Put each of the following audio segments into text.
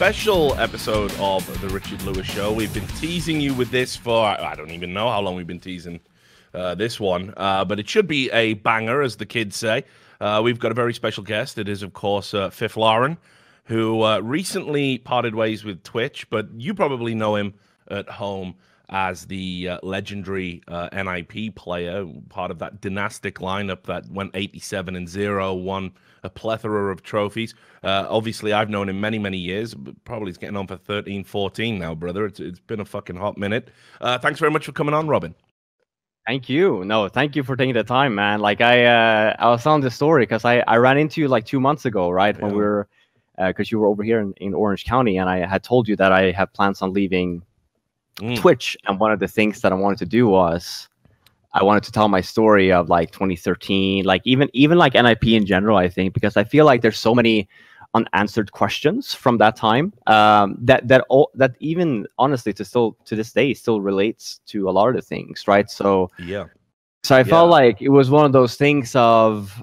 special episode of the Richard Lewis Show. We've been teasing you with this for I don't even know how long we've been teasing uh, this one, uh, but it should be a banger, as the kids say. Uh, we've got a very special guest. It is, of course, uh, Fifflaren, who uh, recently parted ways with Twitch, but you probably know him at home as the uh, legendary NIP player, part of that dynastic lineup that went 87 and 0, won a plethora of trophies. Uh, obviously, I've known him many, many years, probably he's getting on for 13, 14 now, brother. It's, it's been a fucking hot minute. Uh, thanks very much for coming on, Robin. Thank you. No, thank you for taking the time, man. Like I, uh, I was telling the story because I, I ran into you like two months ago, right? Yeah. When we were, because you were over here in, in Orange County, and I had told you that I have plans on leaving Mm. Twitch, and one of the things that I wanted to do was I wanted to tell my story of like 2013, like even even like NIP in general. I think because I feel like there's so many unanswered questions from that time um, that that all that even honestly to still to this day still relates to a lot of the things, right? So Yeah. so I felt like it was one of those things of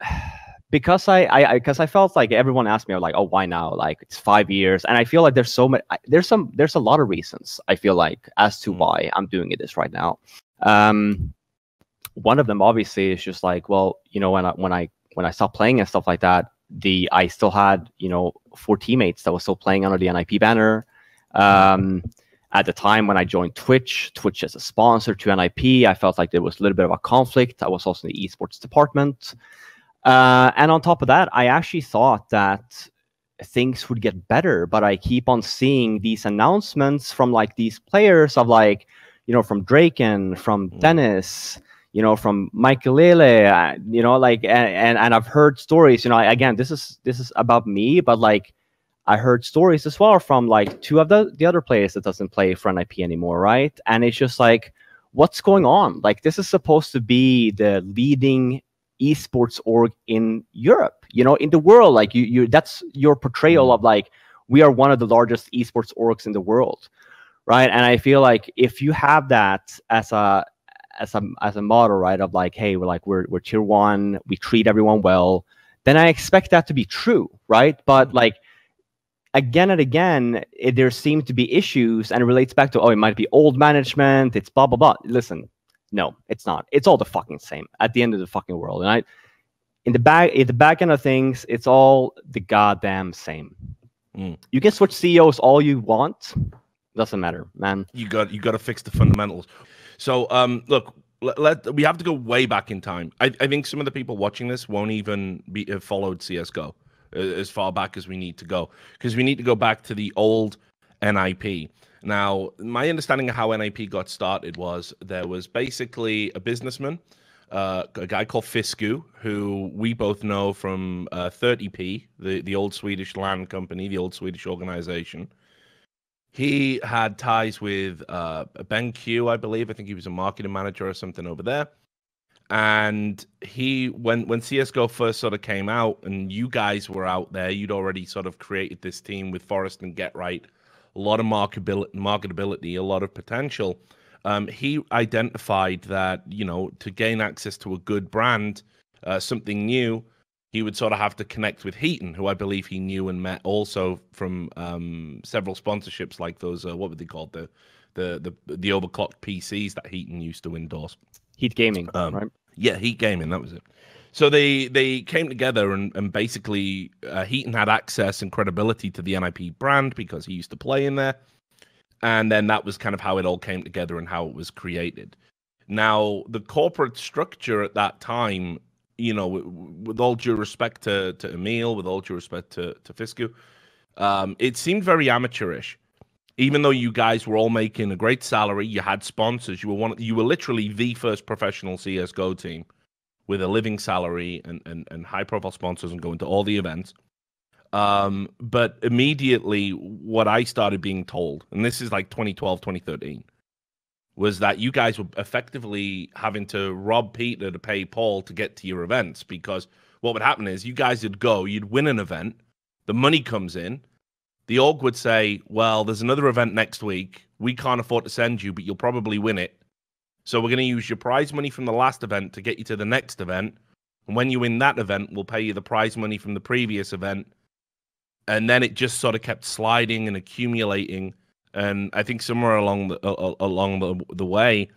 because I I because I, felt like everyone asked me like oh why now like it's five years and I feel like there's so many there's some there's a lot of reasons I feel like as to Mm. why I'm doing it this right now. Um, one of them obviously is just like well you know when I when I when I stopped playing and stuff like that the I still had you know four teammates that were still playing under the NIP banner. Um, at the time when I joined Twitch, Twitch as a sponsor to NIP, I felt like there was a little bit of a conflict. I was also in the esports department. Uh, and on top of that, I actually thought that things would get better, but I keep on seeing these announcements from like these players of like, you know, from Draken, from Mm. Dennis, you know, from Michael Lele, uh, you know, like, and, and, and I've heard stories, you know, again, this is, this is about me, but like, I heard stories as well from like two of the, the other players that doesn't play for NIP anymore, right? And it's just like, what's going on? Like this is supposed to be the leading esports org in Europe, you know, in the world. Like you, you that's your portrayal Mhm. of like we are one of the largest esports orgs in the world, right? And I feel like if you have that as a as a as a model, right, of like, hey, we're like we're we're tier one, we treat everyone well, then I expect that to be true, right? But like again and again, it, there seem to be issues, and it relates back to oh, it might be old management, it's blah blah blah. Listen, no, it's not. It's all the fucking same at the end of the fucking world. And I, in the back, in the back end of things, it's all the goddamn same. Mm. You can switch CEOs all you want, doesn't matter, man. you got you got to fix the fundamentals. So, um, look, let, let we have to go way back in time. I, I think some of the people watching this won't even be have followed CS:GO uh, as far back as we need to go because we need to go back to the old NIP. Now, my understanding of how NIP got started was there was basically a businessman, uh, a guy called Fisku, who we both know from uh, 30p, the, the old Swedish land company, the old Swedish organization. He had ties with uh, BenQ, I believe. I think he was a marketing manager or something over there. And he, when when CS:GO first sort of came out, and you guys were out there, you'd already sort of created this team with Forrest and GeT_RiGhT, a lot of marketability, marketability, a lot of potential. Um, he identified that you know to gain access to a good brand, uh, something new, he would sort of have to connect with Heaton, who I believe he knew and met also from um, several sponsorships like those. Uh, what were they called? The the the the overclocked PCs that Heaton used to endorse. Heat gaming, Um, right? Yeah, Heat Gaming, that was it. So they they came together and and basically uh, Heaton had access and credibility to the NIP brand because he used to play in there, and then that was kind of how it all came together and how it was created. Now the corporate structure at that time, you know, with, with all due respect to to Emil, with all due respect to to Fisku, um, it seemed very amateurish even though you guys were all making a great salary, you had sponsors, you were one you were literally the first professional CS:GO team with a living salary and and, and high profile sponsors and going to all the events. Um, but immediately what I started being told, and this is like 2012, 2013, was that you guys were effectively having to rob Peter to pay Paul to get to your events because what would happen is you guys would go, you'd win an event, the money comes in, the org would say, Well, there's another event next week. We can't afford to send you, but you'll probably win it. So we're going to use your prize money from the last event to get you to the next event. And when you win that event, we'll pay you the prize money from the previous event and then it just sort of kept sliding and accumulating. And I think somewhere along the uh, along the the way,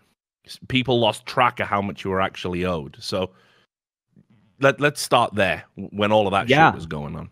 people lost track of how much you were actually owed. So let let's start there when all of that yeah. shit was going on.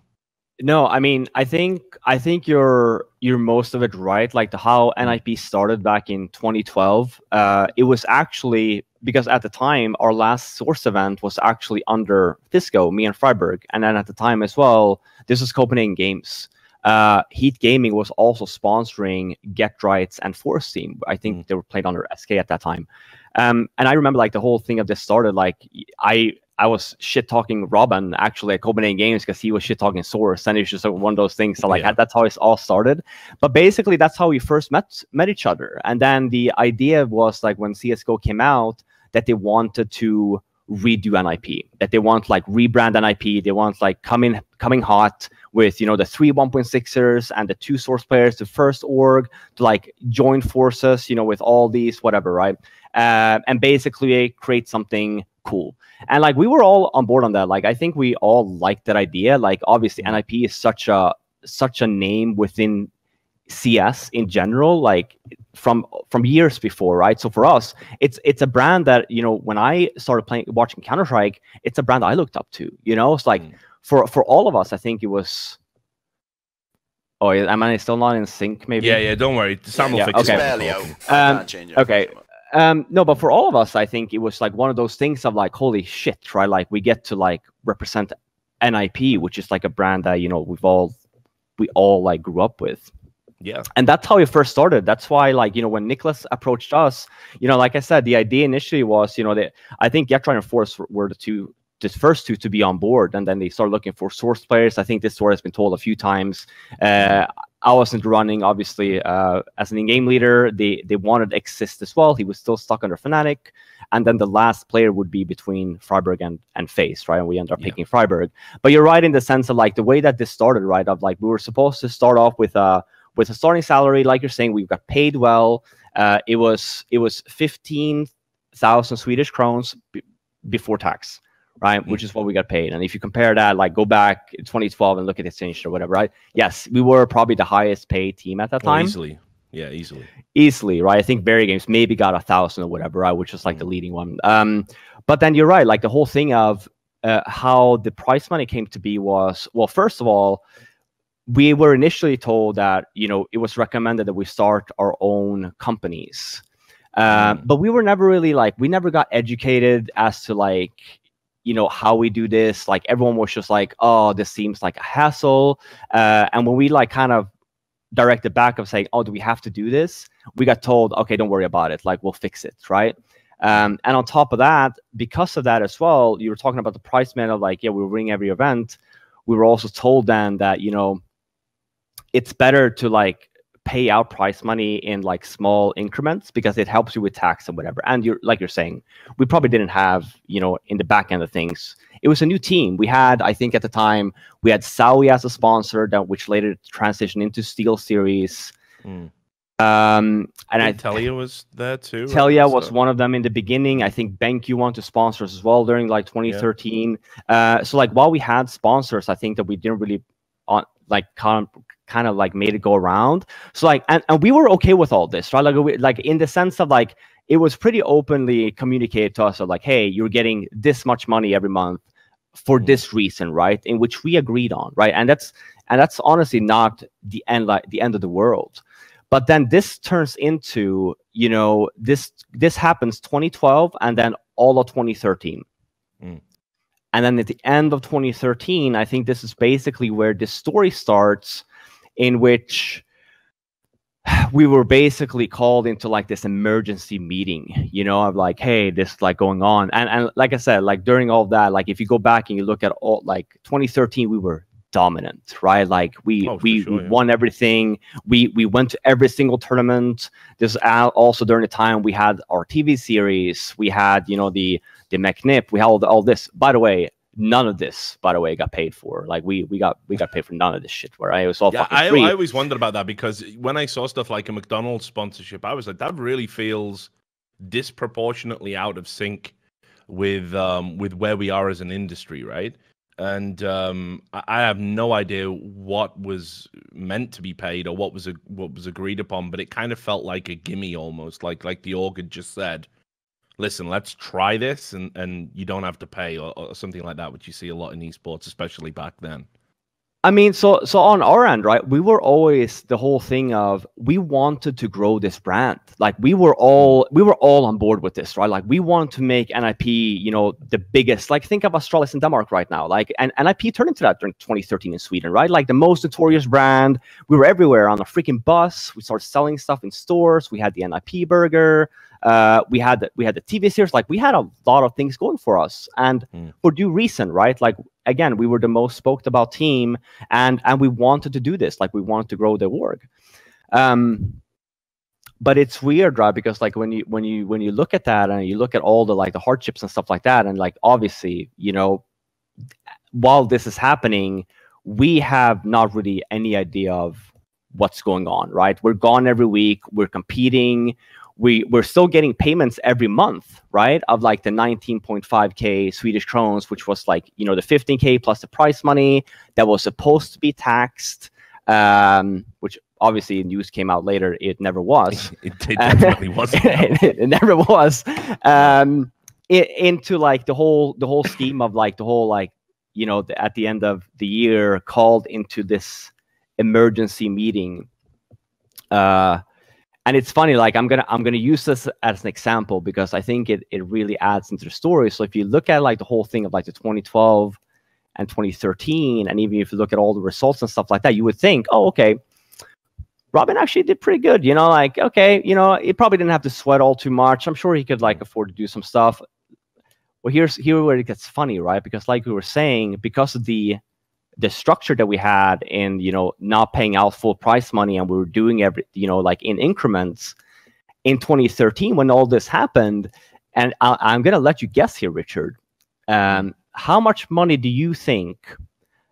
No, I mean, I think I think you're you're most of it right. Like the how NIP started back in 2012. Uh, it was actually because at the time our last source event was actually under Fisco, me and friberg, and then at the time as well, this was Copenhagen Games. Uh, Heat Gaming was also sponsoring GeT_RiGhT's and Force Team. I think mm. they were played under SK at that time. Um, and I remember like the whole thing of this started like I I was shit talking Robin actually at Copenhagen Games because he was shit talking Source, and it's just like one of those things. So like yeah. that's how it all started. But basically, that's how we first met met each other. And then the idea was like when CS:GO came out that they wanted to redo NIP, that they want like rebrand NIP, they want like coming coming hot with you know the three 1.6ers and the two source players, the first org to like join forces, you know, with all these whatever, right? Uh, and basically create something cool. And like we were all on board on that. Like I think we all liked that idea. Like obviously mm-hmm. NIP is such a such a name within CS in general, like from from years before, right? So for us, it's it's a brand that you know when I started playing watching Counter Strike, it's a brand I looked up to. You know, it's like mm. for for all of us, I think it was. Oh, am I still not in sync? Maybe. Yeah, yeah. Don't worry. Sam will yeah, fix okay. it. Um, okay. Um, no, but for all of us, I think it was like one of those things of like, holy shit, right? Like we get to like represent NIP, which is like a brand that you know we've all we all like grew up with. Yeah. And that's how it first started. That's why, like, you know, when Nicholas approached us, you know, like I said, the idea initially was, you know, that I think GeT_RiGhT and Force were the two the first two to be on board, and then they started looking for source players. I think this story has been told a few times. Uh, I wasn't running, obviously, uh, as an in-game leader. They they wanted Exist as well. He was still stuck under Fnatic, and then the last player would be between friberg and and FaZe, right? And we ended up yeah. picking friberg. But you're right in the sense of like the way that this started, right? Of like we were supposed to start off with a with a starting salary, like you're saying, we got paid well. Uh, it was it was fifteen thousand Swedish crowns before tax right? Mm-hmm. Which is what we got paid. And if you compare that, like go back 2012 and look at the exchange or whatever, right? Yes, we were probably the highest paid team at that oh, time. easily. Yeah, easily. Easily, right? I think VeryGames maybe got a thousand or whatever, right? Which is like mm-hmm. the leading one. Um, but then you're right, like the whole thing of uh, how the price money came to be was well, first of all, we were initially told that you know it was recommended that we start our own companies. Uh, mm. But we were never really like we never got educated as to like you know how we do this. Like everyone was just like oh this seems like a hassle. Uh, and when we like kind of directed back of saying oh do we have to do this? we got told okay don't worry about it. Like we'll fix it right? Um, and on top of that because of that as well you were talking about the price man of like yeah we're running every event. We were also told then that you know it's better to like pay out price money in like small increments because it helps you with tax and whatever. And you're like you're saying, we probably didn't have, you know, in the back end of things. It was a new team. We had, I think at the time, we had Zowie as a sponsor, that which later transitioned into SteelSeries. Mm. Um, and I Telia was there too. Telia was one of them in the beginning. I think BenQ wanted to sponsor us as well during like 2013. Yeah. Uh, so like while we had sponsors, I think that we didn't really on like kind of, kind of like made it go around. So like, and, and we were okay with all this, right? Like, we, like in the sense of like, it was pretty openly communicated to us of like, hey, you're getting this much money every month for mm-hmm. this reason, right? In which we agreed on, right? And that's and that's honestly not the end like the end of the world. But then this turns into, you know, this this happens 2012 and then all of 2013. Mm. And then at the end of 2013, I think this is basically where this story starts in which we were basically called into like this emergency meeting, you know, of like, hey, this like going on. And and like I said, like during all that, like if you go back and you look at all like 2013, we were dominant, right? Like we oh, we, sure, yeah. won everything. We we went to every single tournament. This also during the time we had our TV series. We had you know the the McNip. We had all, all this. By the way, none of this, by the way, got paid for. Like we we got we got paid for none of this shit. Where I was all yeah, I, free. I always wondered about that because when I saw stuff like a McDonald's sponsorship, I was like, that really feels disproportionately out of sync with um with where we are as an industry, right? and um, I, I have no idea what was meant to be paid or what was a, what was agreed upon. But it kind of felt like a gimme almost, like like the org had just said, "Listen, let's try this, and and you don't have to pay," or, or something like that, which you see a lot in esports, especially back then. I mean, so so on our end, right? We were always the whole thing of we wanted to grow this brand. Like we were all we were all on board with this, right? Like we want to make NIP, you know, the biggest. Like think of Astralis in Denmark right now. Like and NIP turned into that during 2013 in Sweden, right? Like the most notorious brand. We were everywhere on a freaking bus. We started selling stuff in stores. We had the NIP burger. Uh, we had the, we had the TV series. Like we had a lot of things going for us, and mm. for due reason, right? Like again, we were the most spoke about team, and and we wanted to do this. Like we wanted to grow the org. Um, but it's weird, right? Because like when you when you when you look at that and you look at all the like the hardships and stuff like that, and like obviously, you know, while this is happening, we have not really any idea of what's going on, right? We're gone every week. We're competing we we're still getting payments every month, right? Of like the 19.5k Swedish crowns, which was like you know the 15k plus the prize money that was supposed to be taxed, um, which obviously news came out later. It never was. it, it definitely wasn't. it, it, never was. Um, it, into like the whole the whole scheme of like the whole like you know the, at the end of the year called into this emergency meeting. Uh, and it's funny like i'm gonna i'm gonna use this as an example because i think it, it really adds into the story. So if you look at like the whole thing of like the 2012 and 2013 and even if you look at all the results and stuff like that you would think oh okay robin actually did pretty good you know like okay you know he probably didn't have to sweat all too much. I'm sure he could like afford to do some stuff. Well here's here where it gets funny right? Because like we were saying because of the the structure that we had in you know not paying out full price money and we were doing every you know like in increments in 2013 when all this happened. And I, am going to let you guess here richard. Um, how much money do you think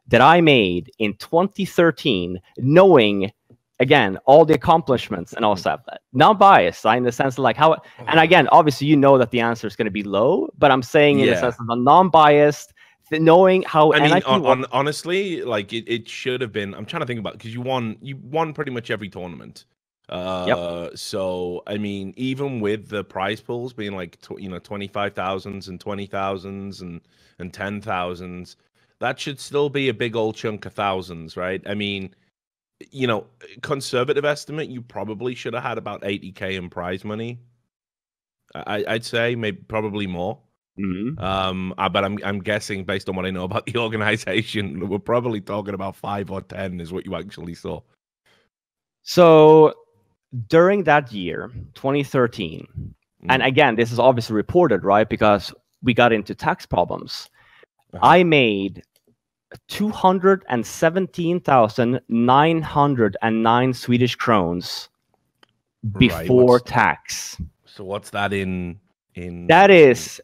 that i made in 2013 knowing again all the accomplishments and all stuff not biased in the sense of like how and again obviously you know that the answer is going to be low but i'm saying in yeah. the sense of a non-biased knowing how I mean, on, on, honestly, like it, it should have been. I'm trying to think about because you won, you won pretty much every tournament. Uh, yep. So I mean, even with the prize pools being like tw- you know twenty five thousands and twenty thousands and and ten thousands, that should still be a big old chunk of thousands, right? I mean, you know, conservative estimate, you probably should have had about eighty k in prize money. I, I'd say maybe probably more. Mm-hmm. Um, uh, but I'm I'm guessing based on what I know about the organization, we're probably talking about five or ten is what you actually saw. So during that year, 2013, mm-hmm. and again, this is obviously reported, right? Because we got into tax problems. Uh-huh. I made 217,909 Swedish crowns before right, tax. So what's that in in That is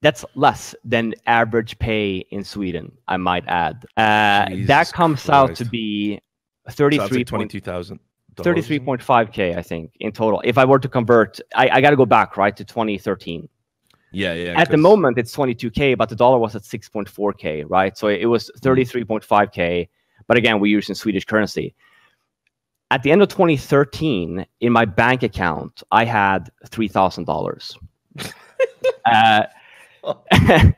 that's less than average pay in Sweden, I might add. Uh, that comes Christ. out to be 33 22,000. 33.5k I think in total. If I were to convert, I, I got to go back right to 2013. Yeah, yeah. At the moment, it's 22k, but the dollar was at 6.4k, right? So it was 33.5k. Mm. But again, we're using Swedish currency. At the end of 2013, in my bank account, I had three thousand dollars. uh, and,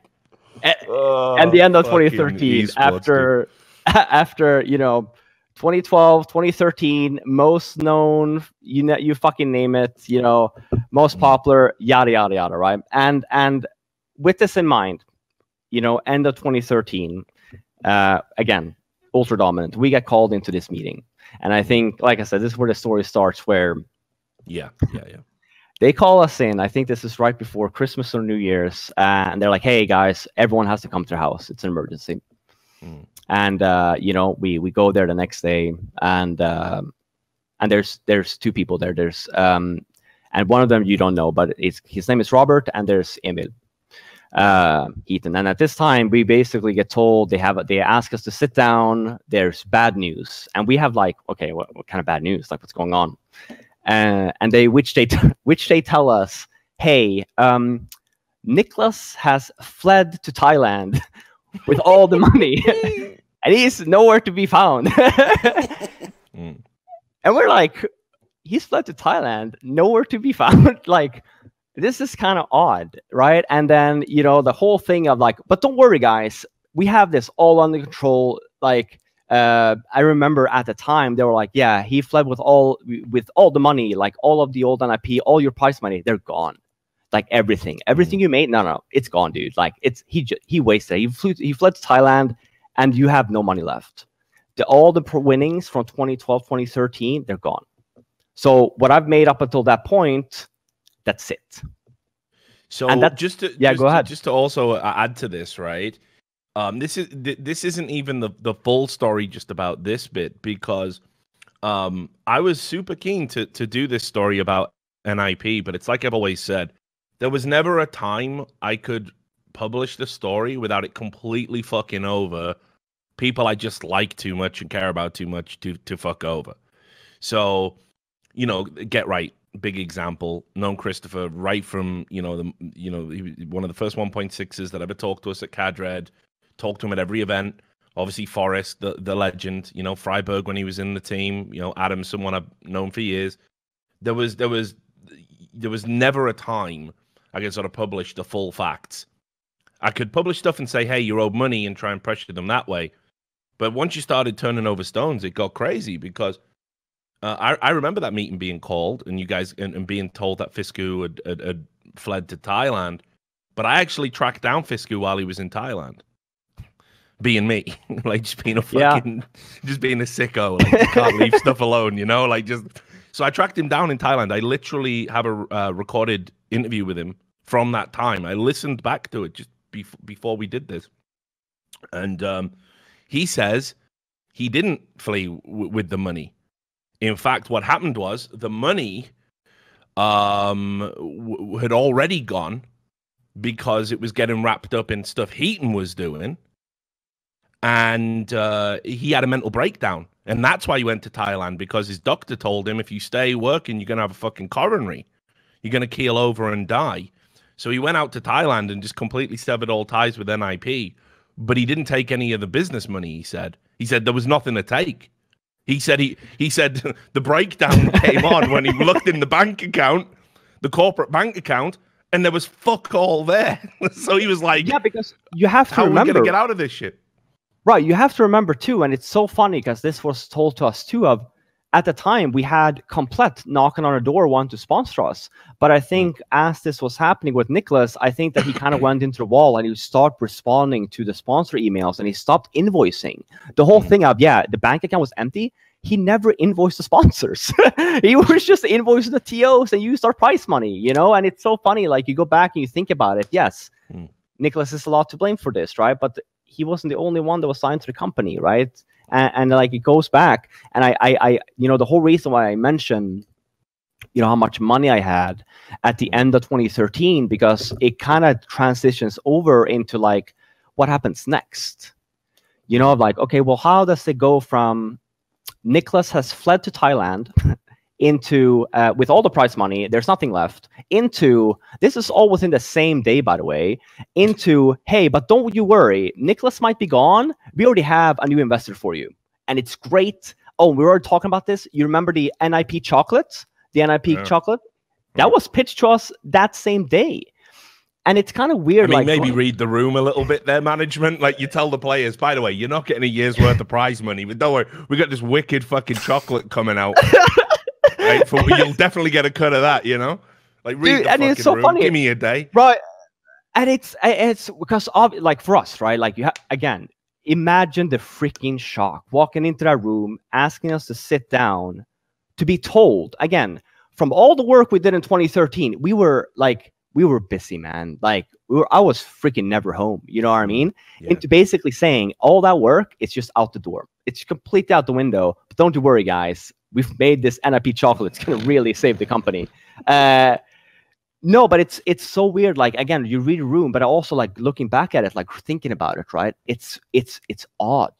oh, and the end of 2013 after after you know 2012 2013 most known you know you fucking name it you know most mm. popular yada yada yada right? And and with this in mind you know end of 2013 uh again ultra dominant. We get called into this meeting. And i think like i said this is where the story starts where yeah yeah yeah they call us in. I think this is right before Christmas or New Year's, and they're like, "Hey guys, everyone has to come to their house. It's an emergency." Mm. And uh, you know, we we go there the next day, and uh, and there's there's two people there. There's um, and one of them you don't know, but it's his name is Robert, and there's Emil, uh, Ethan. And at this time, we basically get told they have they ask us to sit down. There's bad news, and we have like, okay, what, what kind of bad news? Like, what's going on? Uh, and they which they t- which they tell us, hey, um, Nicholas has fled to Thailand with all the money, and he's nowhere to be found. Mm. And we're like, he's fled to Thailand, nowhere to be found. like, this is kind of odd, right? And then, you know, the whole thing of like, but don't worry, guys, we have this all under control. Like, uh, I remember at the time they were like, yeah, he fled with all with all the money, like all of the old NIP, all your prize money, they're gone. Like everything, everything you made, no, no, it's gone, dude. Like it's he he wasted. He flew, he fled to Thailand, and you have no money left. The, all the winnings from 2012, 2013, they're gone. So what I've made up until that point, that's it. So And that- just to yeah, just go to- ahead. just to also uh, add to this, right? Um, this is th- this isn't even the the full story just about this bit because um I was super keen to to do this story about NIP, but it's like I've always said, there was never a time I could publish the story without it completely fucking over people I just like too much and care about too much to to fuck over. So, you know, get right. Big example. Known Christopher right from you know the you know one of the first 1.6s that ever talked to us at Cadred. Talked to him at every event. Obviously, Forrest, the the legend. You know, friberg when he was in the team. You know, Adam, someone I've known for years. There was there was there was never a time I could sort of publish the full facts. I could publish stuff and say, "Hey, you're owed money," and try and pressure them that way. But once you started turning over stones, it got crazy because uh, I, I remember that meeting being called and you guys and, and being told that Fisku had, had, had fled to Thailand. But I actually tracked down Fisku while he was in Thailand, being me, like just being a Yeah. fucking, just being a sicko, like can't leave stuff alone, you know, like just. So I tracked him down in Thailand. I literally have a uh, recorded interview with him from that time. I listened back to it just bef- before we did this, and um, he says he didn't flee w- with the money. In fact, what happened was the money um, w- had already gone because it was getting wrapped up in stuff Heaton was doing, and uh, he had a mental breakdown, and that's why he went to Thailand because his doctor told him if you stay working, you're gonna have a fucking coronary, you're gonna keel over and die. So he went out to Thailand and just completely severed all ties with NIP, but he didn't take any of the business money. He said he said there was nothing to take. He said he he said the breakdown came on when he looked in the bank account, the corporate bank account, and there was fuck all there. so he was like, Yeah, because you have to "How are we remember, gonna get out of this shit?" Right? You have to remember too, and it's so funny because this was told to us too. Of at the time we had Komplett knocking on our door, wanting to sponsor us. But I think as this was happening with Nicholas, I think that he kind of went into the wall and he stopped responding to the sponsor emails and he stopped invoicing. The whole Mhm. thing of yeah, the bank account was empty. He never invoiced the sponsors. he was just invoicing the TOs and used our price money, you know. And it's so funny. Like you go back and you think about it. Yes, Mm. Nicholas is a lot to blame for this, right? But he wasn't the only one that was signed to the company, right? And, and like it goes back, and I, I, I, you know, the whole reason why I mentioned, you know, how much money I had at the end of 2013 because it kind of transitions over into like what happens next. You know, like okay, well, how does it go from Nicholas has fled to Thailand into uh, with all the prize money, there's nothing left. Into this is all within the same day, by the way. Into hey, but don't you worry, Nicholas might be gone. We already have a new investor for you, and it's great. Oh, we were talking about this. You remember the NIP chocolate, the NIP Yeah. chocolate? That was pitched to us that same day, and it's kind of I weird. mean, like maybe read the room a little bit there, management. Like you tell the players, by the way, you're not getting a year's worth of prize money, but don't worry, we got this wicked fucking chocolate coming out. right, for, you'll definitely get a cut of that, you know. Like read Dude, the and fucking it's so room. funny. Give me a day. right and it's it's because of like for us right like you ha- again imagine the freaking shock walking into that room asking us to sit down to be told again from all the work we did in 2013 we were like we were busy man like we were i was freaking never home you know what i mean Yeah. into basically saying all that work it's just out the door it's completely out the window but don't you worry guys we've made this nip chocolate it's going to really save the company uh no, but it's it's so weird. Like again, you read a room, but also like looking back at it, like thinking about it, right? It's it's it's odd.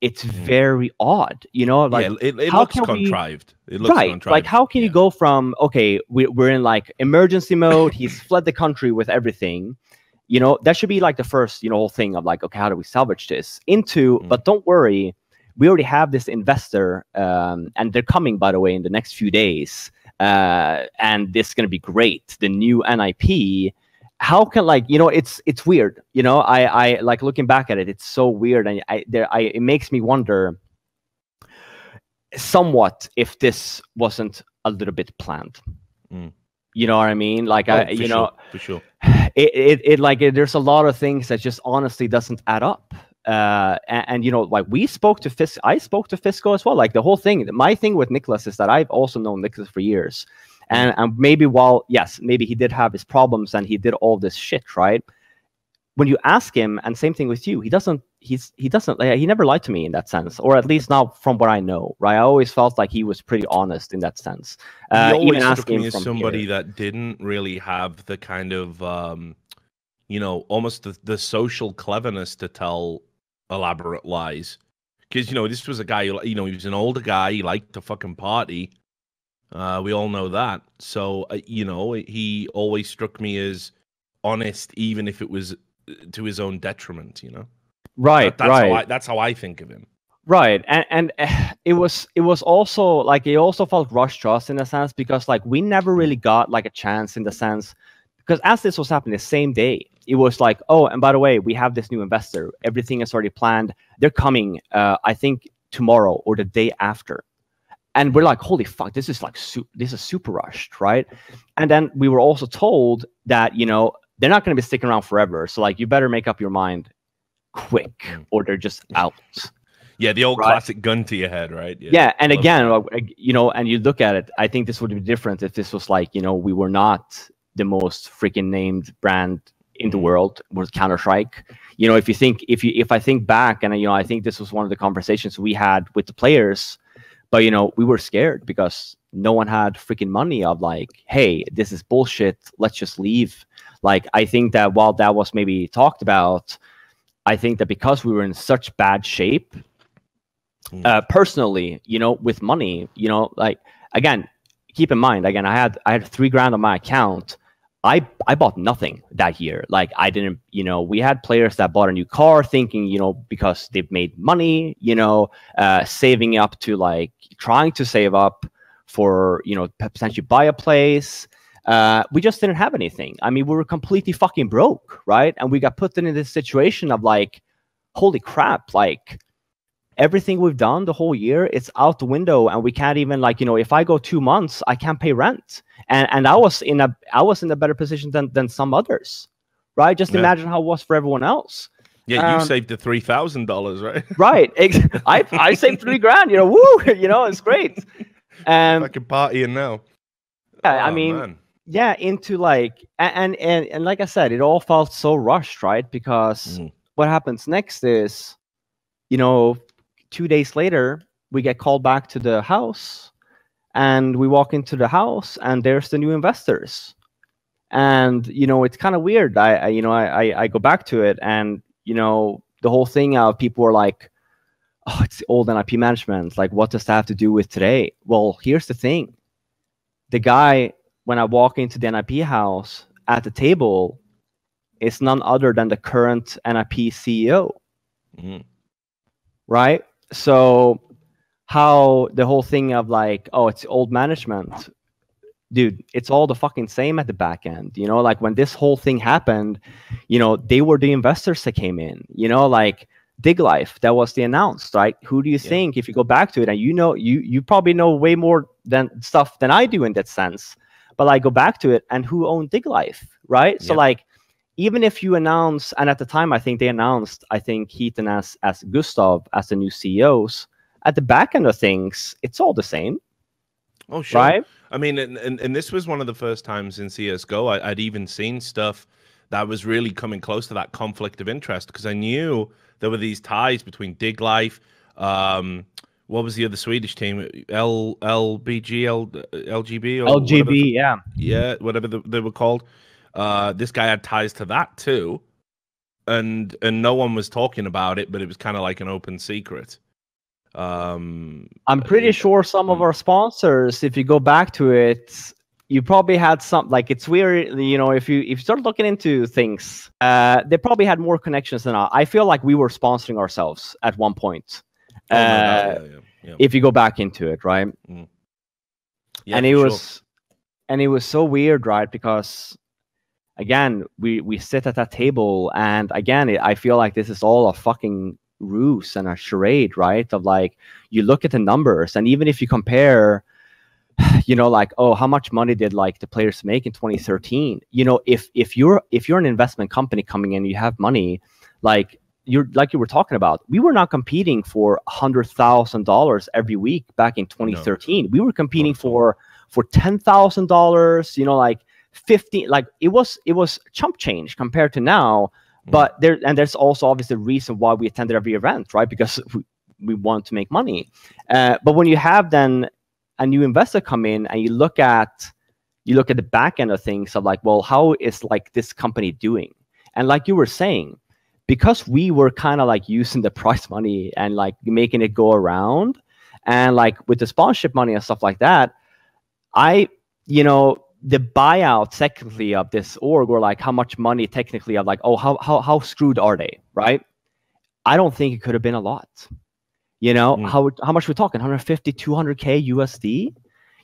It's Mhm. very odd. You know, like yeah, it, it how looks can we- contrived. It looks right. contrived. Like how can you go from okay, we, we're in like emergency mode. He's fled the country with everything. you know that should be like the first you know whole thing of like okay how do we salvage this into Mm. but don't worry we already have this investor um, and they're coming by the way in the next few days uh, and this is going to be great the new nip how can like you know it's it's weird you know i i like looking back at it it's so weird and i there i it makes me wonder somewhat if this wasn't a little bit planned Mm. you know what i mean like Oh, i you sure, know for sure. it, it, it like it, there's a lot of things that just honestly doesn't add up uh and, and you know like we spoke to Fis- i spoke to fisco as well. Like the whole thing my thing with nicholas is that i've also known nicholas for years. And and maybe while yes maybe he did have his problems and he did all this shit right? When you ask him and same thing with you he doesn't he's he doesn't like, he never lied to me in that sense or at least not from what i know right? I always felt like he was pretty honest in that sense. Uh, always even asking as somebody here. that didn't really have the kind of um you know almost the, the social cleverness to tell elaborate lies. Because you know this was a guy who, you know he was an older guy he liked to fucking party. Uh we all know that. So uh, you know he always struck me as honest even if it was uh, to his own detriment you know? Right That- that's right. How i that's how i think of him. Right and and it was it was also like it also felt rushed to us in a sense because like we never really got like a chance in the sense because as this was happening the same day it was like oh and by the way we have this new investor. Everything is already planned. They're coming uh i think tomorrow or the day after. And we're like holy fuck this is like su- this is super rushed right? And then we were also told that you know they're not going to be sticking around forever. So like you better make up your mind quick Mm. or they're just out. Yeah the old Right. classic gun to your head right? Yeah, and love again like, you know and you look at it i think this would be different if this was like you know we were not the most freaking named brand in the world was counter strike you know if you think if you if i think back and you know i think this was one of the conversations we had with the players but you know we were scared because no one had freaking money of like hey this is bullshit let's just leave like i think that while that was maybe talked about i think that because we were in such bad shape Mm. uh, personally, you know, with money, you know, like again, keep in mind, again, I had I had three grand on my account. I I bought nothing that year. Like I didn't, you know, we had players that bought a new car thinking, you know, because they've made money, you know, uh, saving up to like trying to save up for, you know, potentially buy a place. Uh, we just didn't have anything. I mean, we were completely fucking broke, right? And we got put in this situation of like, holy crap, like everything we've done the whole year it's out the window and we can't even like you know if i go two months i can't pay rent. And and i was in a i was in a better position than than some others right? Just Yeah. imagine how it was for everyone else. Yeah you um, saved the three thousand dollars right? Right i i saved three grand you know woo you know it's great. Um fucking partying now. Yeah, i Oh, mean man. yeah into like and and and like i said it all felt so rushed right? Because Mhm. what happens next is you know two days later we get called back to the house and we walk into the house and there's the new investors. And you know it's kind of weird. I, I you know I, I go back to it and you know the whole thing of people are like oh it's the old nip management. Like what does that have to do with today? Well here's the thing. The guy when i walk into the nip house at the table is none other than the current nip ceo Mhm. right? So how the whole thing of like, oh, it's old management, dude, it's all the fucking same at the back end. You know, like when this whole thing happened, you know, they were the investors that came in. You know, like Dig Life, that was the announced, right? Who do you Yeah. think, if you go back to it, and you know, you you probably know way more than stuff than I do in that sense. But like, go back to it, and who owned Dig Life, right? So like even if you announce, and at the time I think they announced, I think Heaton as as Gustav as the new CEOs. At the back end of things, it's all the same, oh sure right? I mean, and, and, and this was one of the first times in CS:GO I, I'd even seen stuff that was really coming close to that conflict of interest because I knew there were these ties between Dig Life. Um, what was the other Swedish team? L LBG L LGB or whatever LGB, yeah, yeah, whatever the, they were called. Uh, this guy had ties to that too, and and no one was talking about it, but it was kind of like an open secret. Um, I'm pretty sure some of mm. our sponsors, if you go back to it, you probably had some like it's weird you know if you if you start looking into things uh they probably had more connections than I. I feel like we were sponsoring ourselves at one point Oh, uh, yeah, yeah, yeah. if you go back into it right Yeah, and it sure. was and it was so weird right because again we we sit at that table and again it, i feel like this is all a fucking ruse and a charade right? Of like you look at the numbers and even if you compare you know like oh how much money did like the players make in 2013 you know if if you're if you're an investment company coming in you have money like you're like you were talking about we were not competing for $100000 every week back in 2013 we were competing all. for for $10000 you know like 50 like it was it was chump change compared to now Mm. but there and there's also obviously a reason why we attended every event right? Because we, we want to make money. Uh, but when you have then a new investor come in and you look at you look at the back end of things of like well how is like this company doing? And like you were saying because we were kind of like using the prize money and like making it go around and like with the sponsorship money and stuff like that i you know the buyout secondly of this org or like how much money technically of like oh how how, how screwed are they right? I don't think it could have been a lot. You know Mm. how how much we're talking? 150 200k usd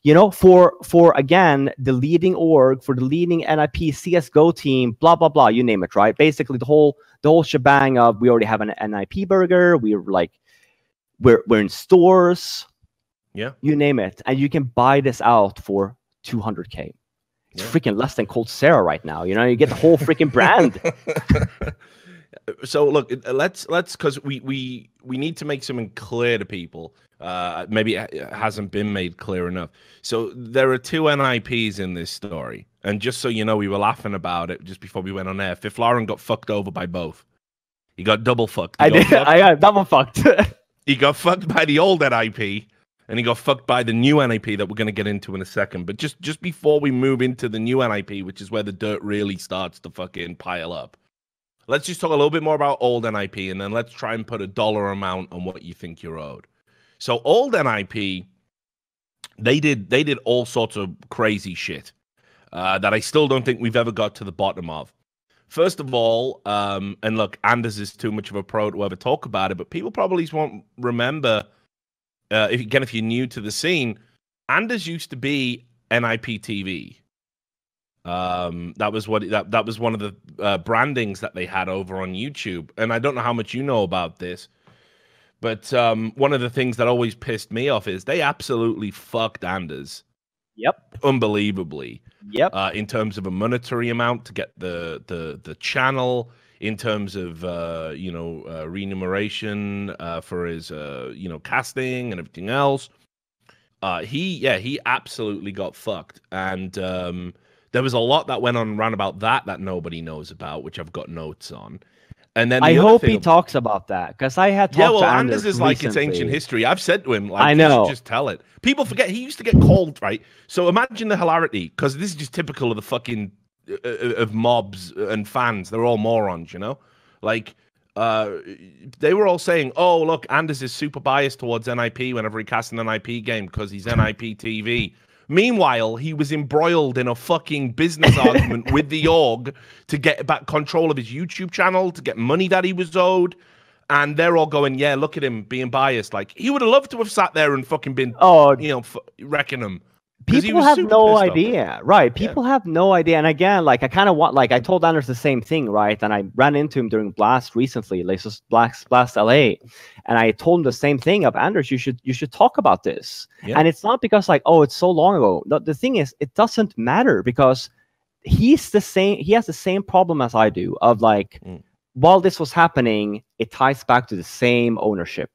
you know for for again the leading org for the leading nip csgo team blah blah blah you name it right? Basically the whole the whole shebang of we already have an nip burger we're like we're we're in stores. Yeah. you name it. And you can buy this out for 200k it's Yeah. freaking less than coldzera right now you know? You get the whole freaking brand. So look uh, let's let's because we we we need to make something clear to people uh maybe it it hasn't been made clear enough. So there are two nips in this story and just so you know we were laughing about it just before we went on air. Fifflaren got fucked over by both. He got double fucked. He i got did. fucked- i got double fucked. He got fucked by the old nip and he got fucked by the new nip that we're going to get into in a second but just just before we move into the new nip which is where the dirt really starts to fucking pile up let's just talk a little bit more about old nip and then let's try and put a dollar amount on what you think you're owed so old nip they did they did all sorts of crazy shit uh, that i still don't think we've ever got to the bottom of First of all, um, and look, Anders is too much of a pro to ever talk about it, but people probably won't remember. Uh, if again, if you're new to the scene, Anders used to be NIP TV. Um, that was what that that was one of the uh, brandings that they had over on YouTube, and I don't know how much you know about this, but um, one of the things that always pissed me off is they absolutely fucked Anders. Yep. Unbelievably. Yep. Uh, in terms of a monetary amount to get the the the channel in terms of uh, you know uh, remuneration uh, for his uh, you know casting and everything else. Uh, he yeah he absolutely got fucked, and um, there was a lot that went on around about that that nobody knows about, which I've got notes on. And then i the other hope he ab- talks about that because i had talked yeah, well, to Anders, Anders is like it's ancient history. I've said to him, like, I know. just tell it. People forget he used to get called, right? So imagine the hilarity, because this is just typical of the fucking of mobs and fans. They're all morons, you know. Like, uh, they were all saying, "Oh, look, Anders is super biased towards NIP whenever he casts an NIP game because he's NIP TV." Meanwhile, he was embroiled in a fucking business argument with the org to get back control of his YouTube channel, to get money that he was owed. And they're all going, yeah, look at him being biased. Like, he would have loved to have sat there and fucking been, oh you know, f- wrecking him. People have no idea right? People have no idea and again like i kind of want like i told anders the same thing right? And i ran into him during blast recently like just blast blast la and i told him the same thing of anders you should you should talk about this. Yeah. and it's not because like oh it's so long ago. The, the thing is it doesn't matter because he's the same he has the same problem as i do of like Mm. while this was happening it ties back to the same ownership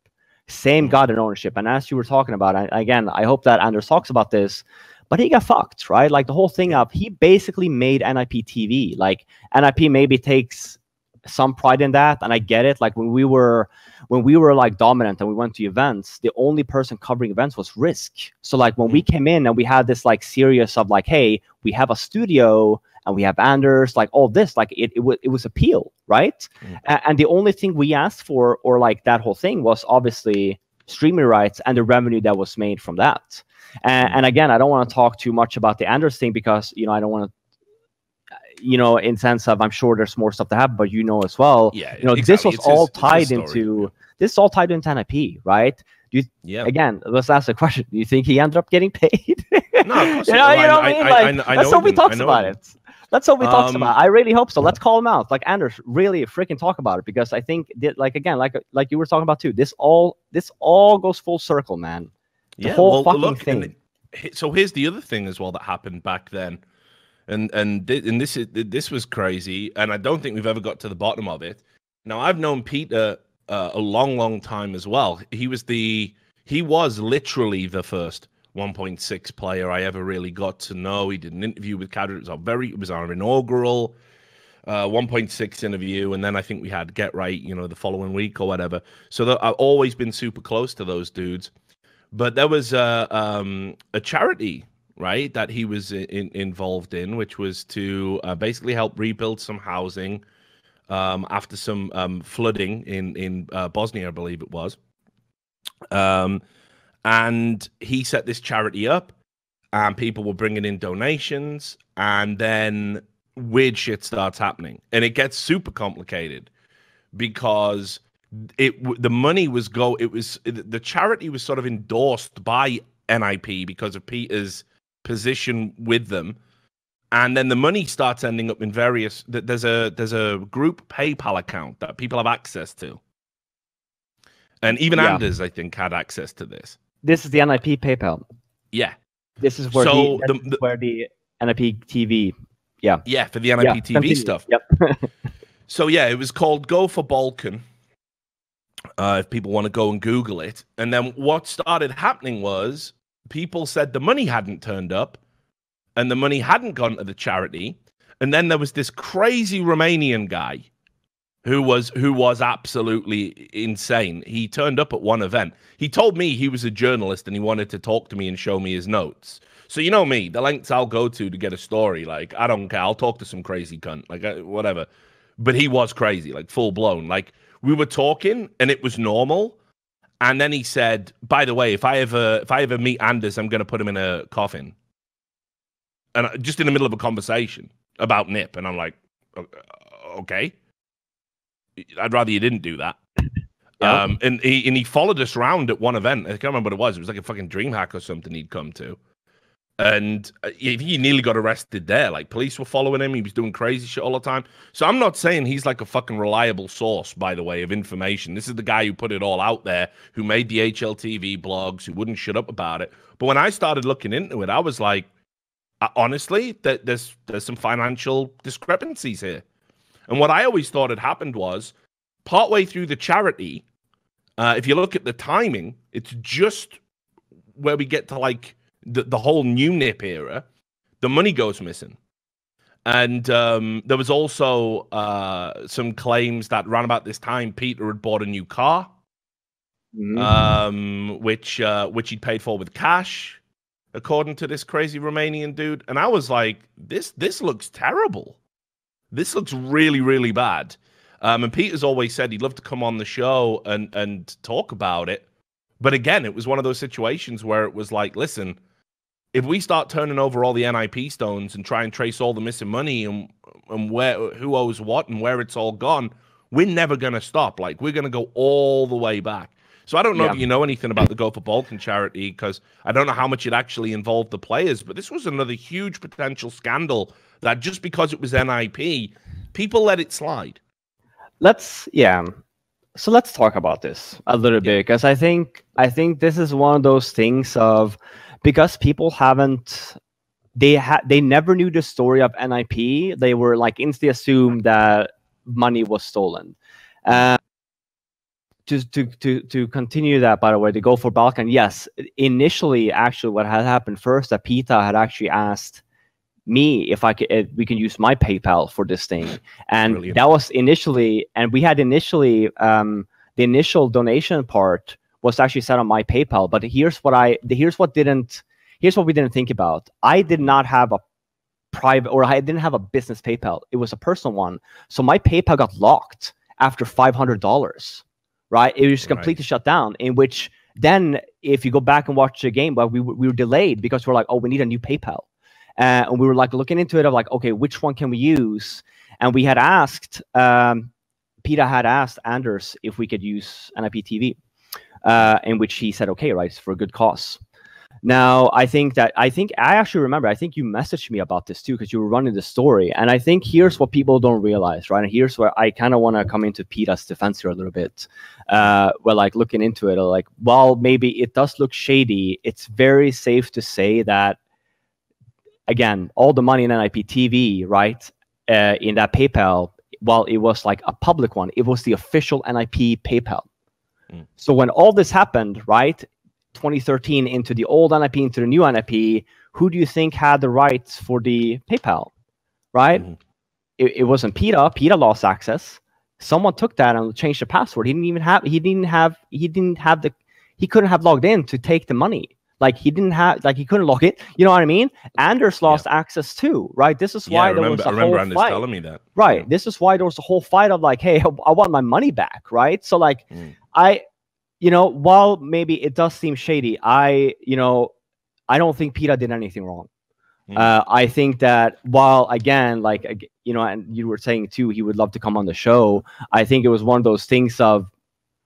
same hmm. God in ownership. And as you were talking about I, again i hope that anders talks about this but he got fucked right? Like the whole thing up, he basically made nip tv like nip maybe takes some pride in that and i get it. Like when we were when we were like dominant and we went to events the only person covering events was risk. So like when we hmm. came in and we had this like series of like hey we have a studio and we have anders like all this like it, it, wa- it was appeal right Mm. A- and the only thing we asked for or like that whole thing was obviously streaming rights and the revenue that was made from that. And, and again, I don't want to talk too much about the Anders thing because you know I don't want to you know, in sense of I'm sure there's more stuff to happen, but you know as well. Yeah, You know, exactly. this was It's all his- tied into this is all tied into NIP, right? Do you Yeah. again? Let's ask the question: Do you think he ended up getting paid? No, of course you not. know, you know what I- I mean. Like, I I let's hope he him. Talks about him. it. Let's hope he talks Um, about. it. I really hope so. Let's call him out, like Anders. Really, freaking talk about it because I think, that, like again, like like you were talking about too. This all this all goes full circle, man. The whole fucking and thing. it- so here's the other thing as well that happened back then, and and and this is this was crazy, and I don't think we've ever got to the bottom of it. Now I've known Peter uh, a long, long time as well. He was the he was literally the first 1.6 player I ever really got to know. He did an interview with Cadre. It was our very it was our inaugural uh, 1.6 interview, and then I think we had GeT_RiGhT, you know, the following week or whatever. So that, I've always been super close to those dudes. But there was a um, a charity, right, that he was in, involved in, which was to uh, basically help rebuild some housing um, after some um, flooding in in uh, Bosnia, I believe it was. Um, and he set this charity up, and people were bringing in donations, and then weird shit starts happening, and it gets super complicated because it the money was go it was the charity was sort of endorsed by NIP because of Peter's position with them and then the money starts ending up in various there's a there's a group PayPal account that people have access to and even Yeah. Anders I think had access to this This is the NIP PayPal. yeah This is where So the, the- where the NIP TV. Yeah. yeah for the NIP yeah, TV continue. stuff Yep. So yeah, it was called Go for Balkan. Uh, if people want to go and Google it, and then what started happening was people said the money hadn't turned up, and the money hadn't gone to the charity, and then there was this crazy Romanian guy who was who was absolutely insane. He turned up at one event. He told me he was a journalist and he wanted to talk to me and show me his notes. So you know me, the lengths I'll go to to get a story. Like I don't care. I'll talk to some crazy cunt. Like uh, whatever but he was crazy, like full blown. Like we were talking and it was normal. And then he said, by the way, if I ever if I ever meet Anders, I'm gonna put him in a coffin. And I- just in the middle of a conversation about Nip. And I'm like, okay. I'd rather you didn't do that. Yeah. Um, and he and he followed us around at one event. I can't remember what it was. It was like a fucking DreamHack or something he'd come to. And uh, he he nearly got arrested there. Like police were following him. He was doing crazy shit all the time. So I'm not saying he's like a fucking reliable source, by the way, of information. This is the guy who put it all out there, who made the HLTV blogs, who wouldn't shut up about it. But when I started looking into it, I was like, uh, honestly, that there's there's some financial discrepancies here. And what I always thought had happened was, partway through the charity, uh, if you look at the timing, it's just where we get to like the, the whole new nip era, the money goes missing. And um, there was also uh, some claims that around about this time, Peter had bought a new car, Mhm. um, which uh, which he'd paid for with cash, according to this crazy Romanian dude. And I was like, this this looks terrible. This looks really really bad. Um, and Peter's always said he'd love to come on the show and and talk about it. But again, it was one of those situations where it was like, listen, if we start turning over all the NIP stones and try and trace all the missing money and and where who owes what and where it's all gone, we're never gonna stop. Like we're gonna go all the way back. So I don't know Yeah. if you know anything about the Go for Balkan charity because I don't know how much it actually involved the players, but this was another huge potential scandal that just because it was NIP, people let it slide. let's yeah so let's talk about this a little bit because i think i think this is one of those things of because people haven't they had they never knew the story of nip they were like instantly assumed that money was stolen uh, to, to to to continue that by the way to go for balkan yes initially actually what had happened first that Peter had actually asked me if i could if we can use my paypal for this thing. And Brilliant. that was initially and we had initially um the initial donation part was actually set on my paypal but here's what i here's what didn't here's what we didn't think about. I did not have a private or i didn't have a business paypal. It was a personal one. So my paypal got locked after $500 right it was Right. completely shut down in which Then, if you go back and watch the game, well, we, were- we were delayed because we're like, oh, we need a new PayPal. Uh, and we were like looking into it of like, okay, which one can we use? And we had asked, um, Peter had asked Anders if we could use NIP TV, uh, in which he said, okay, right, for a good cause. Now, I think that I think I actually remember. I think you messaged me about this too because you were running the story, and I think here's what people don't realize, right? And here's where I kind of want to come into Peter's defense here a little bit. Uh, well, like looking into it, like, while maybe it does look shady, it's very safe to say that again, all the money in NIP TV, right, uh, in that PayPal, while it was like a public one, it was the official NIP PayPal. Mm. So when all this happened, right, 2013 into the old NIP into the new NIP, who do you think had the rights for the PayPal, right? Mhm. It, it wasn't Peter. Peter lost access. Someone took that and changed the password. He didn't even have. He didn't have. He didn't have the. He couldn't have logged in to take the money. Like he didn't have. Like he couldn't log it. You know what I mean? Anders lost access too, right? This is Yeah, why I there remember, was I a remember whole Anders fight. telling me that. Right. Yeah. This is why there was a whole fight of like, hey, I want my money back, right? So like, Mm. I, you know, while maybe it does seem shady, I, you know, I don't think Peter did anything wrong. Mm. Uh, I think that while again, like you know, and you were saying too, he would love to come on the show. I think it was one of those things of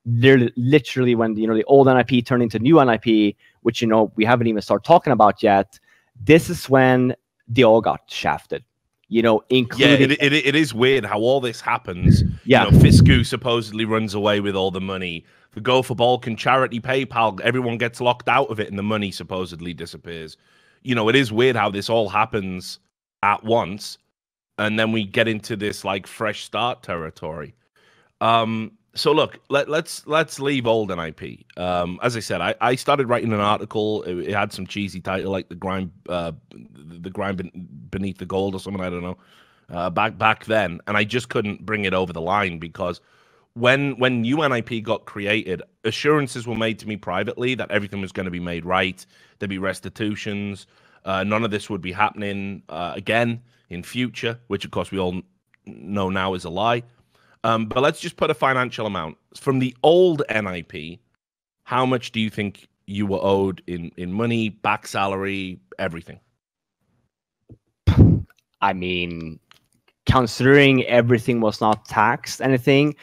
there literally when you know the old NIP turned into new NIP, which you know we haven't even started talking about yet. This is when they all got shafted. You know, Yeah, including it, it, it is weird how all this happens. yeah. You know, Fisku supposedly runs away with all the money. The Go for Balkan charity PayPal, everyone gets locked out of it and the money supposedly disappears. You know, it is weird how this all happens at once. And then we get into this like fresh start territory. Um, so look, let, let's let's leave old NIP. Um, as I said, I, I started writing an article. It, it had some cheesy title like the grind, uh, the grind beneath the gold or something. I don't know. Uh, back back then, and I just couldn't bring it over the line because when when new NIP got created, assurances were made to me privately that everything was going to be made right. There'd be restitutions. Uh, none of this would be happening uh, again in future, which of course we all know now is a lie. Um, but let's just put a financial amount from the old NIP. How much do you think you were owed in in money, back salary, everything? I mean, considering everything was not taxed, anything,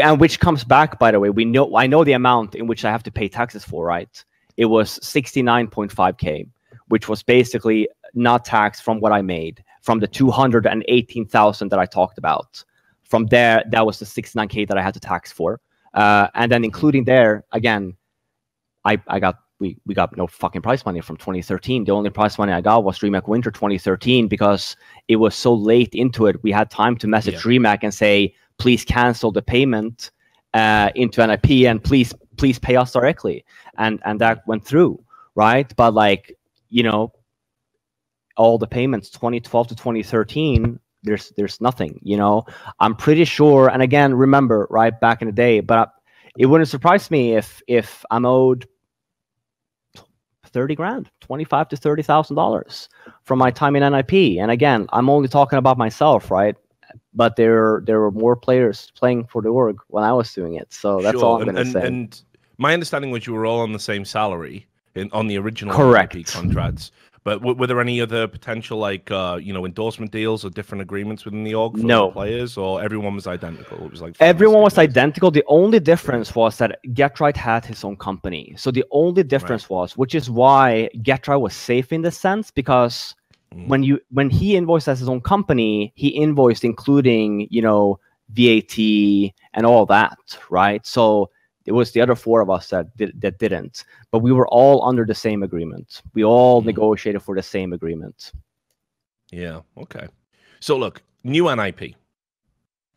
and which comes back, by the way, we know I know the amount in which I have to pay taxes for, right? It was 69.5k, which was basically not taxed from what I made from the 218,000 that I talked about. From there, that was the 69k that I had to tax for, uh, and then including there again, I I got we we got no fucking prize money from 2013. The only prize money I got was DreamHack Winter 2013 because it was so late into it. We had time to message Yeah. DreamHack and say, please cancel the payment uh, into NIP and please please pay us directly. And and that went through, right? But like you know, all the payments 2012 to 2013. There's there's nothing, you know. I'm pretty sure, and again, remember, right back in the day, but it wouldn't surprise me if if I'm owed 30 grand 25 to 30 thousand dollars from my time in nip and again i'm only talking about myself right? But there there were more players playing for the org when i was doing it. So that's all i'm going to say. And my understanding was you were all on the same salary in, on the original Correct. NIP contracts. But w- were there any other potential, like uh, you know, endorsement deals or different agreements within the org for No. the players, or everyone was identical? It was like everyone was identical the only difference was that GeT_RiGhT had his own company so the only difference was which is why GeT_RiGhT was safe in this sense because Mm. when you when he invoiced as his own company he invoiced including you know vat and all that right so it was the other four of us that did, that didn't but we were all under the same agreement we all Mhm. negotiated for the same agreement Yeah. Okay. So look, new NIP.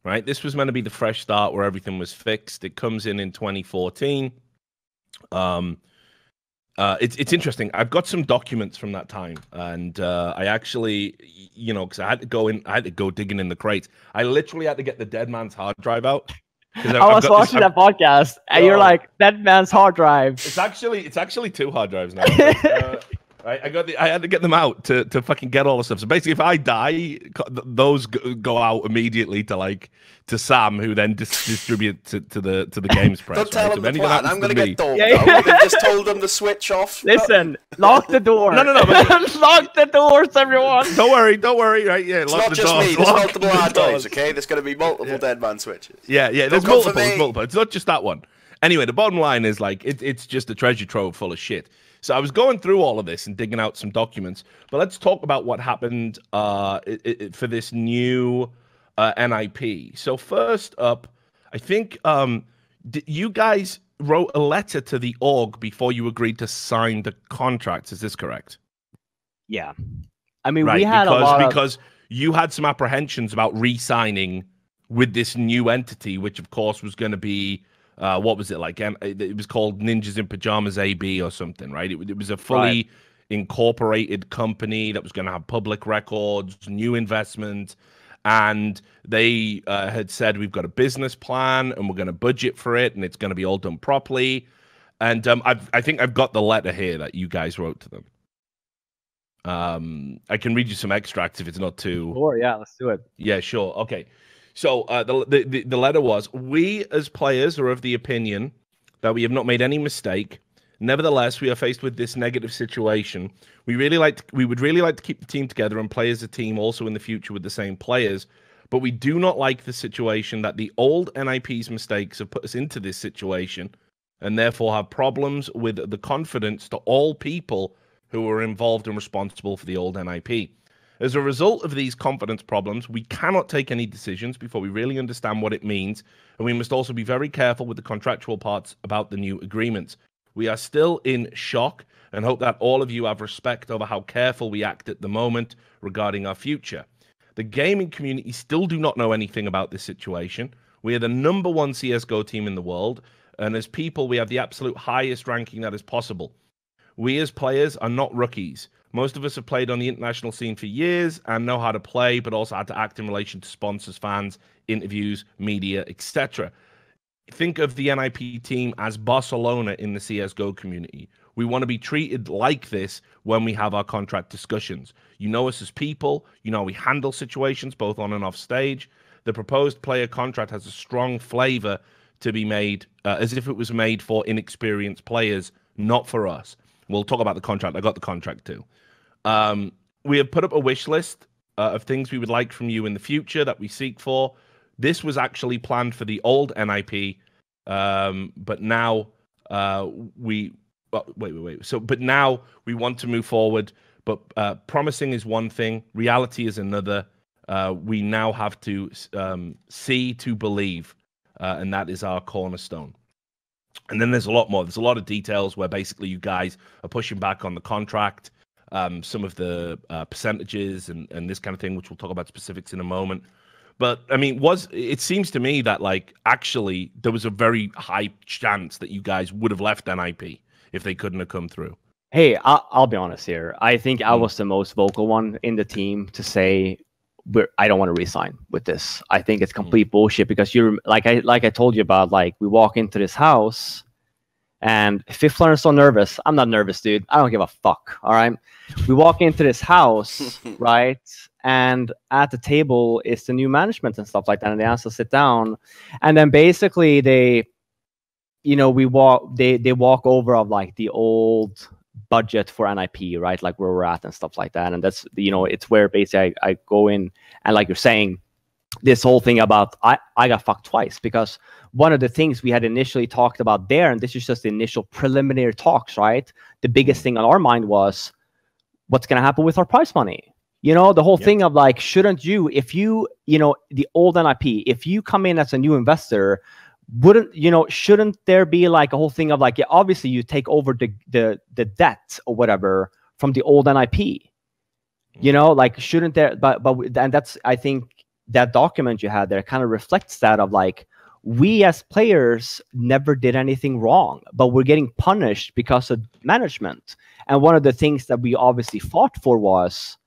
Right. This was meant to be the fresh start where everything was fixed. It comes in in 2014. Um, uh, it's it's interesting. I've got some documents from that time, and uh, I actually, you know, because I had to go in, I had to go digging in the crates. I literally had to get the dead man's hard drive out. I've- i was got this- watching I've- that podcast and you're like that man's hard drive It's actually it's actually two hard drives now. uh, Right, I got the. I had to get them out to to fucking get all the stuff. So basically, if I die, those go out immediately to like to Sam, who then dis- distribute to, to the to the games press. Don't tell right? him so the plan. I'm going to get Yeah, yeah. Just told them to switch off. Listen, lock the door. No, no, no. But... lock the doors, everyone. Don't worry, don't worry. Right, yeah. It's not the just doors, me. There's lock multiple the hard doors. Okay, there's going to be multiple Yeah. dead man switches. Yeah, yeah. There's multiple, there's multiple. It's not just that one. Anyway, the bottom line is like it, it's just a treasure trove full of shit. So I was going through all of this and digging out some documents, but let's talk about what happened uh, i i for this new uh, NIP. So first up, I think um, d- you guys wrote a letter to the org before you agreed to sign the contract. Is this correct? Yeah, I mean, right, we had because a lot of because you had some apprehensions about re-signing with this new entity, which of course was going to be uh, what was it like? It was called Ninjas in Pajamas AB or something, right? It, it was a fully incorporated company that was going to have public records, new investment, and they uh, had said we've got a business plan and we're going to budget for it, and it's going to be all done properly. And um, I've, I think I've got the letter here that you guys wrote to them. Um, I can read you some extracts if it's not too. Sure, yeah, let's do it. Yeah, sure. Okay. So uh, the, the the letter was: We as players are of the opinion that we have not made any mistake. Nevertheless, we are faced with this negative situation. We really like to, we would really like to keep the team together and play as a team also in the future with the same players. But we do not like the situation that the old NIP's mistakes have put us into this situation, and therefore have problems with the confidence to all people who are involved and responsible for the old NIP. As a result of these confidence problems, we cannot take any decisions before we really understand what it means, and we must also be very careful with the contractual parts about the new agreements. We are still in shock and hope that all of you have respect over how careful we act at the moment regarding our future. The gaming community still do not know anything about this situation. We are the number one CSGO team in the world, and as people, we have the absolute highest ranking that is possible. We as players are not rookies. Most of us have played on the international scene for years and know how to play, but also how to act in relation to sponsors, fans, interviews, media, etc. Think of the NIP team as Barcelona in the CSGO community. We want to be treated like this when we have our contract discussions. You know us as people, you know we handle situations both on and off stage. The proposed player contract has a strong flavor to be made uh, as if it was made for inexperienced players, not for us. We'll talk about the contract. I got the contract too. Um, we have put up a wish list uh, of things we would like from you in the future that we seek for. This was actually planned for the old NIP, um, but now uh, we well, wait, wait, wait. So, but now we want to move forward. But uh, promising is one thing, reality is another. Uh, we now have to um, see to believe, uh, and that is our cornerstone. And then there's a lot more. There's a lot of details where basically you guys are pushing back on the contract, um, some of the uh, percentages, and and this kind of thing, which we'll talk about specifics in a moment. But I mean, was it seems to me that like actually there was a very high chance that you guys would have left NIP if they couldn't have come through. Hey, I'll, I'll be honest here. I think I Mm. was the most vocal one in the team to say we're, I don't want to resign with this. I think it's complete bullshit because you're like I like I told you about. Like we walk into this house, and Fifflaren's so nervous. I'm not nervous, dude. I don't give a fuck. All right. We walk into this house, right? And at the table is the new management and stuff like that. And they ask us to sit down. And then basically they, you know, we walk they they walk over of like the old budget for NIP, right? Like where we're at and stuff like that. And that's you know, it's where basically I, I go in and like you're saying, this whole thing about I, I got fucked twice because one of the things we had initially talked about there, and this is just the initial preliminary talks, right? The biggest mm-hmm. thing on our mind was what's going to happen with our prize money. You know, the whole Yep. thing of like, shouldn't you, if you, you know, the old NIP, if you come in as a new investor, wouldn't you know? Shouldn't there be like a whole thing of like, yeah, obviously you take over the the the debt or whatever from the old NIP. You mm-hmm. know, like shouldn't there? But but and that's I think that document you had there kind of reflects that of like we as players never did anything wrong, but we're getting punished because of management. And one of the things that we obviously fought for was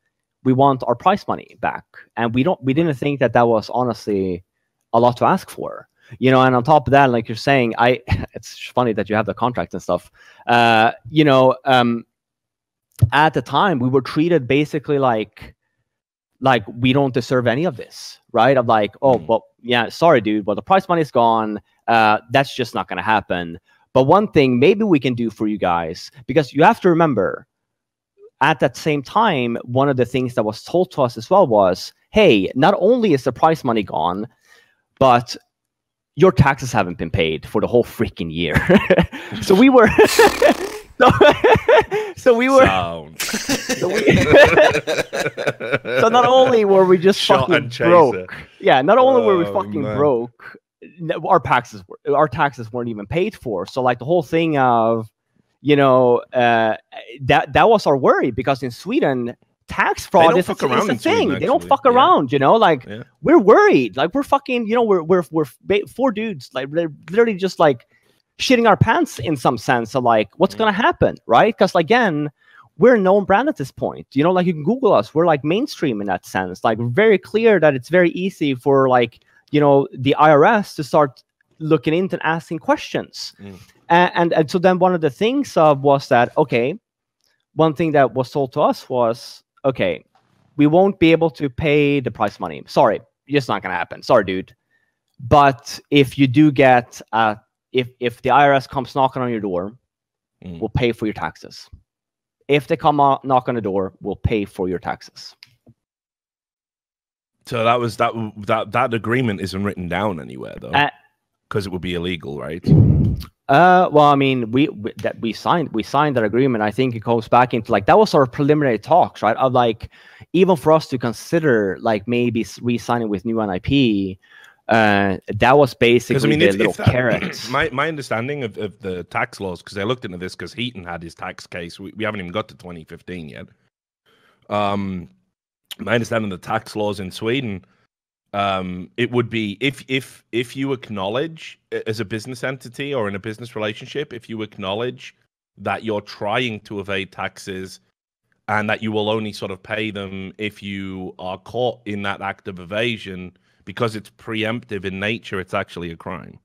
we want our prize money back, and we don't. We didn't think that that was honestly a lot to ask for, you know. And on top of that, like you're saying, I it's funny that you have the contract and stuff. Uh, you know, um, at the time we were treated basically like like we don't deserve any of this, right? Of like, oh, Mm. well, yeah, sorry, dude, but the prize money's gone. Uh, that's just not going to happen. But one thing maybe we can do for you guys, because you have to remember, at that same time, one of the things that was told to us as well was, hey, not only is the prize money gone, but your taxes haven't been paid for the whole freaking year. so we were, so, so we were, so, we, so not only were we just Shot fucking broke, yeah, not only were we Oh, fucking man. broke, our taxes were, our taxes weren't even paid for. So like the whole thing of, you know, uh, that that was our worry because in Sweden. Tax fraud is, a, is a in Sweden, thing. they don't fuck Yeah. around, you know. Like Yeah. we're worried. Like we're fucking, you know, we're we're we're four dudes, like they're literally just like shitting our pants in some sense of like what's Mm. gonna happen, right? Because again, we're a known brand at this point. You know, like you can Google us. We're like mainstream in that sense. Like very clear that it's very easy for like you know the IRS to start looking into and asking questions. Mm. A- And, and so then one of the things uh, was that okay, one thing that was told to us was okay, we won't be able to pay the price money. Sorry, it's not gonna happen. Sorry, dude. But if you do get uh, if if the IRS comes knocking on your door, Mm. we'll pay for your taxes. If they come out, knock on the door, we'll pay for your taxes. So that was that that that agreement isn't written down anywhere though, Uh, because it would be illegal, right? Uh, well, I mean, we, we that we signed we signed that agreement. I think it goes back into like that was our preliminary talks, right? Of like even for us to consider like maybe re-signing with new NIP, uh, that was basically I mean, the if, little that, carrot. my my understanding of, of the tax laws, because I looked into this because Heaton had his tax case. We, we haven't even got to 2015 yet. Um, my understanding of the tax laws in Sweden, um, it would be if if if you acknowledge as a business entity or in a business relationship, if you acknowledge that you're trying to evade taxes and that you will only sort of pay them if you are caught in that act of evasion because it's preemptive in nature it's actually a crime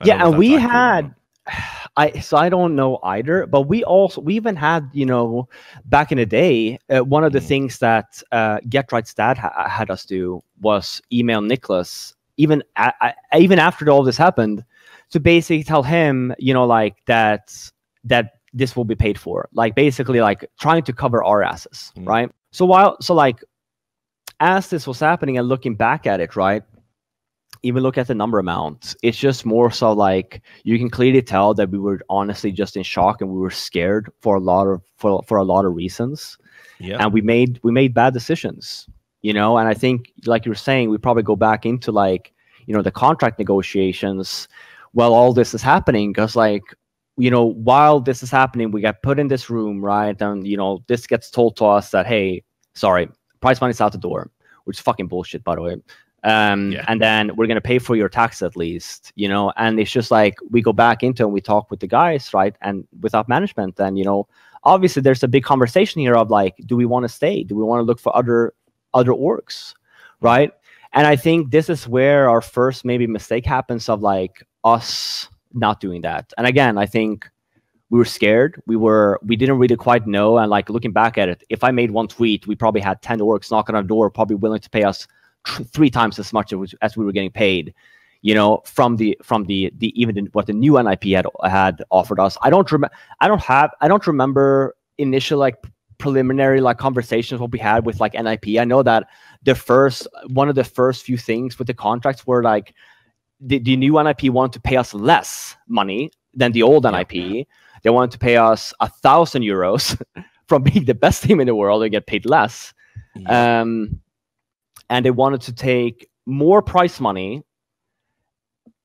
I Yeah, don't know if and we that's accurate or had. I so I don't know either, but we also we even had you know back in the day uh, one of the Mhm. things that uh, GeT_RiGhT's dad ha- had us do was email Nicholas even a- a- even after all this happened to basically tell him you know like that that this will be paid for like basically like trying to cover our asses Mhm. right so while so like as this was happening and looking back at it right even look at the number amount it's just more so like you can clearly tell that we were honestly just in shock and we were scared for a lot of for, for a lot of reasons. Yeah. And we made we made bad decisions you know? And i think like you were saying we probably go back into like you know the contract negotiations while all this is happening because like you know while this is happening we get put in this room right? And you know this gets told to us that hey sorry price money's out the door which is fucking bullshit by the way. Um Yeah. and then we're gonna pay for your tax at least you know? And it's just like we go back into and we talk with the guys right? And without management and you know obviously there's a big conversation here of like do we want to stay? Do we want to look for other other orgs right? And i think this is where our first maybe mistake happens of like us not doing that. And again i think we were scared. We were we didn't really quite know. And like looking back at it if i made one tweet we probably had 10 orgs knocking on our door probably willing to pay us tr- three times as much as, as we were getting paid you know from the from the the even the, what the new nip had had offered us. I don't remember i don't have i don't remember initial like preliminary like conversations what we had with like nip i know that the first one of the first few things with the contracts were like the, the new nip wanted to pay us less money than the old Yeah. nip they wanted to pay us a thousand euros from being the best team in the world and get paid less. Yeah. um, and they wanted to take more price money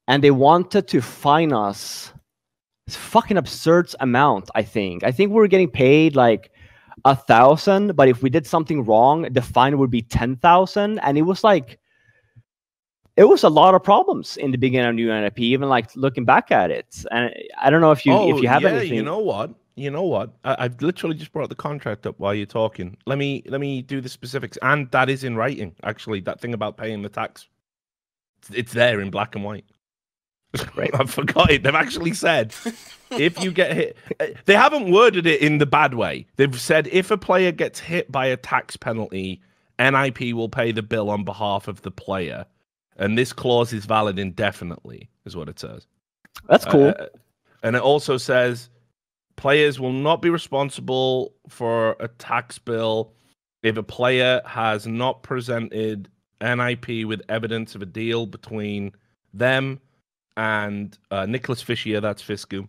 and they wanted to fine us this fucking absurd amount i think. I think we were getting paid like a thousand but if we did something wrong the fine would be 10000 and it was like it was a lot of problems in the beginning of new NIP, even like looking back at it. And I don't know if you if you have Oh, yeah, anything. you know what? You know what? I, I've literally just brought the contract up while you're talking. Let me let me do the specifics, and that is in writing. Actually, that thing about paying the tax, it's there in black and white. Right. I forgot it. They've actually said if you get hit, uh, they haven't worded it in the bad way. They've said if a player gets hit by a tax penalty, NIP will pay the bill on behalf of the player, and this clause is valid indefinitely, is what it says. That's cool. Uh, and it also says players will not be responsible for a tax bill if a player has not presented NIP with evidence of a deal between them and uh, Nicholas Fisher, that's Fisku,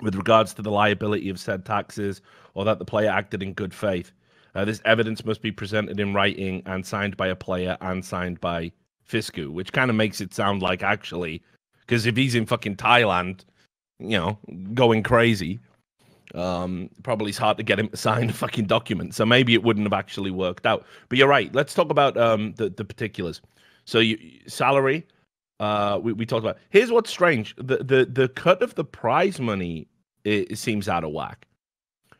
with regards to the liability of said taxes or that the player acted in good faith. Uh, this evidence must be presented in writing and signed by a player and signed by Fisku, which kind of makes it sound like actually, because if he's in fucking Thailand, you know, going crazy, um, probably it's hard to get him to sign a fucking document. So maybe it wouldn't have actually worked out. But you're right. Let's talk about um, the the particulars. So you salary, uh, we, we talked about. Here's what's strange: the the the cut of the prize money it, it seems out of whack.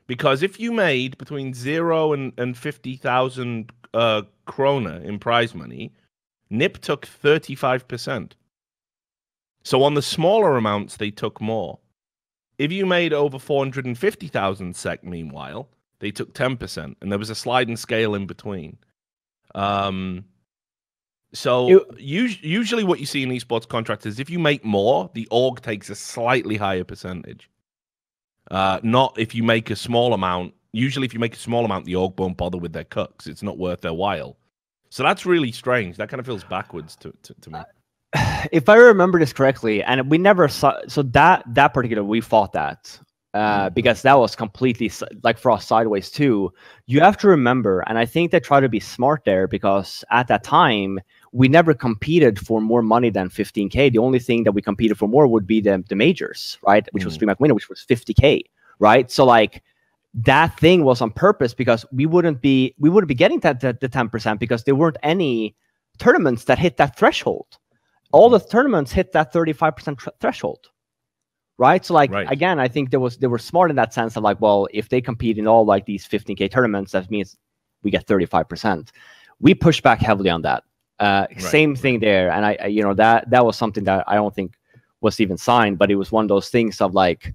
Because if you made between zero and, and fifty thousand uh, krona in prize money, Nip took thirty five percent. So on the smaller amounts, they took more. If you made over 450,000 SEK, meanwhile, they took 10%, and there was a sliding scale in between. Um, so You- us- usually, what you see in esports contracts is if you make more, the org takes a slightly higher percentage. Uh, not if you make a small amount. Usually, if you make a small amount, the org won't bother with their cut 'cause it's not worth their while. So that's really strange. That kind of feels backwards to, to, to me. if I remember this correctly, and we never saw so that that particular we fought that uh, Mhm. because that was completely like for us sideways too. You have to remember, and I think they try to be smart there because at that time we never competed for more money than 15k. The only thing that we competed for more would be the the majors, right? Which was Mhm. Stream Winner, which was 50k, right? So like that thing was on purpose because we wouldn't be we wouldn't be getting that the, the 10% because there weren't any tournaments that hit that threshold. All the tournaments hit that 35% thr- threshold right? So like Right. again i think there was they were smart in that sense of like well if they compete in all like these 15k tournaments that means we get 35% we push back heavily on that. Uh, same thing there. And I, I you know that that was something that i don't think was even signed but it was one of those things of like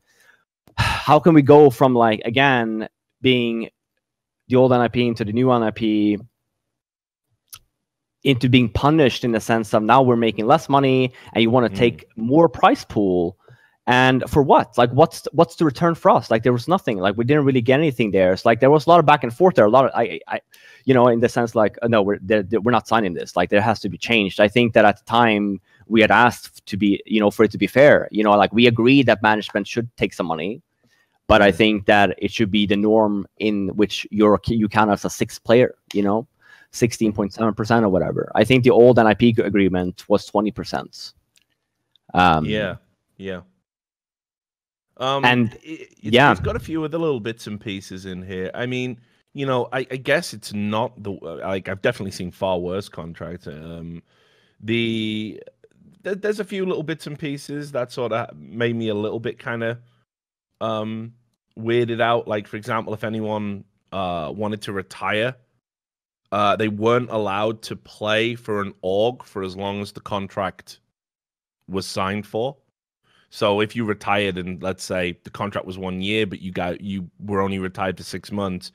how can we go from like again being the old nip into the new nip into being punished in the sense of now we're making less money and you want to Mm. take more price pool? And for what? Like what's what's the return for us? Like there was nothing. Like we didn't really get anything there. It's like there was a lot of back and forth there. A lot of i i you know in the sense like uh, no we're they're, they're- we're not signing this. Like there has to be changed. I think that at the time we had asked to be you know for it to be fair you know like we agreed that management should take some money but i think that it should be the norm in which you're you count as a sixth player you know 16.7% or whatever. I think the old NIP agreement was 20%. Um, yeah, yeah. Um, And, it's, yeah. it's got a few other little bits and pieces in here. I mean, you know, I, I guess it's not the like I've definitely seen far worse contracts. Um, the there, there's a few little bits and pieces that sort of made me a little bit kind of um weirded out. Like for example, if anyone uh wanted to retire. Uh, they weren't allowed to play for an org for as long as the contract was signed for. So if you retired and let's say the contract was one year, but you got you were only retired for six months,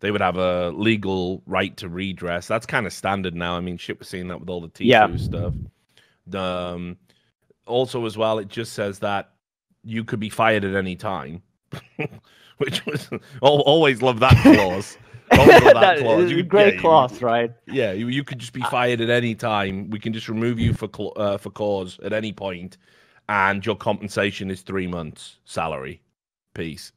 they would have a legal right to redress. That's kind of standard now. I mean, shit, we're seeing that with all the T2 Yeah. stuff. Um, also, as well, it just says that you could be fired at any time, which was al- always love that clause. Always love that clause. You- great yeah, you- clause, right? yeah, you, you could just be fired at any time. We can just remove you for cl- uh, for cause at any point, and your compensation is three months salary, piece,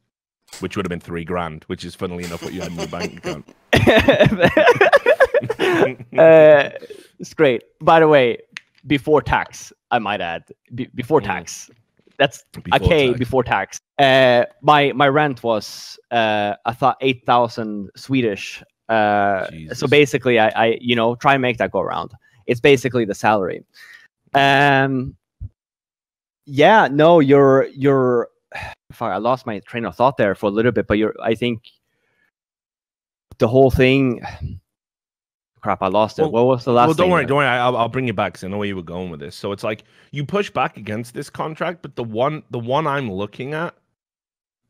which would have been three grand, which is funnily enough what you had in your bank account. uh, it's great. By the way, before tax, I might add, be- before Mm. tax. That's Before okay tax. before tax. Uh, my my rent was uh, I thought eight thousand Swedish. Uh, so basically, I, I you know try and make that go around. It's basically the salary. Um. Yeah. No, you're you're. Fuck, I lost my train of thought there for a little bit, but you're. I think the whole thing crap, I lost it. Well- what was the last? well, don't worry, there? don't worry. I'll, I'll bring you back because I know where you were going with this. So it's like you push back against this contract, but the one, the one I'm looking at,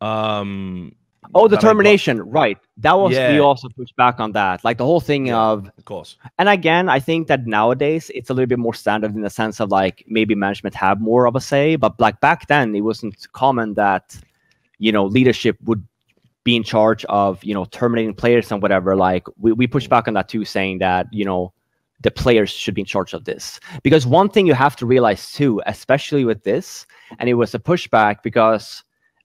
um, Oh, the termination, right? That was Yeah. we also pushed back on that. Like the whole thing Yeah. of of course, and again, I think that nowadays it's a little bit more standard in the sense of like maybe management have more of a say, but like back then it wasn't common that you know leadership would be in charge of you know terminating players and whatever. Like we, we pushed back on that too, saying that you know the players should be in charge of this because one thing you have to realize too, especially with this, and it was a pushback because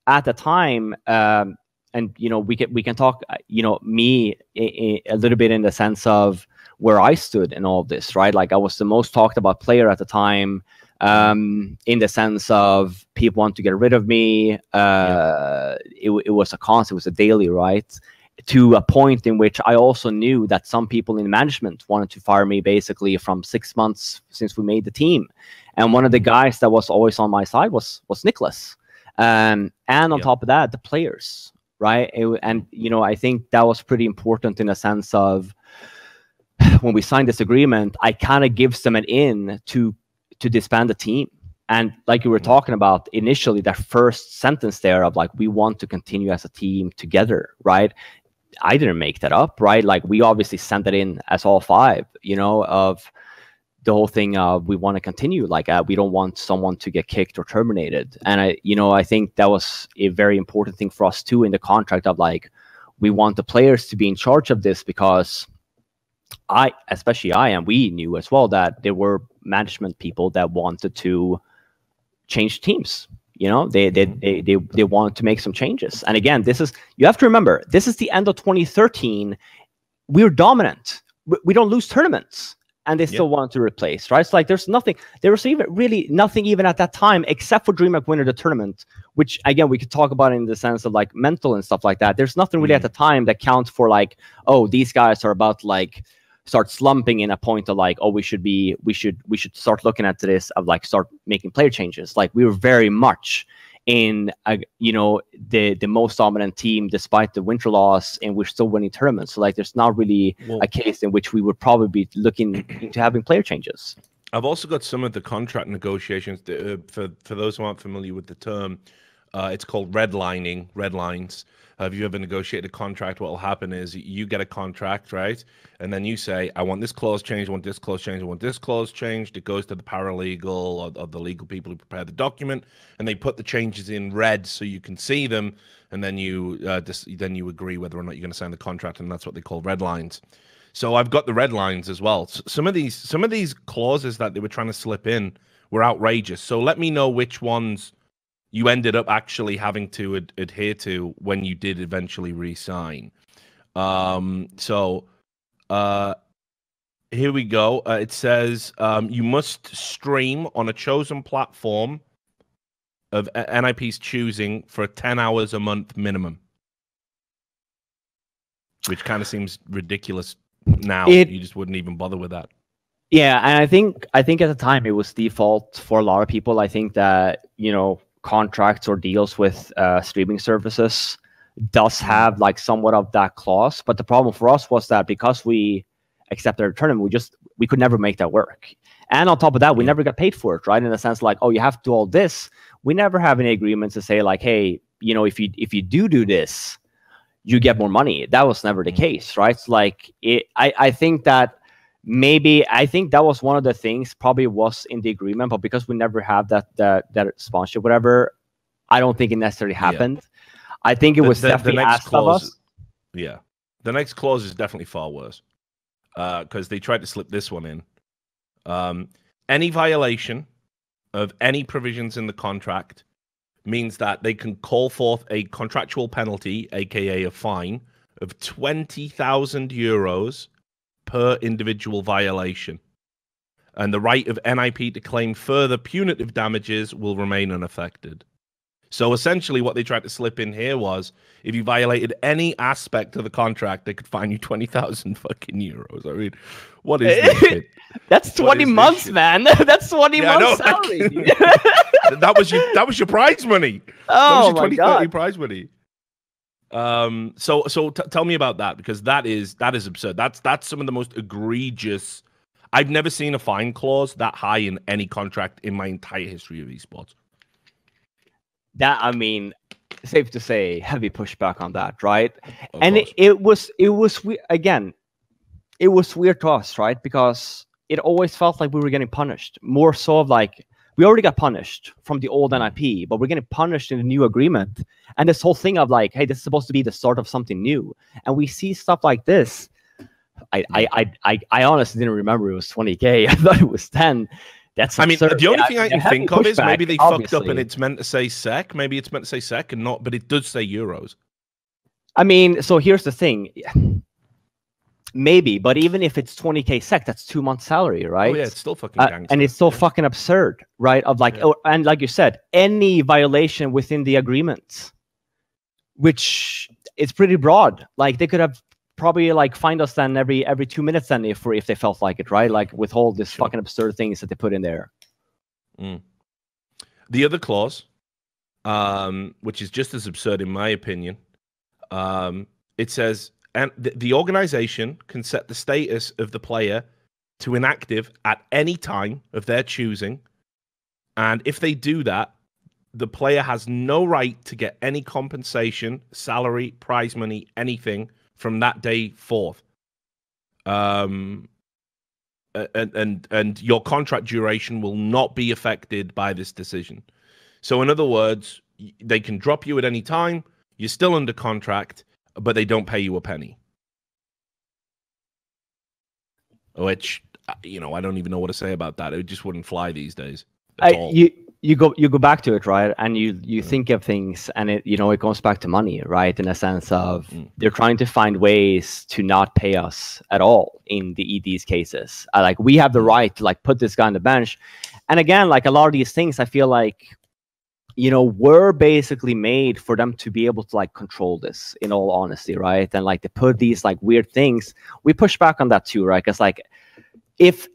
at the time. Um, and you know we can we can talk uh, you know me a little bit in the sense of where I stood in all this, right? Like I was the most talked about player at the time, um, in the sense of people want to get rid of me. Uh, it, it was a constant, it was a daily, right? To a point in which I also knew that some people in management wanted to fire me basically from six months since we made the team. And one of the guys that was always on my side was was Nicholas. Um, and on Yeah. top of that, the players, right? It and you know, I think that was pretty important in a sense of when we signed this agreement, I kind of gives them an in to to disband the team. And like you were Mhm. talking about initially, that first sentence there of like, we want to continue as a team together, right? I didn't make that up, right? Like we obviously sent that in as all five, you know, of the whole thing of we want to continue. Like uh, we don't want someone to get kicked or terminated. And I, you know, I think that was a very important thing for us too in the contract of like, we want the players to be in charge of this because I, especially I, and we knew as well that there were management people that wanted to change teams. You know, they they mm-hmm. they they, they wanted to make some changes. And again, this is you have to remember, this is the end of 2013. We're dominant. We, we don't lose tournaments, and they still wanted to replace. Right? It's like there's nothing. There was even really nothing even at that time except for DreamHack winner the tournament, which again we could talk about in the sense of like mental and stuff like that. There's nothing really at mm-hmm. the time that counts for like, oh, these guys are about like start slumping in a point of like, oh, we should be, we should, we should start looking at this of like start making player changes. Like we were very much in, a, you know, the the most dominant team despite the winter loss, and we're still winning tournaments. So like, there's not really Well, a case in which we would probably be looking into having player changes. I've also got some of the contract negotiations. that, Uh, for for those who aren't familiar with the term, uh, it's called redlining. Red lines. Have you ever negotiated a contract? What will happen is you get a contract, right? And then you say, I want this clause changed, I want this clause changed, I want this clause changed. It goes to the paralegal or, or the legal people who prepare the document, and they put the changes in red so you can see them. And then you uh, dis- then you agree whether or not you're going to sign the contract, and that's what they call red lines. So I've got the red lines as well. S- Some of these some of these clauses that they were trying to slip in were outrageous. So let me know which ones you ended up actually having to ad- adhere to when you did eventually resign. Um, so uh, here we go. Uh, it says um, you must stream on a chosen platform of NIP's choosing for 10 hours a month minimum. Which kind of seems ridiculous now. It- you just wouldn't even bother with that. Yeah, and I think I think at the time it was default for a lot of people. I think that you know contracts or deals with uh, streaming services does have like somewhat of that clause. But the problem for us was that because we accepted a tournament, we just we could never make that work. And on top of that, we never got paid for it, right? In the sense like, oh, you have to do all this. We never have any agreements to say like, hey, you know, if you if you do do this, you get more money. That was never the Mhm. case, right? It's like it. I I think that maybe I think that was one of the things probably was in the agreement, but because we never have that that that sponsorship, whatever, I don't think it necessarily Yeah. happened. I think it was the- the definitely next asked of clause- us. Yeah. The next clause is definitely far worse because they tried to slip this one in. Um, any violation of any provisions in the contract means that they can call forth a contractual penalty, aka a fine, of 20,000 euros per individual violation. And the right of NIP to claim further punitive damages will remain unaffected. So essentially, what they tried to slip in here was if you violated any aspect of the contract, they could fine you 20,000 fucking euros. I mean, what is this? That's twenty is months, shit? man. That's twenty Yeah, I know, months salary. that was your that was your prize money. Oh that was oh your 20, god. prize money. Um, so so t- tell me about that because that is that is absurd. That's that's some of the most egregious. I've never seen a fine clause that high in any contract in my entire history of esports. That I mean, safe to say, heavy pushback on that, right? Of and it, it was it was we- again, it was weird to us, right? Because it always felt like we were getting punished. More so of like we already got punished from the old hmm. NIP, but we're getting punished in the new agreement. And this whole thing of like, hey, this is supposed to be the start of something new. And we see stuff like this. I I hmm. I I, I honestly didn't remember it was 20k. I thought it was 10. That's I mean, absurd. the only thing I can think of is maybe they fucked up and it's meant to say SEK. Maybe it's meant to say SEK and not, but it does say euros. I mean, so here's the thing. Maybe, but even if it's 20k SEK, that's two months salary, right? Oh yeah, it's still fucking Uh, and it's so Yeah. fucking absurd, right? Of like, Yeah. oh, and like you said, any violation within the agreement, which is pretty broad. Like they could have probably like fined us then every every two minutes then if if they felt like it, right? Like with all this Sure. fucking absurd things that they put in there. The other clause, um, which is just as absurd in my opinion, um, it says, and the, the organization can set the status of the player to inactive at any time of their choosing. And if they do that, the player has no right to get any compensation, salary, prize money, anything from that day forth. Um, and and and your contract duration will not be affected by this decision. So, in other words, they can drop you at any time. You're still under contract, but they don't pay you a penny. Which uh, you know, I don't even know what to say about that. It just wouldn't fly these days. I, you you go you go back to it right and you you think of things and it you know it goes back to money right in a sense of Mm. they're trying to find ways to not pay us at all in the ed's cases uh, like we have the Mm. right to like put this guy on the bench and again like a lot of these things i feel like you know were basically made for them to be able to like control this in all honesty right? And like to put these like weird things. We push back on that too right? Because like if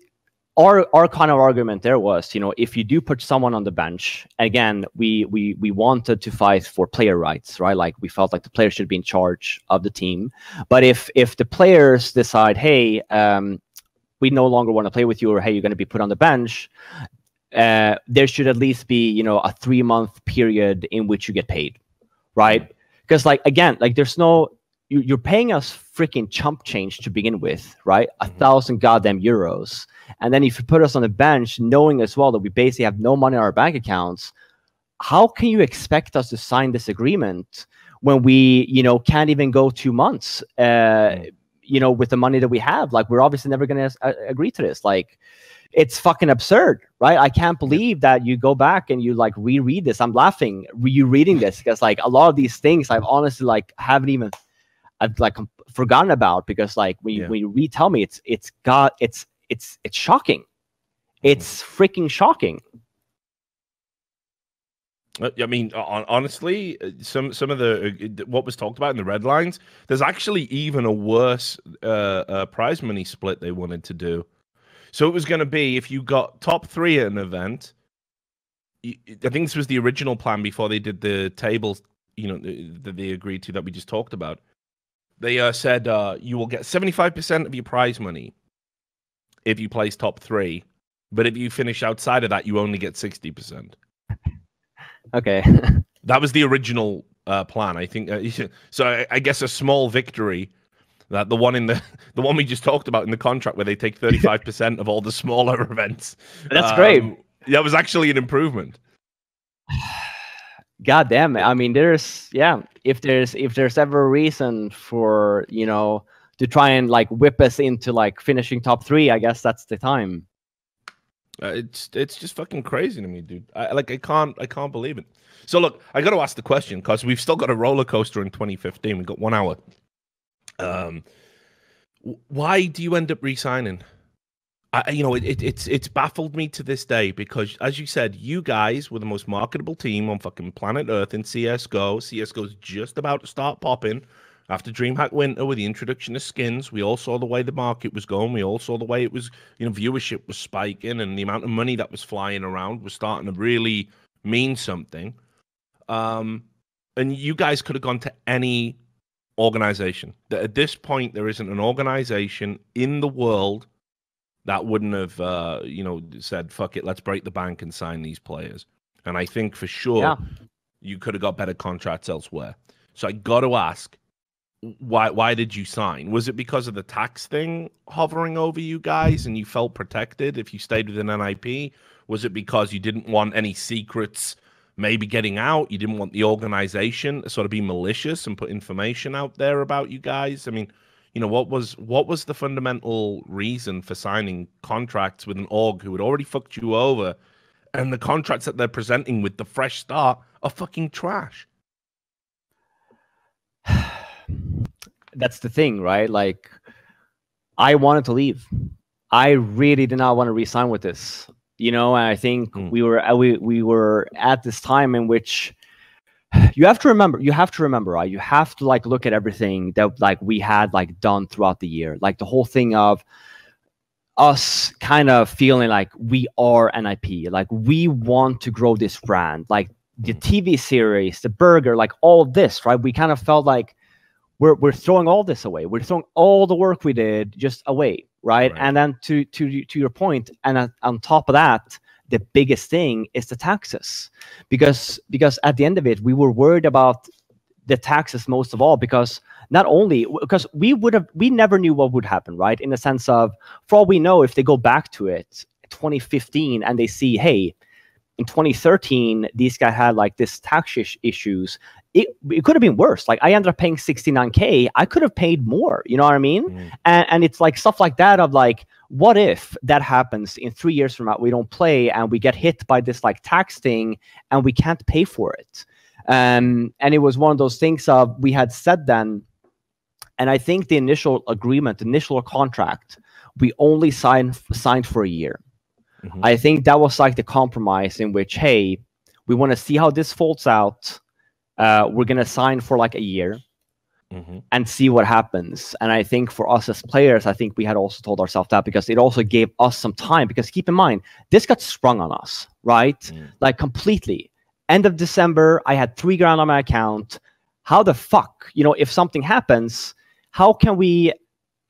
our our kind of argument there was you know if you do put someone on the bench again we we we wanted to fight for player rights right? Like we felt like the players should be in charge of the team. But if if the players decide hey um we no longer want to play with you or hey you're going to be put on the bench uh there should at least be you know a three month period in which you get paid right because like again like there's no you, you're paying us freaking chump change to begin with right a Mhm. thousand goddamn euros and then if you put us on the bench, knowing as well that we basically have no money in our bank accounts, how can you expect us to sign this agreement when we, you know, can't even go two months, uh, Mm. you know, with the money that we have? Like, we're obviously never going to uh, agree to this. Like, it's fucking absurd, right? I can't believe that you go back and you like reread this. I'm laughing you reading this because like a lot of these things I've honestly like haven't even I've like forgotten about because like when you Yeah. when you retell me it's it's got it's it's it's shocking. It's freaking shocking. Uh, I mean, honestly, uh, some some of the uh, what was talked about in the red lines. There's actually even a worse uh, uh, prize money split they wanted to do. So it was going to be if you got top three at an event. I think this was the original plan before they did the tables. You know that they agreed to that we just talked about. They uh, said uh, you will get 75% of your prize money if you place top three, but if you finish outside of that, you only get 60%. Okay. That was the original uh, plan. I think uh, so. I, I guess a small victory. That the one in the the one we just talked about in the contract where they take thirty five percent of all the smaller events. That's great. Um, That was actually an improvement. God damn it. I mean, there's yeah, if there's if there's ever a reason for, you know, to try and like whip us into like finishing top three, I guess that's the time. Uh, it's it's just fucking crazy to me, dude. I like I can't I can't believe it. So look, I got to ask the question because we've still got a roller coaster in 2015. We've got one hour. Um, why do you end up re-signing? I, you know, it, it, it's it's baffled me to this day because, as you said, you guys were the most marketable team on fucking planet Earth in CS:GO. CS:GO's just about to start popping after DreamHack Winter with the introduction of skins. We all saw the way the market was going. We all saw the way it was, you know, viewership was spiking, and the amount of money that was flying around was starting to really mean something. Um, and you guys could have gone to any organization. That at this point, there isn't an organization in the world that wouldn't have, uh, you know, said, fuck it, let's break the bank and sign these players. And I think for sure Yeah. you could have got better contracts elsewhere. So I got to ask, why why did you sign? Was it because of the tax thing hovering over you guys and you felt protected if you stayed with an NIP? Was it because you didn't want any secrets maybe getting out? You didn't want the organization to sort of be malicious and put information out there about you guys? I mean, you know, what was what was the fundamental reason for signing contracts with an org who had already fucked you over and the contracts that they're presenting with the fresh start are fucking trash? that's the thing, right? Like, I wanted to leave. I really did not want to resign with this, you know. And I think Mm. we were uh, we we were at this time in which you have to remember. You have to remember, right? You have to like look at everything that like we had like done throughout the year, like the whole thing of us kind of feeling like we are an IP, like we want to grow this brand, like the TV series, the burger, like all this, right? We kind of felt like we're we're throwing all this away. We're throwing all the work we did just away, right? Right. And then to to to your point, and on- on top of that, the biggest thing is the taxes, because because at the end of it, we were worried about the taxes most of all because not only because we would have we never knew what would happen right in the sense of for all we know if they go back to it 2015 and they see hey in 2013 these guys had like this tax issues it, it could have been worse. Like i ended up paying 69k i could have paid more you know what i mean? Mm. and, and it's like stuff like that of like what if that happens in three years from now we don't play and we get hit by this like tax thing and we can't pay for it? Um, and it was one of those things of we had said then and i think the initial agreement initial contract we only signed signed for a year. Mhm. i think that was like the compromise in which hey we want to see how this folds out uh, we're going to sign for like a year Mhm. and see what happens. And I think for us as players, I think we had also told ourselves that because it also gave us some time. Because keep in mind, this got sprung on us, right? Mm. Like completely. End of December, I had three grand on my account. How the fuck, you know, if something happens, how can we,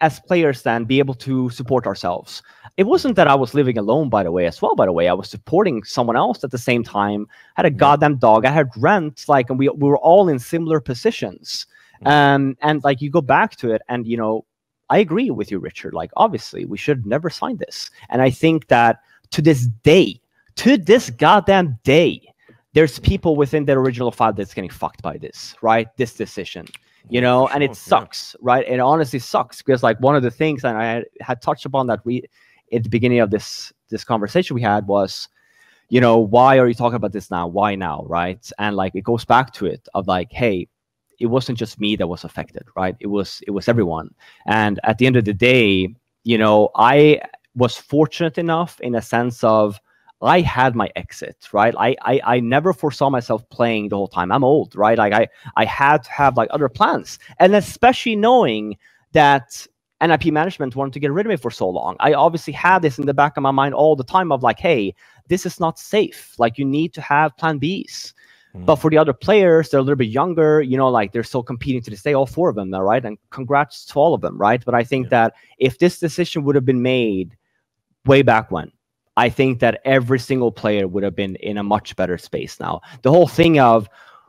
as players, then be able to support ourselves? It wasn't that I was living alone, by the way, as well. By the way, I was supporting someone else at the same time. I had a goddamn dog. I had rent, like, and we we were all in similar positions. Um, and like you go back to it, and you know, I agree with you, Richard. Like, obviously, we should never sign this. And I think that to this day, to this goddamn day, there's people within the original file that's getting fucked by this, right? This decision, you know, and it sucks, right? It honestly sucks because like one of the things that I had, had touched upon that we at the beginning of this this conversation we had was, you know, why are you talking about this now? Why now, right? And like it goes back to it of like, hey, it wasn't just me that was affected, right? It was it was everyone. And at the end of the day, you know, I was fortunate enough in a sense of I had my exit, right? I, I I never foresaw myself playing the whole time. I'm old, right? Like I I had to have like other plans, and especially knowing that NIP management wanted to get rid of me for so long. I obviously had this in the back of my mind all the time of like, hey, this is not safe. Like you need to have plan Bs. Hmm. But for the other players, they're a little bit younger, you know, like they're still competing to this day, all four of them, right? And congrats to all of them, right? But I think Yeah. that if this decision would have been made way back when, I think that every single player would have been in a much better space now. The whole thing of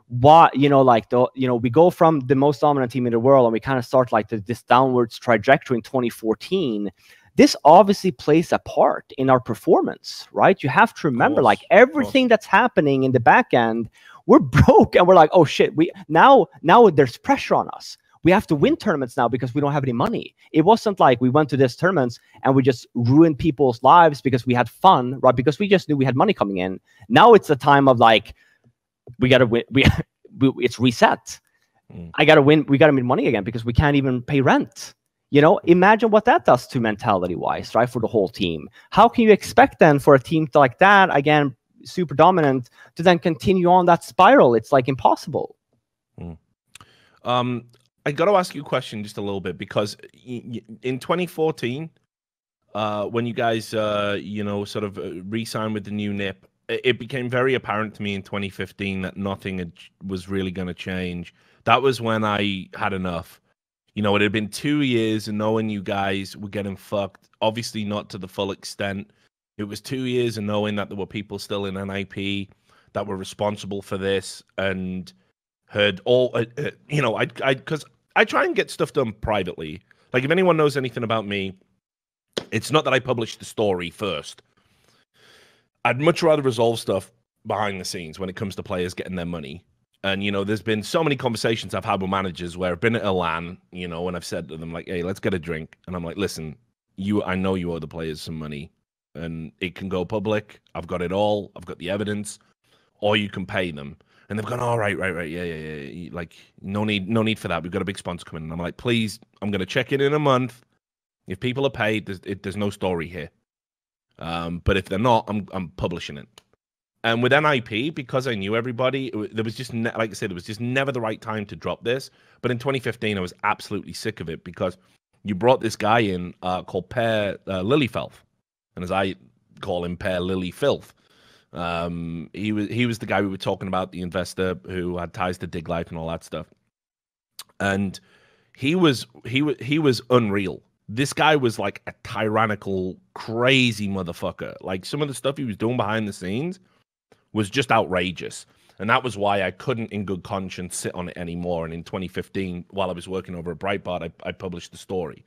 what, you know, like the, you know, we go from the most dominant team in the world and we kind of start like the, this downwards trajectory in 2014 this obviously plays a part in our performance, right? You have to remember, course, like everything that's happening in the back end, we're broke and we're like, oh shit, we now now there's pressure on us. We have to win tournaments now because we don't have any money. It wasn't like we went to this tournaments and we just ruined people's lives because we had fun, right? Because we just knew we had money coming in. Now it's a time of like, we gotta win. We, we it's reset. Mm. I gotta win. We gotta make money again because we can't even pay rent. You know, imagine what that does to mentality wise, right? For the whole team. How can you expect then for a team like that, again, super dominant, to then continue on that spiral? It's like impossible. Um, I got to ask you a question just a little bit because in 2014, uh, when you guys, uh, you know, sort of uh, re-signed with the new NIP, it became very apparent to me in 2015 that nothing was really going to change. That was when I had enough. You know, it had been two years and knowing you guys were getting fucked. Obviously, not to the full extent. It was two years and knowing that there were people still in NIP that were responsible for this and heard all, uh, uh, you know, I, I, because I try and get stuff done privately. Like, if anyone knows anything about me, it's not that I publish the story first. I'd much rather resolve stuff behind the scenes when it comes to players getting their money. And you know, there's been so many conversations I've had with managers where I've been at a LAN, you know, and I've said to them like, "Hey, let's get a drink," and I'm like, "Listen, you, I know you owe the players some money, and it can go public. I've got it all. I've got the evidence, or you can pay them." And they've gone, "All right, right, right, yeah, yeah, yeah. Like, no need, no need for that. We've got a big sponsor coming." And I'm like, "Please, I'm gonna check in in a month. If people are paid, there's, it, there's no story here. Um, but if they're not, I'm I'm publishing it." And with NIP, because I knew everybody, there was just ne- like I said, it was just never the right time to drop this. But in 2015, I was absolutely sick of it because you brought this guy in uh, called Per uh, Lilyfelth, and as I call him, Per Lily Filth. Um, he was he was the guy we were talking about, the investor who had ties to Dig Life and all that stuff. And he was he was he was unreal. This guy was like a tyrannical, crazy motherfucker. Like some of the stuff he was doing behind the scenes was just outrageous. And that was why I couldn't, in good conscience, sit on it anymore. And in 2015, while I was working over at Breitbart, I, I published the story.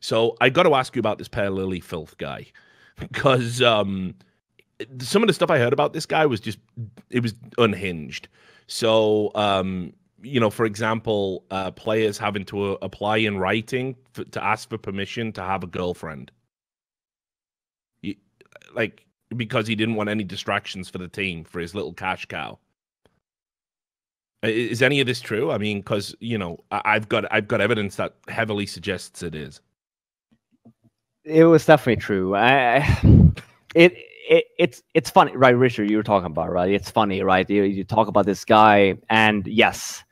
So I got to ask you about this Per Lily Filth guy because um, some of the stuff I heard about this guy was just, it was unhinged. So, um, you know, for example, uh, players having to uh, apply in writing for, to ask for permission to have a girlfriend. Like, because he didn't want any distractions for the team for his little cash cow. Is any of this true? I mean, because you know, I've got I've got evidence that heavily suggests it is. It was definitely true. I, it, it it's it's funny, right, Richard? You were talking about right. It's funny, right? You, you talk about this guy, and yes,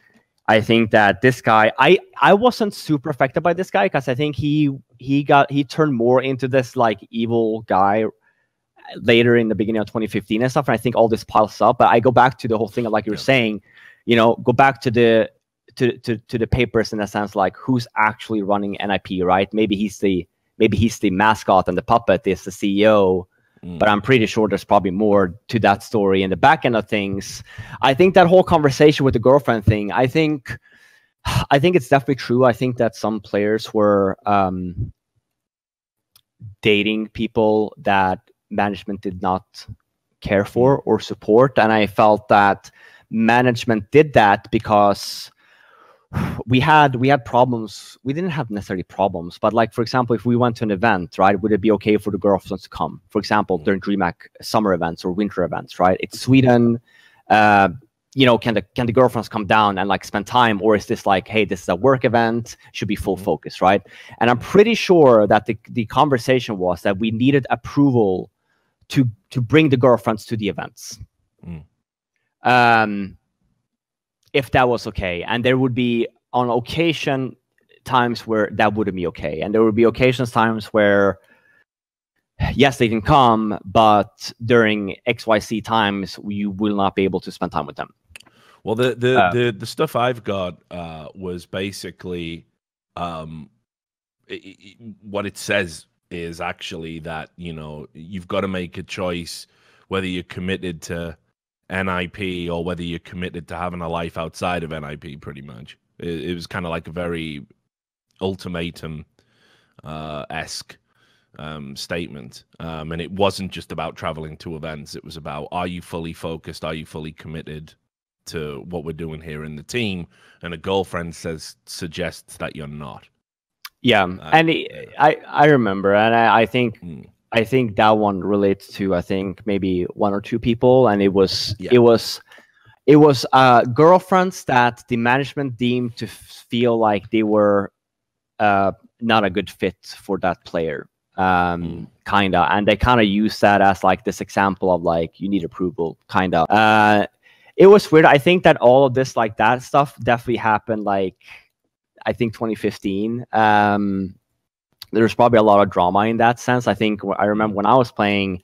I think that this guy, I I wasn't super affected by this guy because I think he he got he turned more into this like evil guy later in the beginning of 2015 and stuff. And I think all this piles up. But I go back to the whole thing of like you were yeah. saying, you know, go back to the to, to to the papers in a sense like who's actually running NIP, right? Maybe he's the maybe he's the mascot and the puppet is the CEO. Mm. But I'm pretty sure there's probably more to that story in the back end of things. I think that whole conversation with the girlfriend thing, I think I think it's definitely true. I think that some players were um, dating people that management did not care for mm. or support. And I felt that management did that because we had we had problems we didn't have necessarily problems but like for example if we went to an event right would it be okay for the girlfriends to come for example mm. during dreamhack summer events or winter events right it's sweden uh, you know can the can the girlfriends come down and like spend time or is this like hey this is a work event should be full mm-hmm. focus right and i'm pretty sure that the, the conversation was that we needed approval to to bring the girlfriends to the events. Mm. Um, if that was okay, and there would be on occasion times where that wouldn't be okay, and there would be occasions times where yes they can come, but during XYZ times you will not be able to spend time with them. Well, the the uh, the, the stuff I've got uh, was basically um, it, it, what it says is actually that you know you've got to make a choice whether you're committed to NIP or whether you're committed to having a life outside of NIP. Pretty much, it, it was kind of like a very ultimatum uh, esque um, statement, um, and it wasn't just about traveling to events. It was about are you fully focused? Are you fully committed? to what we're doing here in the team and a girlfriend says suggests that you're not yeah, uh, and it, I I remember, and I, I think mm. I think that one relates to I think maybe one or two people, and it was yeah. it was it was uh, girlfriends that the management deemed to feel like they were uh, not a good fit for that player, um, mm. kinda, and they kind of use that as like this example of like you need approval, kind of. Uh, it was weird. I think that all of this like that stuff definitely happened like I think 2015. Um, there's probably a lot of drama in that sense. I think I remember when I was playing,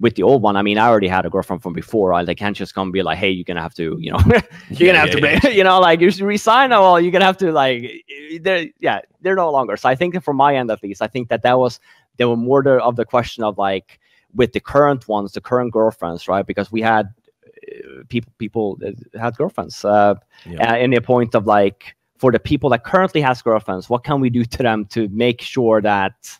with the old one, I mean, I already had a girlfriend from before. I, they can't just come and be like, "Hey, you're gonna have to, you know, you're Yeah, gonna have yeah, to, you know, like you should resign. Well, you're gonna have to, like, they're, yeah, they're no longer." So I think from my end, at least, I think that that was there were more the, of the question of like with the current ones, the current girlfriends, right? Because we had uh, people, people had girlfriends, uh, Yeah. uh, in the point of like for the people that currently has girlfriends, what can we do to them to make sure that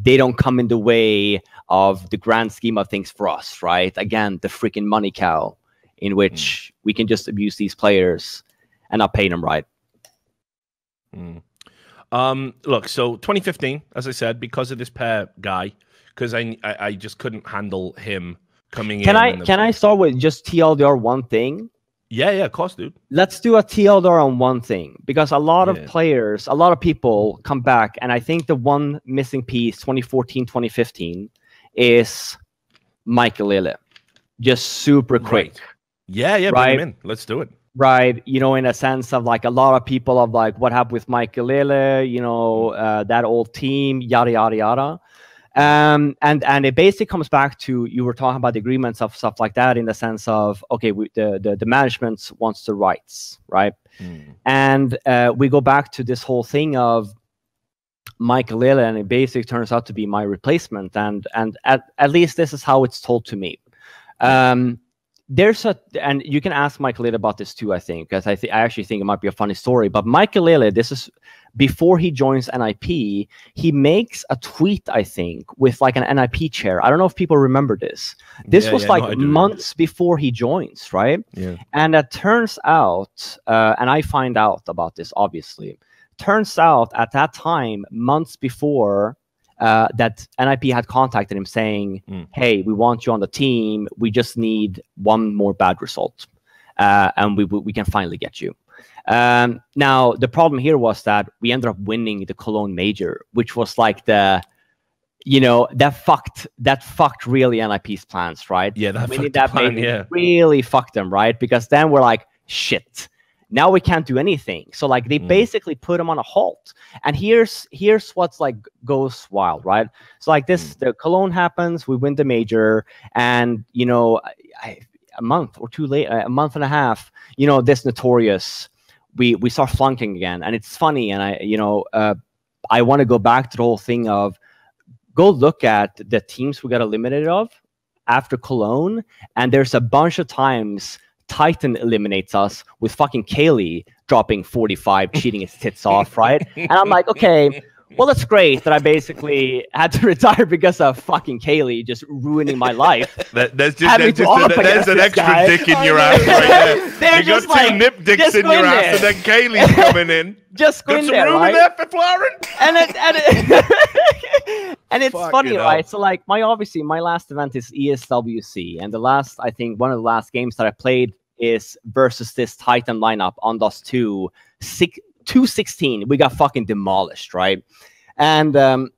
they don't come in the way of the grand scheme of things for us, right? Again, the freaking money cow in which we can just abuse these players and not pay them right. Mm. Um, look, so 2015, as I said, because of this Per guy, because I, I I just couldn't handle him coming in. Can I and the- can I start with just TLDR one thing? Yeah, yeah, of course, dude. let's do a TLDR on one thing because a lot Yeah. of players, a lot of people come back, and I think the one missing piece 2014, 2015 is Maikelele. Just super quick, Right. Yeah, yeah, bring Right. him in. Let's do it. right? You know, in a sense of like a lot of people of like what happened with Maikelele, you know, uh, that old team, yada yada yada. Um, and and it basically comes back to you were talking about the agreements of stuff like that in the sense of okay, we, the, the the management wants the rights, right? Mm. and uh, we go back to this whole thing of Maikelele, and it basically turns out to be my replacement. And and at, at least this is how it's told to me. Um, there's a and you can ask Maikelele about this too. I think because I think I actually think it might be a funny story. But Maikelele, this is before he joins NIP. He makes a tweet, I think, with like an NIP chair. I don't know if people remember this. This Yeah, was yeah, like do. months before he joins, right? Yeah. And it turns out, uh, and I find out about this obviously. Turns out at that time, months before, uh, that NIP had contacted him saying, Mm. "Hey, we want you on the team. We just need one more bad result, uh, and we we we can finally get you." Um, now the problem here was that we ended up winning the Cologne Major, which was like the you know that fucked that fucked really NIP's plans, right? Yeah, that winning fucked the that plan, yeah. really fucked them, right? Because then we're like, shit. Now we can't do anything. So like they Mm. basically put him on a halt. And here's here's what's like goes wild, right? So like this, the Cologne happens, we win the major, and you know, I, I, a month or two late, a month and a half, you know, this notorious, we we start flunking again, and it's funny, and I, you know, uh, I want to go back to the whole thing of go look at the teams we got eliminated of after Cologne, and there's a bunch of times Titan eliminates us with fucking KQLY dropping 45, cheating his tits off, right? And I'm like, okay, well, that's great that I basically had to retire because of fucking KQLY just ruining my life. That, there's just, to just a, against an extra guy. dick in your ass right there. They're you just got two nip dicks in your ass, and then KQLY's coming in. Just go Got in some there, room right? in there for Florence? and it, and it, and it's Fucking funny, hell. right? So like my obviously my last event is ESWC, and the last I think one of the last games that I played is versus this Titan lineup on Dust 2, six, 216. We got fucking demolished, right? And um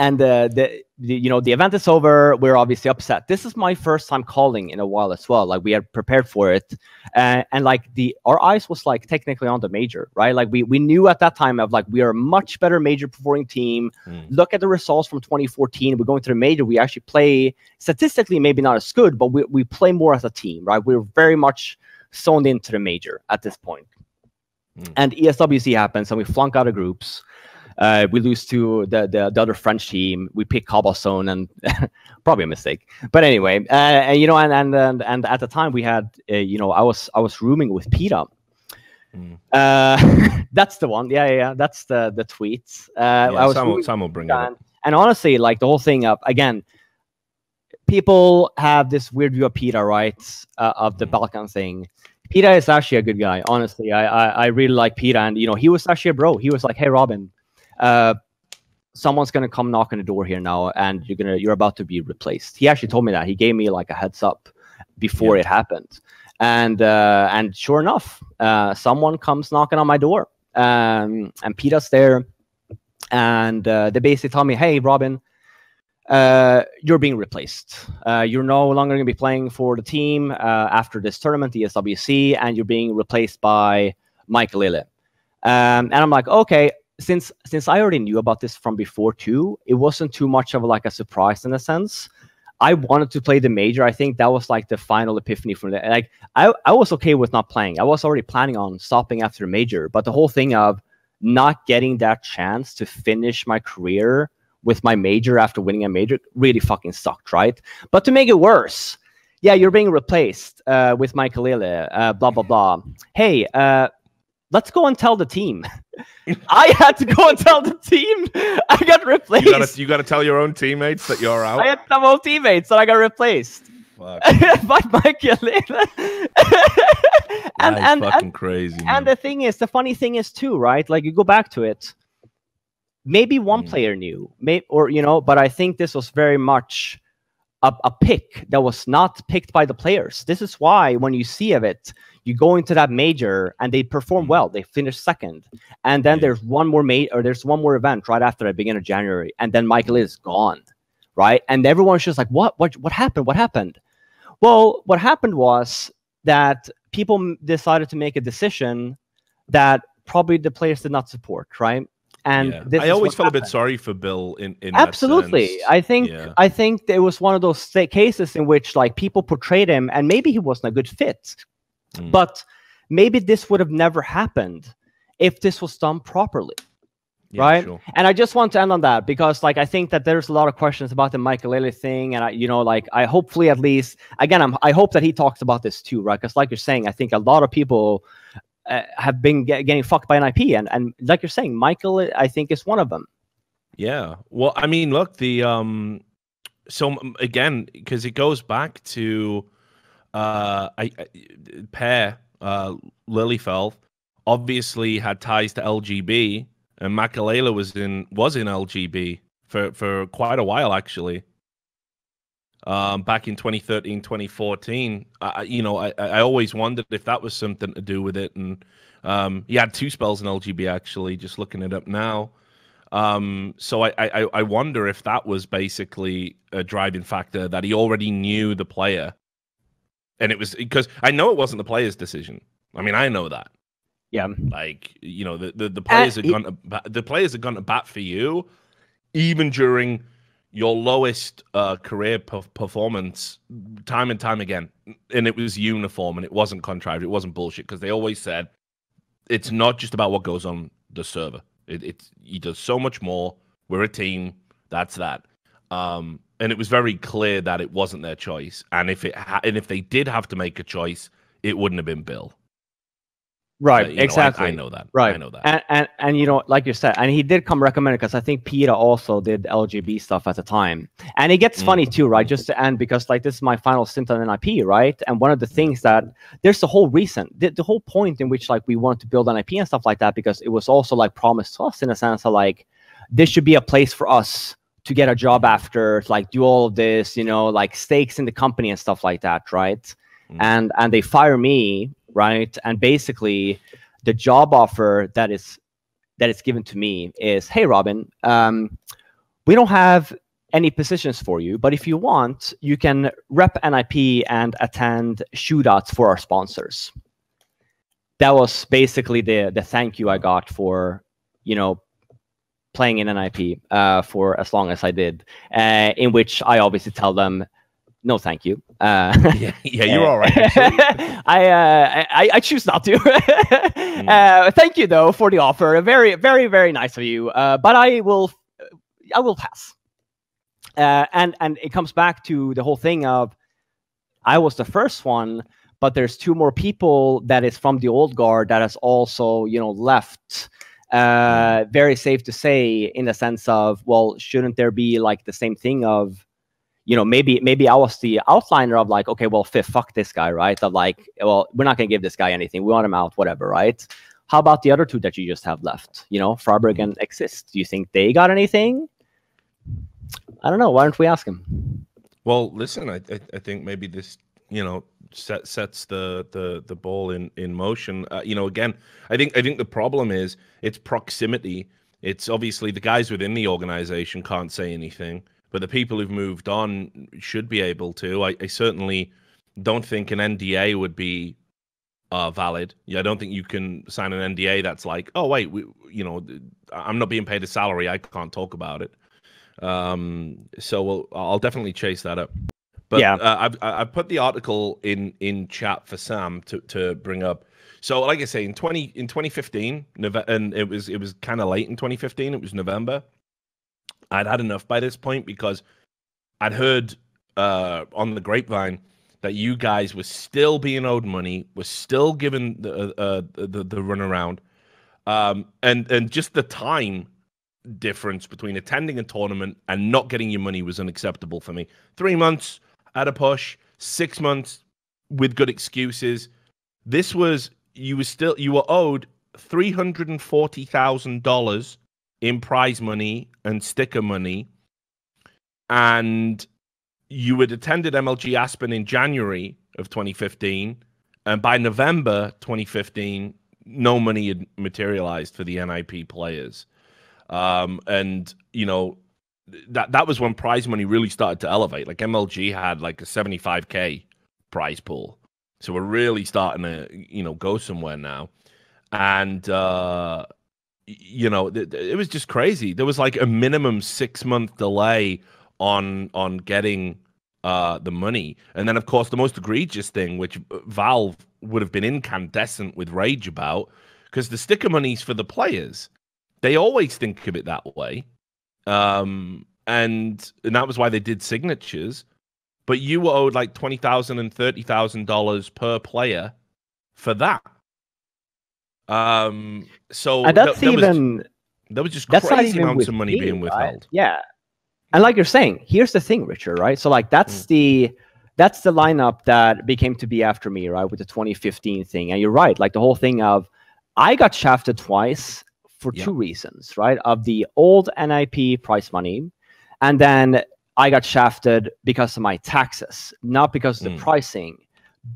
and uh, the, the you know the event is over. We're obviously upset. This is my first time calling in a while as well. Like we had prepared for it, uh, and like the our eyes was like technically on the major, right? Like we we knew at that time of like we are a much better major performing team. Mm. Look at the results from 2014. We're going to the major. We actually play statistically maybe not as good, but we we play more as a team, right? We're very much zoned into the major at this point. Mm. And ESWC happens, and we flunk out of groups. Uh, we lose to the, the the other French team. We pick Cobblestone, and probably a mistake. But anyway, uh, and you know, and and and, and at the time we had, uh, you know, I was I was rooming with Peter. Mm. Uh, that's the one. Yeah, yeah, yeah. That's the the tweet. Uh, I Yeah, was Sam, will, Sam will bring it and, up. and honestly, like the whole thing up again, people have this weird view of Peter, right? Uh, of the Mm. Balkan thing. Peter is actually a good guy. Honestly, I, I I really like Peter, and you know he was actually a bro. He was like, "Hey, Robin, uh, someone's gonna come knock on the door here now, and you're gonna you're about to be replaced." He actually told me that. He gave me like a heads up before Yeah. it happened, and uh, and sure enough, uh, someone comes knocking on my door, um, and Peter's there, and uh, they basically tell me, "Hey, Robin." Uh, you're being replaced. Uh, you're no longer going to be playing for the team uh, after this tournament, the SWC, and you're being replaced by Maikelele. Um, and I'm like, okay, since since I already knew about this from before too, it wasn't too much of like a surprise in a sense. I wanted to play the major. I think that was like the final epiphany from that. Like I, I was okay with not playing. I was already planning on stopping after major, but the whole thing of not getting that chance to finish my career with my major after winning a major really fucking sucked, right? But to make it worse, yeah, you're being replaced uh, with Maikelele, uh, blah blah blah. Hey, uh, let's go and tell the team. I had to go and tell the team I got replaced. You gotta, you gotta tell your own teammates that you're out. I had some old teammates that I got replaced Fuck, by Maikelele. and that's and, fucking and crazy. and man. the thing is, the funny thing is too, right? Like you go back to it. Maybe one Mm. player knew, maybe or you know, but I think this was very much a, a pick that was not picked by the players. This is why when you see of it, you go into that major and they perform Mm. well. They finish second, and then Yeah. there's one more mate or there's one more event right after the beginning of January, and then Michael is gone, right? And everyone's just like, "What? What? What happened? What happened?" Well, what happened was that people decided to make a decision that probably the players did not support, right? And Yeah. I always felt a bit sorry for Bill in, in Absolutely. I think Yeah. I think it was one of those cases in which like people portrayed him, and maybe he wasn't a good fit, Mm. but maybe this would have never happened if this was done properly. Yeah, right? sure. And I just want to end on that because, like, I think that there's a lot of questions about the Maikelele thing, and I, you know, like, I hopefully at least, again, I'm, I hope that he talks about this too, right? Because, like you're saying, I think a lot of people uh, have been get, getting fucked by NIP, and and like you're saying, Michael, I think is one of them. Yeah. Well, I mean, look, the um, so again, because it goes back to uh, I, I Per uh Lillyfeld obviously had ties to LGB, and Maikelele was in was in LGB for for quite a while actually. Um, back in 2013, 2014, I, you know, I, I always wondered if that was something to do with it. And um, he had two spells in LGB actually. Just looking it up now. Um, so I, I I wonder if that was basically a driving factor that he already knew the player, and it was because I know it wasn't the player's decision. I mean, I know that. Yeah, Like you know, the the, the players are he- going to ba- the players are to bat for you, even during your lowest uh, career per- performance, time and time again. And it was uniform, and it wasn't contrived. It wasn't bullshit because they always said it's not just about what goes on the server. It, it's he does so much more. We're a team. That's that. Um, and it was very clear that it wasn't their choice. And if it ha- and if they did have to make a choice, it wouldn't have been Bill. Right, Uh, you know, I- exactly. I, know that. Right. I know that. And, and and you know, like you said, and he did come recommended because I think Peter also did LGB stuff at the time. And it gets Mm. funny too, right? Just to end because like this is my final stint on NIP, right? And one of the things that there's the whole reason, the, the whole point in which like we want to build an IP and stuff like that, because it was also like promised to us in a sense of like this should be a place for us to get a job after, like do all of this, you know, like stakes in the company and stuff like that, right? Mm. And and they fire me, right? And basically the job offer that is that is given to me is hey robin um, we don't have any positions for you but if you want you can rep nip and attend shootouts for our sponsors that was basically the the thank you i got for you know playing in nip uh, for as long as i did uh, in which i obviously tell them no thank you uh, yeah, yeah, you're all right. I, uh, I I choose not to. uh, thank you though for the offer. Very very very nice of you. Uh, but I will I will pass. Uh, and and it comes back to the whole thing of I was the first one, but there's two more people that is from the old guard that has also you know left. Uh, very safe to say in the sense of well, shouldn't there be like the same thing of you know, maybe maybe I was the outliner of like, okay, well, fifth, fuck this guy, right? Of like, well, we're not gonna give this guy anything. We want him out, whatever, right? How about the other two that you just have left? You know, friberg and Xizt. Do you think they got anything? I don't know. Why don't we ask him? Well, listen, I, I I think maybe this you know set, sets the the the ball in in motion. Uh, you know, again, I think I think the problem is it's proximity. It's obviously the guys within the organization can't say anything, but the people who've moved on should be able to. I, I certainly don't think an NDA would be uh, valid. Yeah, I don't think you can sign an NDA that's like, oh wait, we, you know, I'm not being paid a salary. I can't talk about it. Um, so we'll, I'll definitely chase that up. But Yeah. uh, I've I- I've put the article in in chat for Sam to to bring up. So, like I say, in twenty in twenty fifteen, and it was it was kind of late in twenty fifteen. It was November. I'd had enough by this point because I'd heard uh, on the grapevine that you guys were still being owed money, was still given the uh, the the runaround, um, and and just the time difference between attending a tournament and not getting your money was unacceptable for me. Three months at a push, six months with good excuses. This was you were still you were owed three hundred and forty thousand dollars in prize money and sticker money, and you had attended MLG Aspen in January of 2015, and by November 2015, no money had materialized for the NIP players. Um, and you know that that was when prize money really started to elevate. Like MLG had like a 75k prize pool, so we're really starting to you know go somewhere now. And uh, you know it was just crazy. There was like a minimum six month delay on on getting uh the money. And then of course the most egregious thing which uh, valve would have been incandescent with rage about because the sticker money's for the players. They always think of it that way. Um and and that was why they did signatures. But you were owed like twenty thousand and thirty thousand dollars per player for that um so and that's th- there was- even there was just that's crazy amounts of money me, being right? withheld Yeah, and like you're saying, here's the thing, Richard. Right? So like Mm. that's the that's the lineup that became to be after me, right? With the 2015 thing, and you're right. Like the whole thing of I got shafted twice for Yeah. two reasons, right? Of the old NIP price money, and then I got shafted because of my taxes, not because of the Mm. pricing.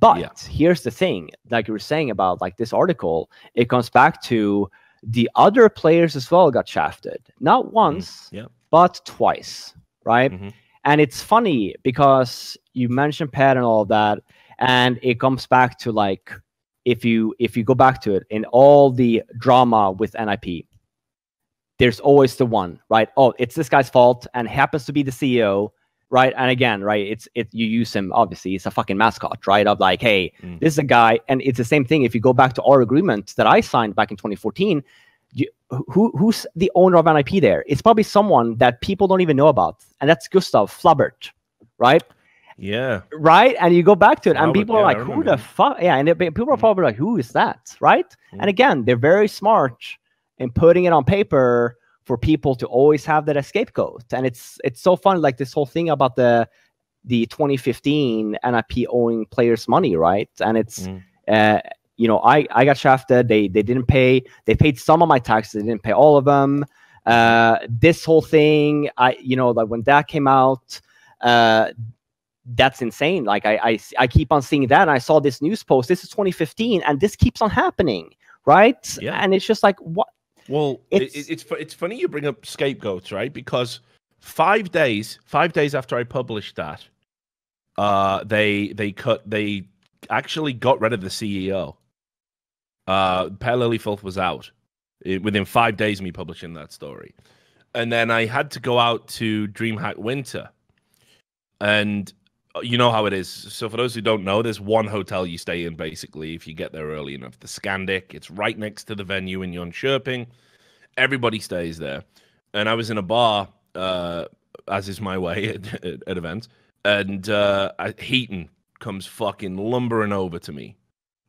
But Yeah. here's the thing, like you were saying about like this article, it comes back to the other players as well got shafted, not once, yeah. but twice, right? Mhm. And it's funny because you mentioned Pat and all of that, and it comes back to like if you if you go back to it in all the drama with NIP, there's always the one, right? Oh, it's this guy's fault and happens to be the CEO, right? And again, right, it's it you use him obviously, it's a fucking mascot, right? Of like, hey, Mm. this is a guy, and it's the same thing. If you go back to our agreement that I signed back in 2014, you, who who's the owner of NIP there? It's probably someone that people don't even know about, and that's Gustav Flabbert, right? yeah Right? And you go back to it, and people yeah, are I like, "Who the fuck?" Yeah, and people are Mm. probably like, "Who is that?" Right? Mm. And again, they're very smart in putting it on paper for people to always have that as scapegoat. And it's it's so fun, like this whole thing about the the 2015 NIP owing players money, right? And it's Mm. uh, you know, I I got shafted. They they didn't pay. They paid some of my taxes. They didn't pay all of them. Uh, this whole thing, I you know, like when that came out, uh, that's insane. Like I, I I keep on seeing that, and I saw this news post. This is 2015, and this keeps on happening, right? Yeah. And it's just like what? Well, It's- it's it's it's funny you bring up scapegoats, right? Because five days, five days after I published that, uh, they they cut they actually got rid of the CEO. Uh, Per Lilyfilth was out i- within five days of me publishing that story, and then I had to go out to DreamHack Winter, and you know how it is. So for those who don't know, there's one hotel you stay in basically if you get there early enough. The Scandic. It's right next to the venue in Jönköping. Everybody stays there, and I was in a bar, uh, as is my way at, at, at events, and uh, HeatoN comes fucking lumbering over to me,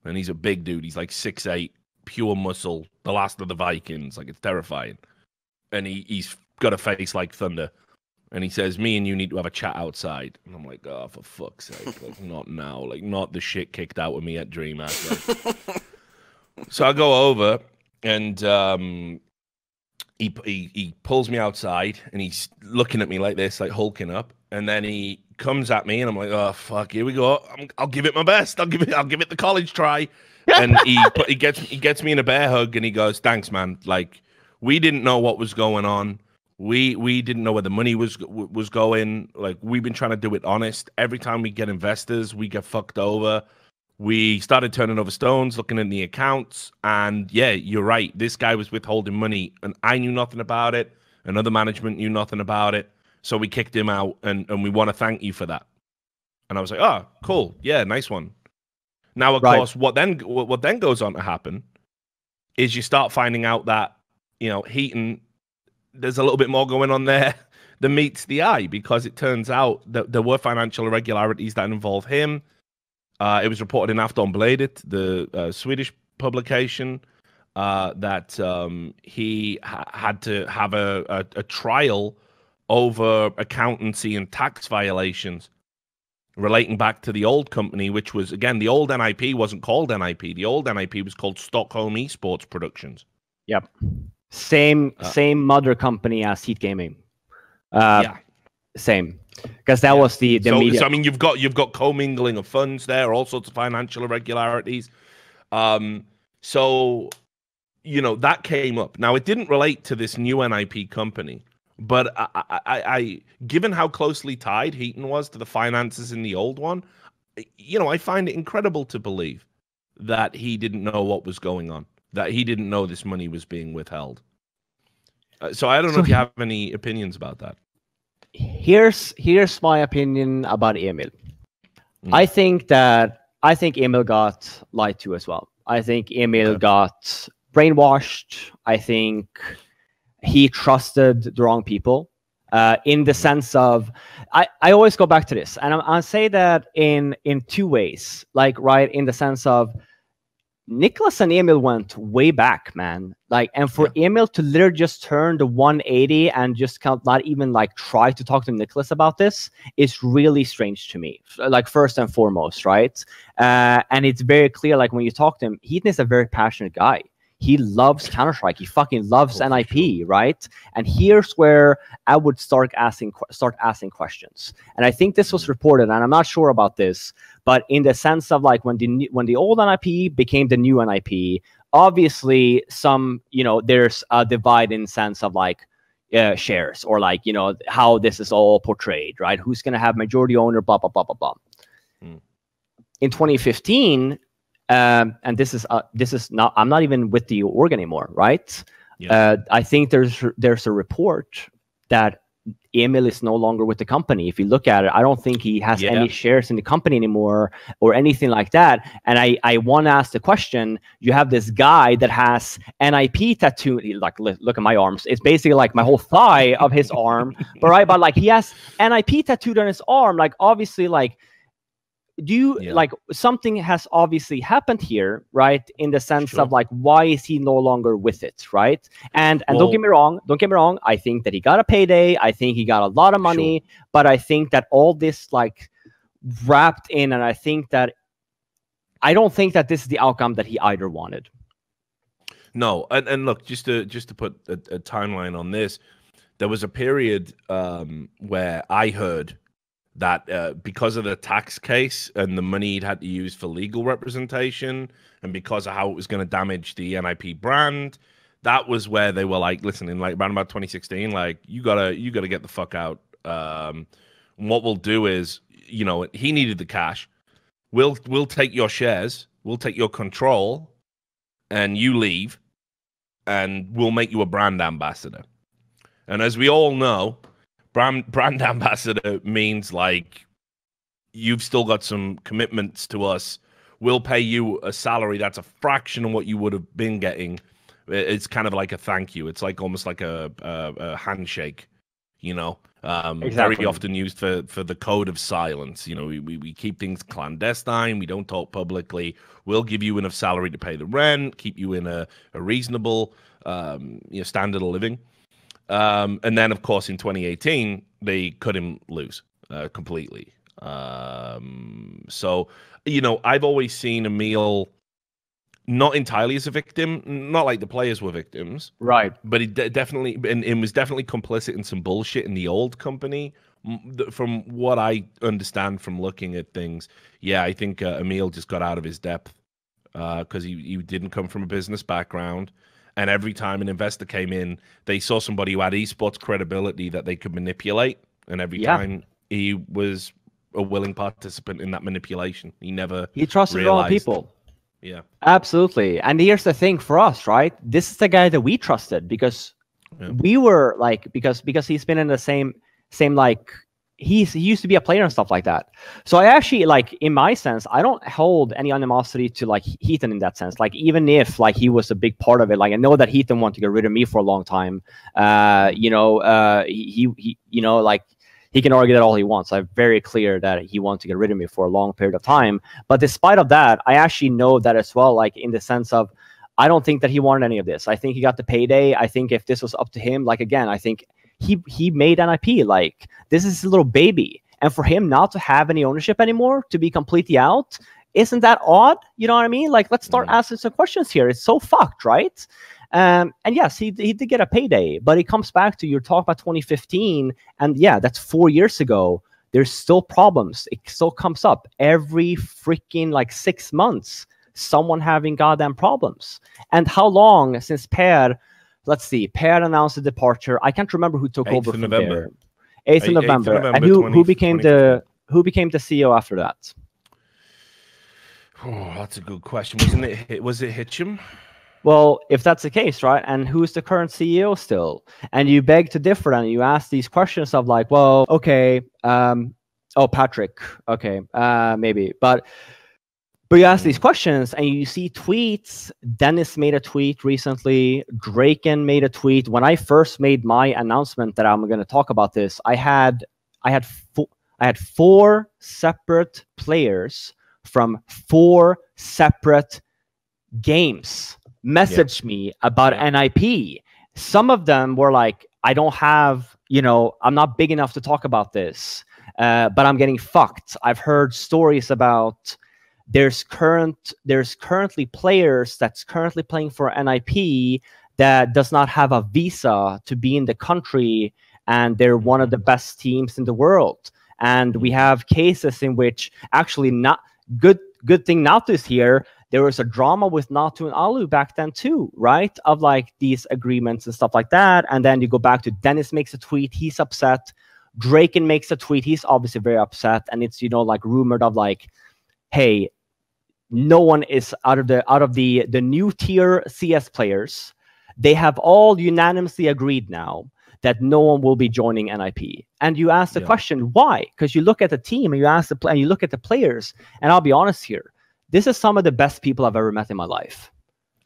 and he's a big dude. He's like six eight, pure muscle, the last of the Vikings. Like it's terrifying, and he he's got a face like thunder. And he says, "Me and you need to have a chat outside." And I'm like, "Oh, for fuck's sake! Like, not now! Like, not the shit kicked out of me at DreamHack." Like. so I go over, and um, he, he he pulls me outside, and he's looking at me like this, like hulking up, and then he comes at me, and I'm like, "Oh fuck, here we go! I'm, I'll give it my best. I'll give it. I'll give it the college try." and he he gets he gets me in a bear hug, and he goes, "Thanks, man. Like, we didn't know what was going on." We we didn't know where the money was was going. Like we've been trying to do it honest. Every time we get investors we get fucked over. We started turning over stones looking in the accounts and yeah you're right. This guy was withholding money and i knew nothing about it. And other management knew nothing about it. So we kicked him out and and we want to thank you for that. And I was like, "Oh, cool, yeah, nice one." Now, of Right. course, what then what what then goes on to happen is you start finding out that you know HeatoN, there's a little bit more going on there than meets the eye because it turns out that there were financial irregularities that involve him. Uh, it was reported in Aftonbladet, the uh, Swedish publication, uh, that um, he ha- had to have a, a, a trial over accountancy and tax violations relating back to the old company, which was again the old NIP wasn't called NIP. The old NIP was called Stockholm Esports Productions. Same Uh, same mother company as Heat Gaming. Uh, yeah. Same, because that Yeah. was the the so, media. so I mean, you've got you've got commingling of funds there, all sorts of financial irregularities. Um, so you know that came up. Now it didn't relate to this new NIP company, but I, I, I, I given how closely tied HeatoN was to the finances in the old one, you know, I find it incredible to believe that he didn't know what was going on, that he didn't know this money was being withheld. Uh, so I don't know So if you have any opinions about that. here's here's my opinion about Emil. Mm. I think that I think Emil got lied to as well. I think Emil Okay. got brainwashed. I think he trusted the wrong people. Uh, in the sense of, I, I always go back to this, and I, I say that in in two ways. Like right in the sense of, Nicholas and Emil went way back, man. Like, and for Emil to literally just turn the 180 and just kind of not even like try to talk to Nicholas about this is really strange to me. Like, first and foremost, right? Uh, and it's very clear, like, when you talk to him, HeatoN is a very passionate guy. He loves Counter Strike. He fucking loves Oh, NIP, right? And here's where I would start asking start asking questions. And I think this was reported, and I'm not sure about this, but in the sense of like when the when the old NIP became the new NIP, obviously some you know there's a divide in sense of like uh, shares or like you know how this is all portrayed, right? Who's going to have majority owner? Blah blah blah blah blah. Hmm. In 2015, um, and this is uh, this is not I'm not even with the org anymore, right? Yeah. Uh, I think there's there's a report that Emil is no longer with the company. If you look at it, I don't think he has Yeah. any shares in the company anymore or anything like that. And I, I want to ask the question: You have this guy that has NIP tattoo. Like, look, look at my arms. It's basically like my whole thigh of his arm, but right, but like he has NIP tattooed on his arm. Like, obviously, like. Do you Yeah. like something has obviously happened here, right? In the sense Sure. of like, why is he no longer with it, right? And and don't get me wrong, don't get me wrong. I think that he got a payday. I think he got a lot of money, but I think that all this like wrapped in, and I think that I don't think that this is the outcome that he either wanted. No, and, and look, just to just to put a, a timeline on this, there was a period um, where I heard that uh, because of the tax case and the money he'd had to use for legal representation, and because of how it was going to damage the NIP brand, that was where they were like, listen, in like around about 2016, like you gotta you gotta get the fuck out. Um, what we'll do is, you know, he needed the cash. We'll we'll take your shares, we'll take your control, and you leave and we'll make you a brand ambassador. And as we all know, brand brand ambassador means like you've still got some commitments to us. We'll pay you a salary that's a fraction of what you would have been getting. It's kind of like a thank you. It's like almost like a, a, a handshake, you know. Um, Exactly. Very often used for for the code of silence. You know, we, we we keep things clandestine. We don't talk publicly. We'll give you enough salary to pay the rent, keep you in a, a reasonable um, you know standard of living. Um, and then, of course, in 2018, they cut him loose uh, completely. Um, so, you know, I've always seen Emil not entirely as a victim, not like the players were victims, Right. but he de- definitely and, and was definitely complicit in some bullshit in the old company. From what I understand from looking at things, yeah, I think uh, Emil just got out of his depth because he, he didn't come from a business background. And every time an investor came in, they saw somebody who had esports credibility that they could manipulate. And every Yeah. time he was a willing participant in that manipulation, he never, He trusted the Realized. people. yeah, Absolutely. And here's the thing for us, right? This is the guy that we trusted because Yeah. we were like because because he's been in the same same like he's he used to be a player and stuff like that. So I actually like in my sense, I don't hold any animosity to like HeatoN in that sense. Like even if like he was a big part of it, like I know that HeatoN wanted to get rid of me for a long time. Uh, you know, uh, he he you know like he can argue that all he wants. I'm very clear that he wants to get rid of me for a long period of time. But despite of that, I actually know that as well. Like in the sense of, I don't think that he wanted any of this. I think he got the payday. I think if this was up to him, like again, I think he he made NIP. Like this is his little baby, and for him not to have any ownership anymore, to be completely out, isn't that odd? You know what I mean? Like let's start mm. asking some questions here. It's so fucked, right? Um, and yes, he, he did get a payday, but it comes back to your talk about 2015. And yeah, that's four years ago. There's still problems. It still comes up every freaking like six months, someone having goddamn problems. And how long since Per, let's see, Per announced the departure. I can't remember who took over from November. there. 8th of November. 8th November. And who, 20, who became the who became the CEO after that? Oh, that's a good question. Wasn't it? Was it Hicham? Well, if that's the case, right, and who's the current CEO still? And you beg to differ and you ask these questions of like, well, okay, um, oh, Patrick, okay, uh, maybe, but but you ask these questions and you see tweets. Dennis made a tweet recently. Draken made a tweet. When I first made my announcement that I'm going to talk about this, I had I had four I had four separate players from four separate games message yeah. me about yeah. NIP. Some of them were like, I don't have, you know, I'm not big enough to talk about this, uh, but I'm getting fucked. I've heard stories about there's current there's currently players that's currently playing for NIP that does not have a visa to be in the country and they're one of the mm-hmm. best teams in the world and we have cases in which actually not good good thing not this here there was a drama with Natu and allu back then too, right? Of like these agreements and stuff like that. And then you go back to Dennis makes a tweet, he's upset. Draken makes a tweet, he's obviously very upset. And it's, you know, like rumored of like, hey, no one is out of the out of the the new tier CS players. They have all unanimously agreed now that no one will be joining NIP. And you ask the yeah. question, why? Because you look at the team and you ask the and you look at the players. And I'll be honest here, this is some of the best people I've ever met in my life.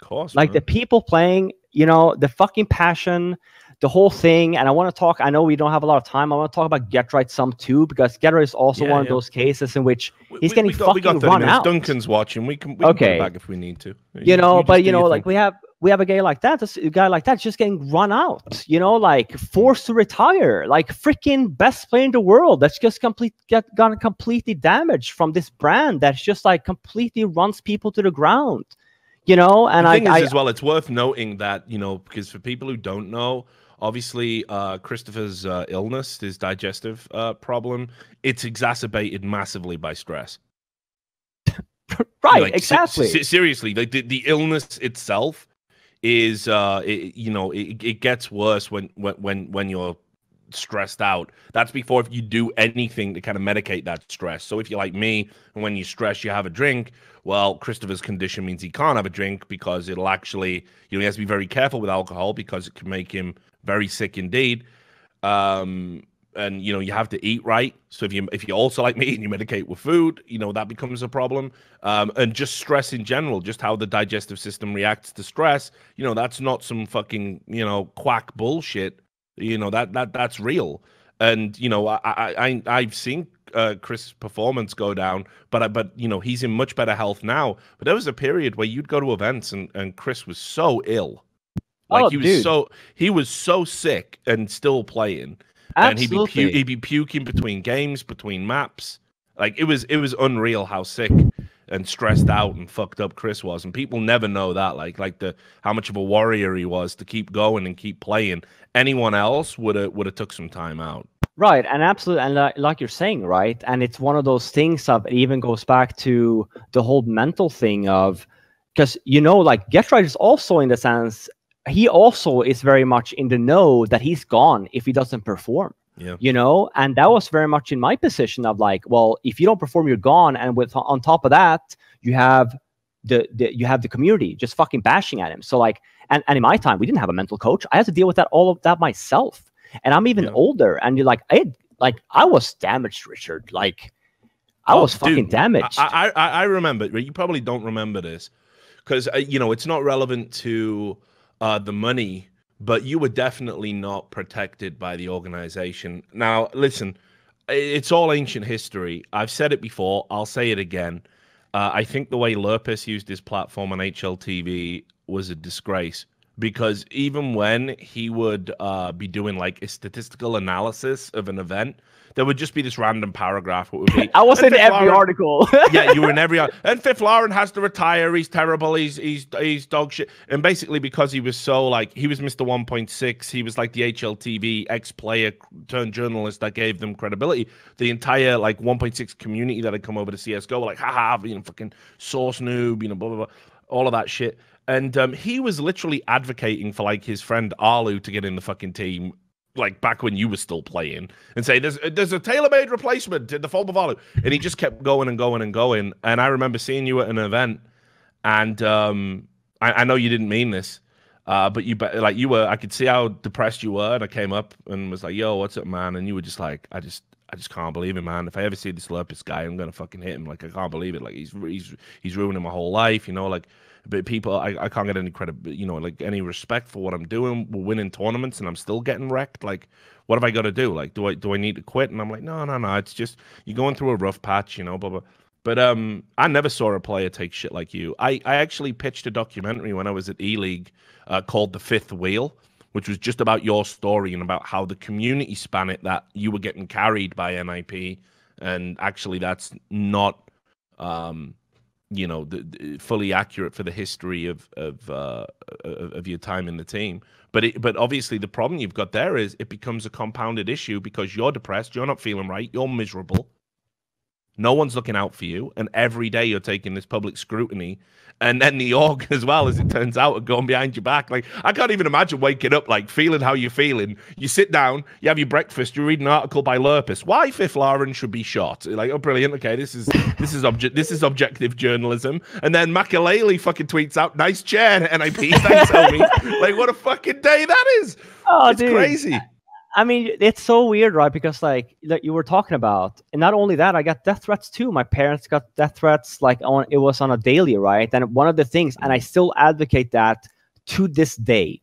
Of course. Like man. the people playing, you know, the fucking passion, the whole thing. And I want to talk, I know we don't have a lot of time. I want to talk about GeT_RiGhT some too, because GeT_RiGhT is also yeah, one yeah. of those cases in which he's we, getting we got, fucking run minutes. out. Duncan's watching. We can, we can back if we need to. You, you know, you but you know, like we have we have a guy like that, a guy like that just getting run out, you know, like forced to retire, like freaking best player in the world that's just complete get gone completely damaged from this brand that's just like completely runs people to the ground, you know. And the thing I, is I, as well, it's worth noting that you know because for people who don't know, obviously uh, Christopher's uh, illness, his digestive uh, problem, it's exacerbated massively by stress. right, like, exactly. seriously, like the, the illness itself is uh it, you know it, it gets worse when when when you're stressed out that's before if you do anything to kind of medicate that stress so if you're like me and when you stress you have a drink well christopher's condition means he can't have a drink because it'll actually you know he has to be very careful with alcohol because it can make him very sick indeed. Um and you know you have to eat right. So if you if you also like me and you medicate with food you know that becomes a problem. Um, and just stress in general just how the digestive system reacts to stress you know that's not some fucking you know quack bullshit. You know that that that's real. And you know i i, I have seen uh, chris performance go down but I, but you know he's in much better health now. But there was a period where you'd go to events and and chris was so ill like oh, he was dude. so he was so sick and still playing Absolutely. And he'd be, pu- he'd be puking between games, between maps. Like it was it was unreal how sick and stressed out and fucked up Chris was. And people never know that. Like like the how much of a warrior he was to keep going and keep playing. Anyone else would have would have took some time out. Right, and absolutely, and like, like you're saying, right, and it's one of those things of it even goes back to the whole mental thing of because you know, like GeT_RiGhT is also in the sense he also is very much in the know that he's gone if he doesn't perform. Yeah. You know, and that was very much in my position of like, well, if you don't perform, you're gone. And with on top of that, you have the, the you have the community just fucking bashing at him. So like, and, and in my time, we didn't have a mental coach. I had to deal with that all of that myself. And I'm even yeah. older. And you're like, I like I was damaged, Richard. Like I Oh, was fucking dude, damaged. I, I I I remember. but You probably don't remember this because uh, you know it's not relevant to uh, the money, but you were definitely not protected by the organization. Now, listen, it's all ancient history. I've said it before. I'll say it again. Uh, I think the way Lurppis used his platform on HLTV was a disgrace because even when he would uh, be doing like a statistical analysis of an event, there would just be this random paragraph. What would be I was in Fifth every Lauren- article. yeah, you were in every article. and Fifflaren has to retire. He's terrible. He's he's he's dog shit. And basically because he was so like he was Mr. 1.6, he was like the HLTV ex-player turned journalist that gave them credibility. The entire like 1.6 community that had come over to CS:GO were like, haha, you know, fucking source noob, you know, blah blah blah, all of that shit. And um, he was literally advocating for like his friend allu to get in the fucking team like back when you were still playing and say there's there's a tailor-made replacement in the form of allu. And he just kept going and going and going. And I remember seeing you at an event, and um, I, I know you didn't mean this, uh, but you like you were. I could see how depressed you were, and I came up and was like, "Yo, what's up, man?" And you were just like, "I just." I just can't believe it, man. If I ever see this Lurppis guy, I'm gonna fucking hit him. Like I can't believe it. Like he's he's he's ruining my whole life, you know. Like, but people, I, I can't get any credit, you know, like any respect for what I'm doing. We're winning tournaments, and I'm still getting wrecked. Like, what have I got to do? Like, do I do I need to quit? And I'm like, no, no, no. It's just you're going through a rough patch, you know, blah blah. But um, I never saw a player take shit like you. I I actually pitched a documentary when I was at E League uh, called The Fifth Wheel, which was just about your story and about how the community span it that you were getting carried by NIP, and actually that's not um you know the, the- fully accurate for the history of of uh of your time in the team. But it, but obviously the problem you've got there is it becomes a compounded issue because you're depressed you're not feeling right you're miserable no one's looking out for you and every day you're taking this public scrutiny and then the org as well as it turns out are going behind your back. Like i can't even imagine waking up like feeling how you're feeling. You sit down you have your breakfast you read an article by Lurppis. Why Fifflaren should be shot? Like oh brilliant. Okay this is this is object this is objective journalism. And then Maikelele fucking tweets out nice chair nip thanks homie. Like what a fucking day that is. Oh, it's dude. crazy I mean, it's so weird, right? Because like that you were talking about, and not only that, I got death threats too. My parents got death threats, like on it was on a daily, right? And one of the things, and I mm-hmm. still advocate that to this day.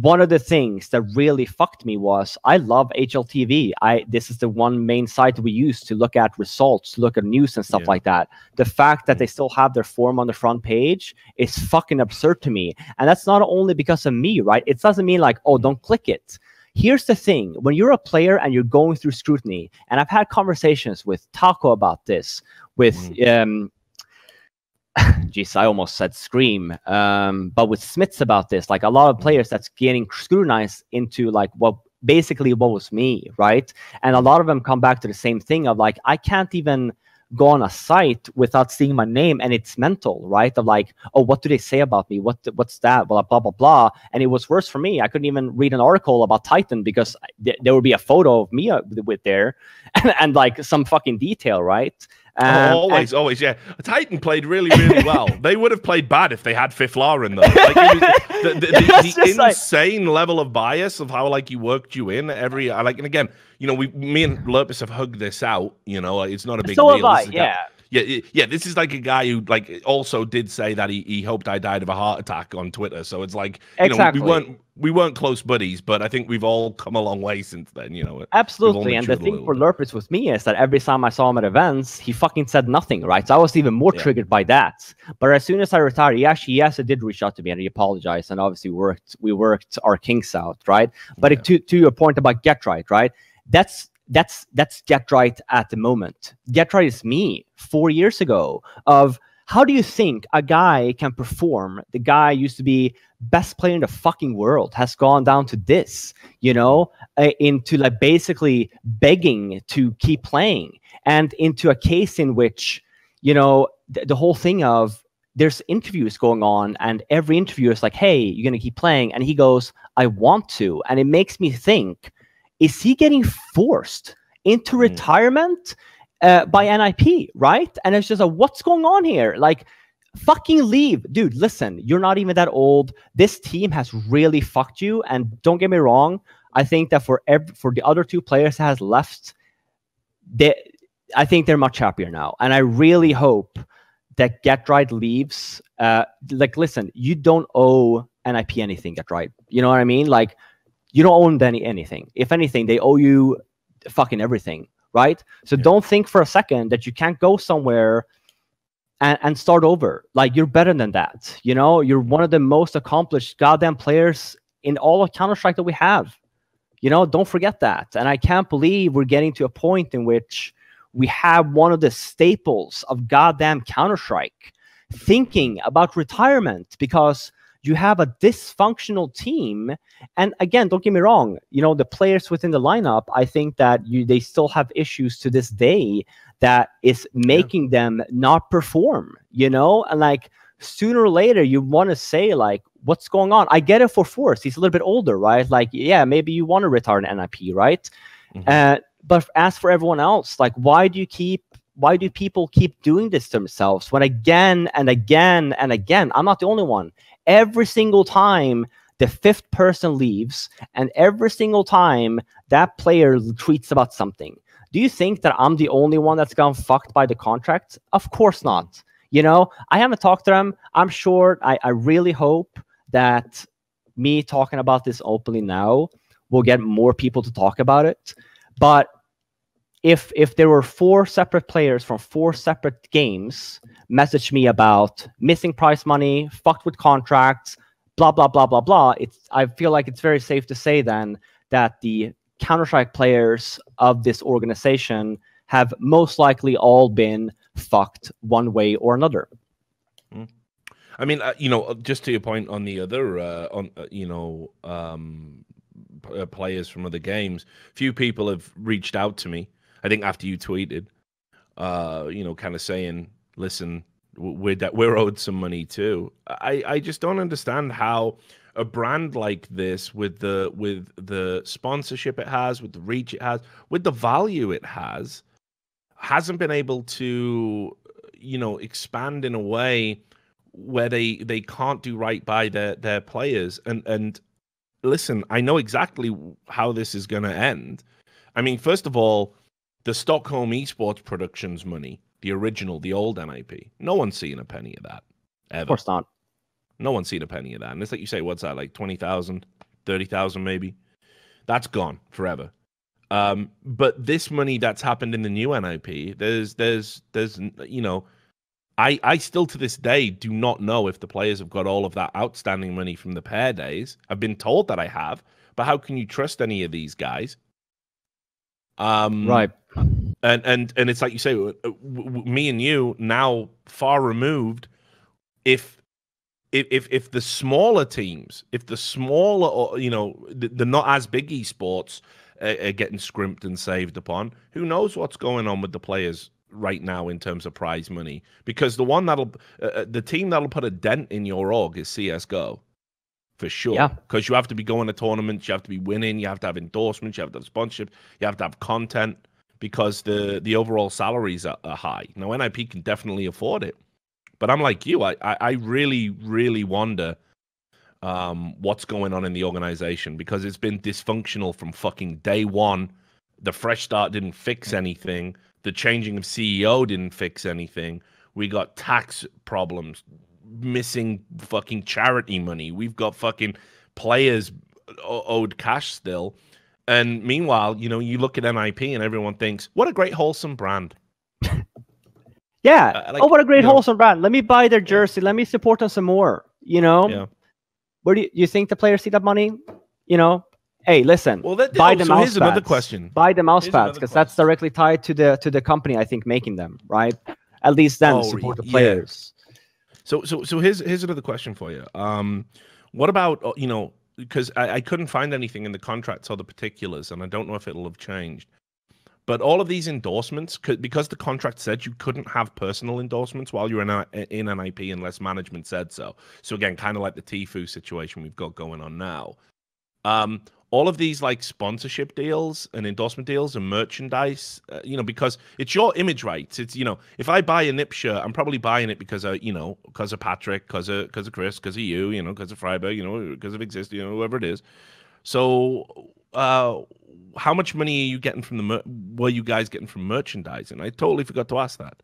One of the things that really fucked me was I love HLTV. I this is the one main site we use to look at results, look at news and stuff Yeah. like that. The fact that they mm-hmm. still have their form on the front page is fucking absurd to me. And that's not only because of me, right? It doesn't mean like, oh, don't click it here's the thing. When you're a player and you're going through scrutiny and i've had conversations with taco about this with um geez i almost said scream um but with Smithzz about this like a lot of players that's getting scrutinized into like what basically what was me right? And a lot of them come back to the same thing of like i can't even go on a site without seeing my name and it's mental right? Of like oh what do they say about me? What what's that? Blah blah blah blah. And it was worse for me. I couldn't even read an article about titan because th- there would be a photo of me uh, with there and, and like some fucking detail right Um, and- always, always, yeah. Titan played really, really well. they would have played bad if they had Fifflaren though. Like, was, the the, the, the just like- insane level of bias of how like he worked you in every like, and again, you know, we, me and Lurppis have hugged this out. You know, like, it's not a big so deal. have I, a guy- yeah. yeah. This is like a guy who like also did say that he, he hoped I died of a heart attack on Twitter. So it's like you Exactly. know we weren't we weren't close buddies, but I think we've all come a long way since then. You know, Absolutely. And the thing for. Lurppis with me is that every time I saw him at events, he fucking said nothing, right? So I was even more Yeah. triggered by that. But as soon as I retired, he actually, yes, I did reach out to me and he apologized and obviously worked, we worked our kinks out, right? But Yeah. to, to your point about GeT_RiGhT, right? That's that's that's GeT_RiGhT at the moment. GeT_RiGhT is me four years ago of how do you think a guy can perform? The guy used to be best player in the fucking world, has gone down to this, you know, uh, into like basically begging to keep playing, and into a case in which, you know, th- the whole thing of there's interviews going on, and every interviewer is like, "Hey, you're gonna keep playing," and he goes, "I want to," and it makes me think, is he getting forced into Mm. retirement? Uh, by NIP, right? And it's just like, what's going on here? Like, fucking leave, dude. Listen, you're not even that old. This team has really fucked you. And don't get me wrong, I think that for every, for the other two players that has left, they, I think they're much happier now, and I really hope that GeT_RiGhT leaves. Uh, like, listen, you don't owe NIP anything. GeT_RiGhT, you know what I mean? Like, you don't own any anything. If anything, they owe you fucking everything, right? So yeah. don't think for a second that you can't go somewhere and, and start over. Like you're better than that. You know, you're one of the most accomplished goddamn players in all of Counter Strike that we have. You know, don't forget that. And I can't believe we're getting to a point in which we have one of the staples of goddamn Counter Strike thinking about retirement because you have a dysfunctional team. And again, don't get me wrong, you know, the players within the lineup, I think that you they still have issues to this day that is making yeah. them not perform, you know? And like sooner or later you want to say like what's going on? I get it for Force. He's a little bit older, right? Like, yeah, maybe you want to retire an NIP, right? Mm-hmm. Uh, but as for everyone else, like why do you keep why do people keep doing this to themselves when again and again and again i'm not the only one every single time the fifth person leaves and every single time that player tweets about something. Do you think that I'm the only one that's gone fucked by the contract? Of course not. You know, I haven't talked to them. I'm sure, I, I really hope that me talking about this openly now will get more people to talk about it. But if if there were four separate players from four separate games message me about missing prize money, fucked with contracts, blah blah blah blah blah, it's I feel like it's very safe to say then that the Counter Strike players of this organization have most likely all been fucked one way or another. Hmm. I mean, uh, you know, just to your point on the other, uh, on uh, you know, um, uh, players from other games, few people have reached out to me I think after you tweeted, uh, you know, kind of saying, "Listen, we're we're owed some money too." I I just don't understand how a brand like this, with the with the sponsorship it has, with the reach it has, with the value it has, hasn't been able to, you know, expand in a way where they they can't do right by their their players and and listen i know exactly how this is going to end i mean first of all the Stockholm Esports Productions money, the original, the old NIP, no one's seen a penny of that. Ever. Of course not. No one's seen a penny of that. And it's like you say, what's that, like 20,000, 30,000 maybe? That's gone forever. Um, but this money that's happened in the new NIP, there's, there's, there's, you know, I, I still to this day do not know if the players have got all of that outstanding money from the pair days. I've been told that I have, but how can you trust any of these guys? Um, right. And and and it's like you say, me and you now far removed. If if if, if the smaller teams, if the smaller, you know, the, the not as big esports are, are getting scrimped and saved upon, who knows what's going on with the players right now in terms of prize money? Because the one that'll, uh, uh the team that'll put a dent in your org is CS:GO for sure. Yeah. Because you have to be going to tournaments, you have to be winning, you have to have endorsements, you have to have sponsorship, you have to have content because the the overall salaries are, are high. Now NIP can definitely afford it, but I'm like you, I I, I really really wonder um, what's going on in the organization because it's been dysfunctional from fucking day one. The fresh start didn't fix anything. The changing of CEO didn't fix anything. We got tax problems, missing fucking charity money. We've got fucking players owed cash still. And meanwhile, you know, you look at NIP and everyone thinks, what a great wholesome brand. yeah. Uh, like, oh, what a great wholesome know. brand. Let me buy their jersey. Let me support them some more. You know? Yeah. Where do you, you think the players see that money? You know, hey, listen. Well, that, buy oh, the so mouse here's pads. another question. Buy the mouse pads because that's directly tied to the to the company. I think making them right. At least then oh, support the players. So so so here's here's another question for you. Um, what about uh, you know because I, I couldn't find anything in the contracts or the particulars, and I don't know if it'll have changed. But all of these endorsements, because the contract said you couldn't have personal endorsements while you're in, a, in NIP unless management said so. So again, kind of like the Tfue situation we've got going on now. Um, all of these like sponsorship deals and endorsement deals and merchandise, uh, you know, because it's your image rights. It's you know, if I buy a Nip shirt, I'm probably buying it because of you know, because of Patrick, because of because of Chris, because of you, you know, because of Friberg, you know, because of Xizt, you know, whoever it is. So uh, how much money are you getting from the? Mer- were you guys getting from merchandising? I totally forgot to ask that.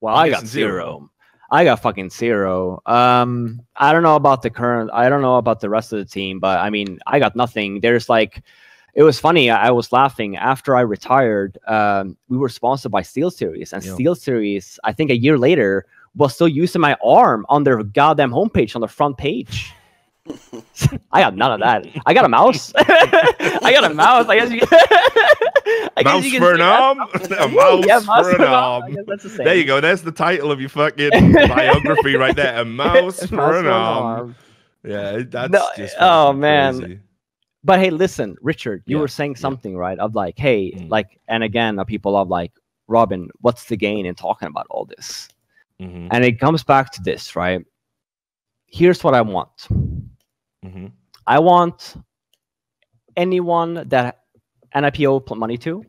Well, I'm I got zero. zero. I got fucking zero. Um, I don't know about the current. I don't know about the rest of the team, but I mean, I got nothing. There's like, it was funny. I, I was laughing after I retired. Um, we were sponsored by SteelSeries, and Yeah. SteelSeries, I think a year later, was still using my arm on their goddamn homepage on the front page. I got none of that. I got a mouse. I got a mouse. I guess you. I mouse you for an arm. a mouse Yeah, for an I arm. the. There you go. There's the title of your fucking biography right there. A mouse for Mouse an for arm. Yeah, that's No, just oh, fucking man. crazy. But hey, listen, Richard, you Yeah, were saying yeah. something, right? Of like, hey, Mm. like, and again, people are like, Robin, what's the gain in talking about all this? Mhm, And it comes back to this, right? Here's what I want. mhm, I want anyone that NIPO put money to,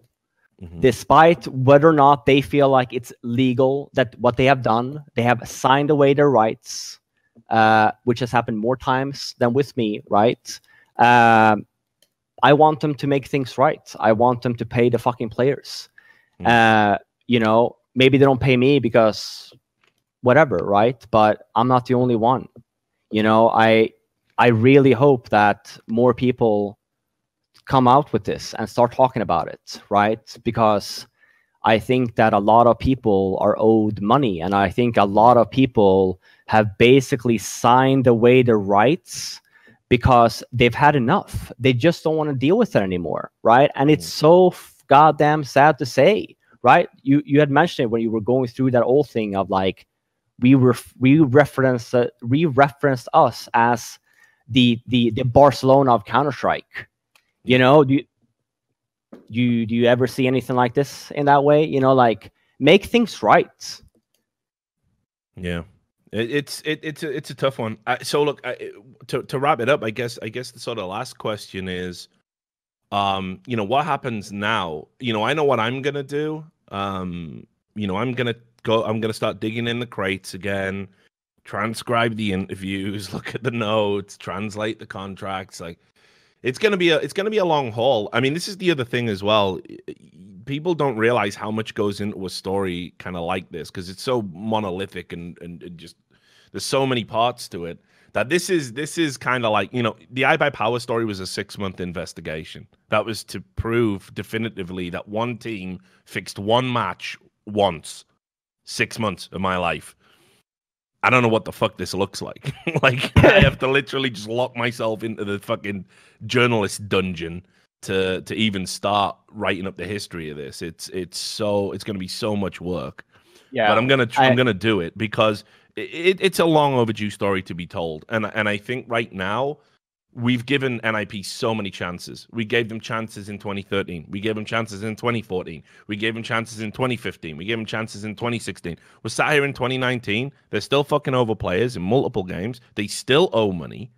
mhm. despite whether or not they feel like it's legal that what they have done, they have signed away their rights, uh, which has happened more times than with me, right? Um, I want them to make things right. I want them to pay the fucking players. Hmm. Uh, you know, maybe they don't pay me because whatever, right? But I'm not the only one. You know, I I really hope that more people come out with this and start talking about it, right? Because I think that a lot of people are owed money, and I think a lot of people have basically signed away their rights because they've had enough. They just don't want to deal with it anymore, right? And it's so f- goddamn sad to say, right? You you had mentioned it when you were going through that old thing of like we were we referenced uh, we referenced us as the the the Barcelona of Counter Strike. You know, do you, do you do you ever see anything like this in that way? You know, like make things right. Yeah, it, it's it, it's a, it's a tough one. I, so look, I, to to wrap it up, I guess I guess the sort of last question is, um, you know, what happens now? You know, I know what I'm gonna do. Um, you know, I'm gonna go. I'm gonna start digging in the crates again, transcribe the interviews, look at the notes, translate the contracts. Like, it's gonna be a it's gonna be a long haul. I mean, this is the other thing as well. People don't realize how much goes into a story kind of like this because it's so monolithic and, and and just there's so many parts to it that this is this is kind of like you know the iBUYPOWER story was a six month investigation that was to prove definitively that one team fixed one match once six months of my life i don't know what the fuck this looks like. Like i have to literally just lock myself into the fucking journalist dungeon to to even start writing up the history of this. It's it's so it's going to be so much work. Yeah, but I'm gonna I- I'm gonna do it because it, it's a long overdue story to be told, and and I think right now we've given NIP so many chances. We gave them chances in 2013. We gave them chances in 2014. We gave them chances in 2015. We gave them chances in 2016. We're sat here in 2019. They're still fucking over players in multiple games. They still owe money.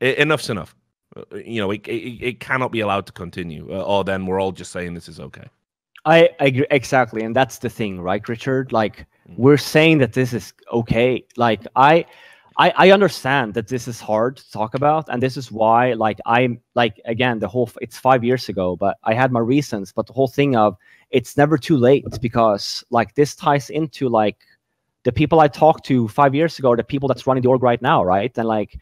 Enough's enough. Uh, You know, it, it, it cannot be allowed to continue, uh, or then we're all just saying this is okay. I agree exactly, and that's the thing, right, Richard? Like Mm. we're saying that this is okay. Like I, I, I understand that this is hard to talk about, and this is why, like I'm like again, the whole it's five years ago, but I had my reasons. But the whole thing of it's never too late because like this ties into like the people I talked to five years ago, are the people that's running the org right now, right? And like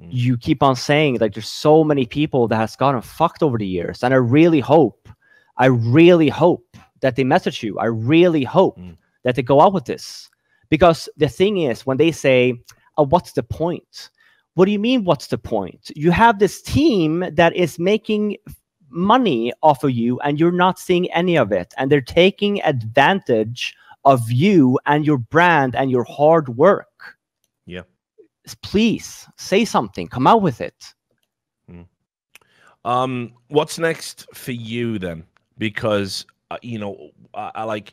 Mm. you keep on saying like there's so many people that has gotten fucked over the years, and I really hope, I really hope that they message you. I really hope Mm. that they go out with this because the thing is when they say, oh, "What's the point?" What do you mean? What's the point? You have this team that is making money off of you, and you're not seeing any of it, and they're taking advantage of you and your brand and your hard work. Yeah. Please say something. Come out with it. Um, what's next for you then? Because uh, you know, I, I like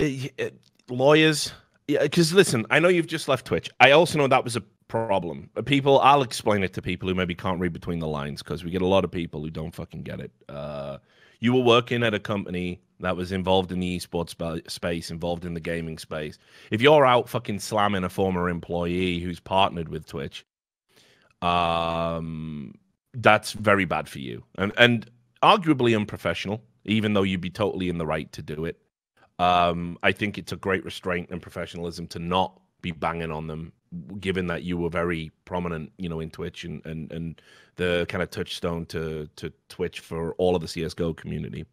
eh, eh, lawyers. Yeah, because listen, I know you've just left Twitch. I also know that was a problem. Uh, People, I'll explain it to people who maybe can't read between the lines because we get a lot of people who don't fucking get it. Uh, you were working at a company that was involved in the esports spa- space, involved in the gaming space. If you're out fucking slamming a former employee who's partnered with Twitch, um, that's very bad for you, and and arguably unprofessional. Even though you'd be totally in the right to do it, um, I think it's a great restraint and professionalism to not be banging on them, given that you were very prominent, you know, in Twitch and and and the kind of touchstone to to Twitch for all of the CS:GO community.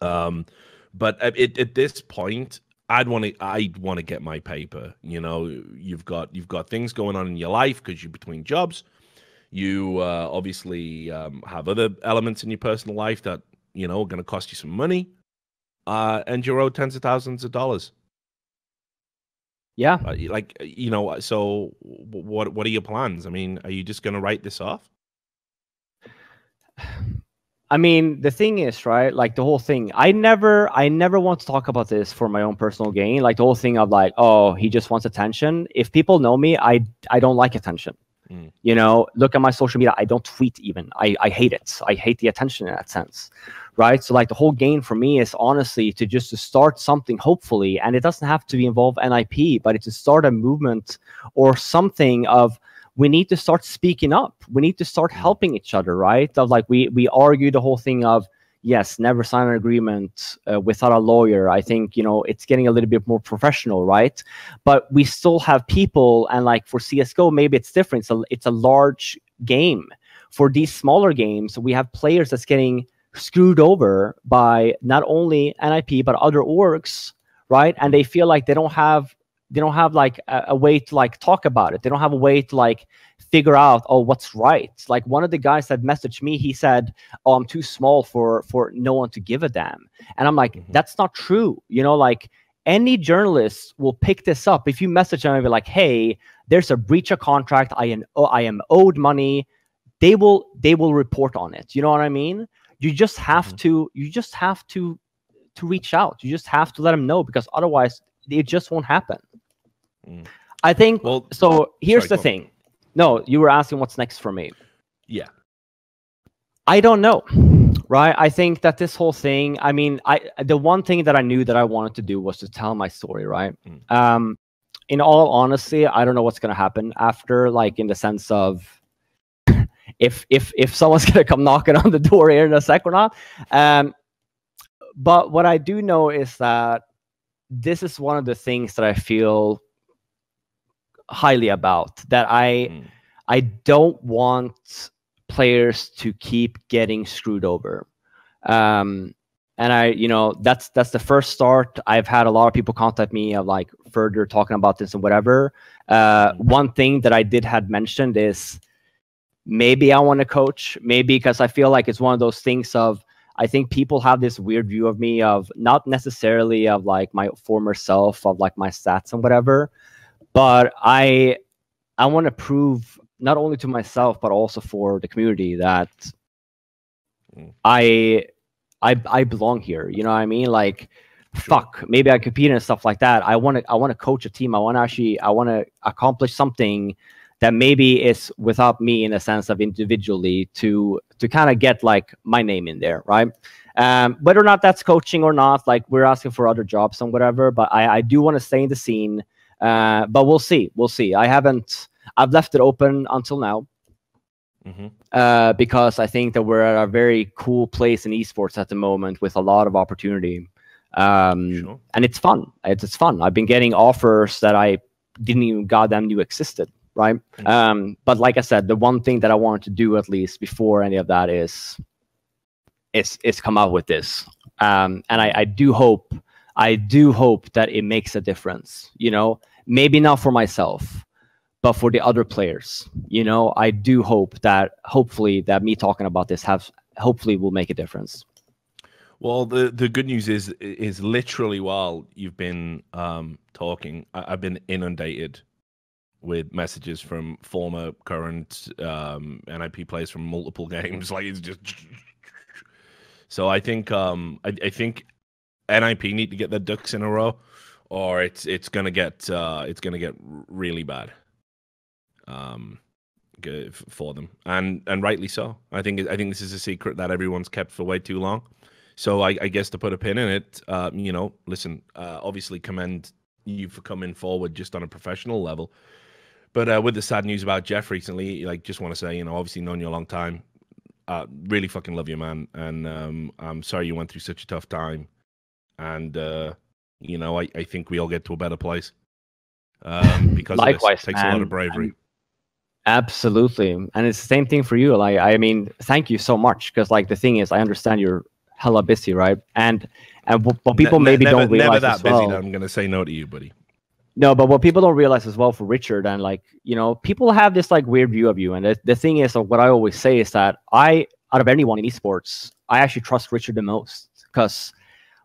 Um, but at, at this point, I'd want to I'd want to get my paper. You know, you've got you've got things going on in your life because you're between jobs. You uh, obviously um, have other elements in your personal life that you know are going to cost you some money, uh, and you're owed tens of thousands of dollars. Yeah, uh, like you know. So, what what are your plans? I mean, are you just going to write this off? I mean, the thing is, right? Like the whole thing. I never, I never want to talk about this for my own personal gain. Like the whole thing of like, oh, he just wants attention. If people know me, I, I don't like attention. Mm. You know, look at my social media. I don't tweet even. I, I hate it. I hate the attention in that sense, right? So like the whole game for me is honestly to just to start something, hopefully, and it doesn't have to be involve NIP, but it's to start a movement or something of we need to start speaking up. We need to start helping each other, right? Of like we we argue the whole thing of yes, never sign an agreement uh, without a lawyer. I think you know it's getting a little bit more professional, right? But we still have people, and like for CS:GO, maybe it's different. So it's a large game. For these smaller games, we have players that's getting screwed over by not only NIP but other orgs, right? And they feel like they don't have they don't have like a, a, way to like talk about it. They don't have a way to like figure out oh what's right. Like one of the guys that messaged me he said oh i'm too small for for no one to give a damn. And i'm like mm-hmm. that's not true. You know like any journalist will pick this up. If you message them and be like hey there's a breach of contract. I am i am owed money. They will they will report on it. You know what i mean you just have mm-hmm. to you just have to to reach out you just have to let them know because otherwise it just won't happen. Mm. I think. Well, so here's sorry, the thing. On. No, you were asking what's next for me. Yeah. I don't know. Right. I think that this whole thing, I mean, I the one thing that I knew that I wanted to do was to tell my story, right? Mm. Um, in all honesty, I don't know what's gonna happen after, like in the sense of if if if someone's gonna come knocking on the door here in a sec or not. Um, but what I do know is that this is one of the things that I feel highly about that I mm. I don't want players to keep getting screwed over. Um, and I, you know, that's that's the first start. I've had a lot of people contact me of like further talking about this and whatever. Uh, mm. one thing that I did had mentioned is maybe I want to coach, maybe because I feel like it's one of those things of I think people have this weird view of me of not necessarily of like my former self of like my stats and whatever, but I I want to prove not only to myself but also for the community that mm. I I I belong here. You know what I mean? Like sure. fuck, maybe I compete and stuff like that. I want to I want to coach a team. I want to actually I want to accomplish something that maybe is without me in a sense of individually to to kind of get like my name in there, right? Um, whether or not that's coaching or not, like we're asking for other jobs and whatever, but I, I do want to stay in the scene. Uh, but we'll see, we'll see. I haven't, I've left it open until now. Mm-hmm. Uh, because I think that we're at a very cool place in esports at the moment with a lot of opportunity. Um, sure. And it's fun. It's, it's fun. I've been getting offers that I didn't even goddamn knew existed right? Mm-hmm. Um, but like I said, the one thing that I wanted to do at least before any of that is is is come out with this. Um, and I, I do hope, I do hope that it makes a difference. You know, maybe not for myself, but for the other players. You know, I do hope that hopefully that me talking about this have hopefully will make a difference. Well, the the good news is is literally while you've been um, talking, I, have been inundated with messages from former, current um, NIP players from multiple games. Like it's just. So I think um, I, I think NIP need to get their ducks in a row, or it's it's gonna get uh, it's gonna get really bad. Um, for them, and and rightly so. I think I think this is a secret that everyone's kept for way too long. So I, I guess to put a pin in it, uh, you know, listen, uh, obviously commend you for coming forward just on a professional level But uh, with the sad news about Jeff recently, like, just want to say, you know, obviously known you a long time. Uh, really fucking love you, man, and um, I'm sorry you went through such a tough time. And uh, you know, I, I think we all get to a better place. Um, because Likewise, it takes a lot of bravery. Absolutely, and it's the same thing for you. Like, I mean, thank you so much because, like, the thing is, I understand you're hella busy, right? And and what, people Ne- maybe never, don't realize never that busy well. I'm gonna say no to you, buddy. No, but what people don't realize as well for Richard, and like, you know, people have this like weird view of you. And the, the thing is, uh, what I always say is that I, out of anyone in esports, I actually trust Richard the most because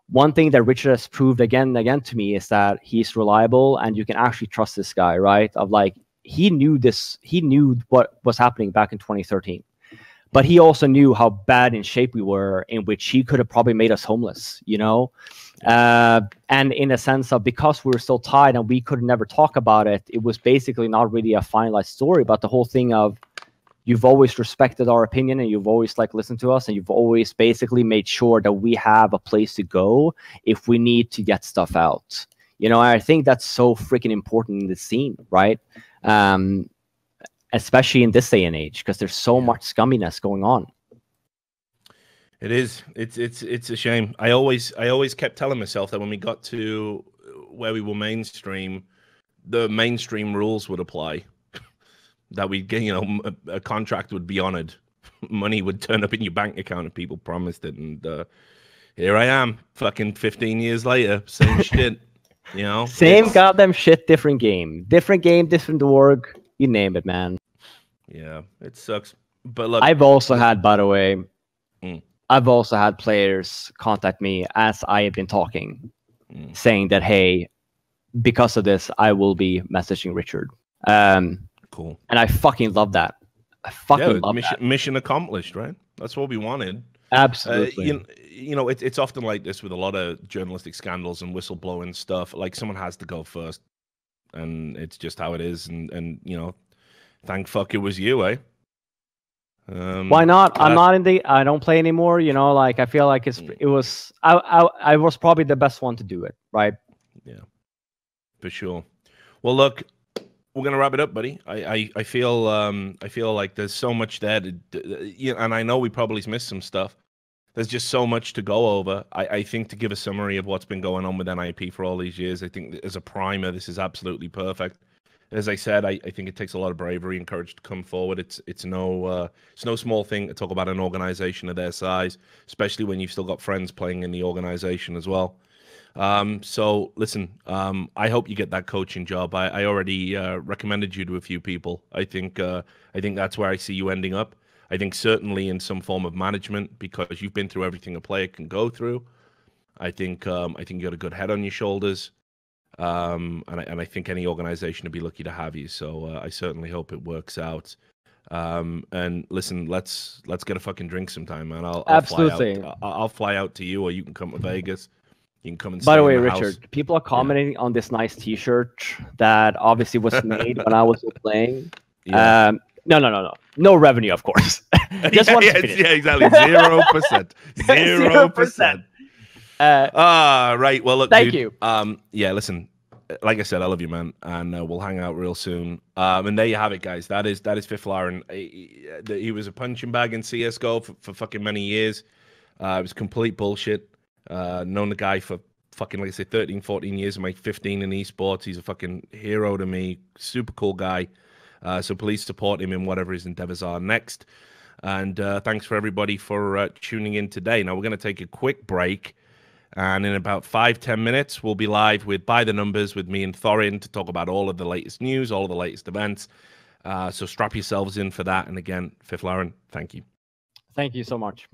one thing that Richard has proved again and again to me is that he's reliable and you can actually trust this guy, right? Of like, he knew this, he knew what was happening back in 2013. But he also knew how bad in shape we were, in which he could have probably made us homeless, you know? Uh, and in a sense of because we were so tied and we could never talk about it, it was basically not really a finalized story. But the whole thing of you've always respected our opinion and you've always like listened to us and you've always basically made sure that we have a place to go if we need to get stuff out. You know, I think that's so freaking important in the scene, right? Um, especially in this day and age because there's so Yeah. much scumminess going on. It is. It's it's it's a shame. I always I always kept telling myself that when we got to where we were mainstream, the mainstream rules would apply. that we get, you know, a, a contract would be honored, money would turn up in your bank account if people promised it, and uh, here I am, fucking fifteen years later, same shit. You know, Same It's- goddamn shit, different game. Different game, different org. You name it, man. Yeah, it sucks. But look, I've also had, by the way, Mm. I've also had players contact me as I have been talking, Mm. saying that, hey, because of this, I will be messaging Richard. Um, cool. and I fucking love that. I fucking Yeah, love mission, that. mission accomplished, right? That's what we wanted. Uh, Absolutely. you, you know, it, it's often like this with a lot of journalistic scandals and whistleblowing stuff. Like someone has to go first, and it's just how it is. And and you know, thank fuck it was you, eh? Um, Why not? I'm not in the. I don't play anymore. You know, like I feel like it's. Mm. It was. I. I. I was probably the best one to do it. Right. Yeah. For sure. Well, look, we're gonna wrap it up, buddy. I I, I feel um I feel like there's so much there to, you know, and I know we probably missed some stuff. There's just so much to go over. I, I think to give a summary of what's been going on with NIP for all these years, I think as a primer, this is absolutely perfect. As I said, I, I think it takes a lot of bravery and courage to come forward. It's it's no uh, it's no small thing to talk about an organization of their size, especially when you've still got friends playing in the organization as well. Um, so listen, um, I hope you get that coaching job. I, I already uh, recommended you to a few people. I think uh, I think that's where I see you ending up. I think certainly in some form of management because you've been through everything a player can go through. I think um, I think you got a good head on your shoulders, um, and I, and I think any organization would be lucky to have you. So uh, I certainly hope it works out. Um, and listen, let's let's get a fucking drink sometime, man. I'll, I'll Fly Absolutely. out, I'll, I'll fly out to you, or you can come to Vegas. You can come and. See. By the way, house. Richard, people are commenting on this nice T-shirt that obviously was made when I was playing. Yeah. Um, no, no, no, no, no revenue, of course. Just yeah, yeah, yeah, exactly. Zero percent. Zero percent. Uh, Ah, right. Well, look, Thank dude, you. Um, yeah, listen. Like I said, I love you, man, and uh, we'll hang out real soon. Um, and there you have it, guys. That is that is Fifflaren. He, he- he was a punching bag in CS:GO for, for fucking many years. Uh, it was complete bullshit. Uh, known the guy for fucking like I say, 13, 14 years. I'm like 15 in esports. He's a fucking hero to me. Super cool guy. Uh, so please support him in whatever his endeavors are next. And uh, thanks for everybody for uh, tuning in today. Now we're going to take a quick break. And in about five, 10 minutes, we'll be live with By the Numbers with me and Thorin to talk about all of the latest news, all of the latest events. Uh, so strap yourselves in for that. And again, Fifflaren, thank you. thank you so much.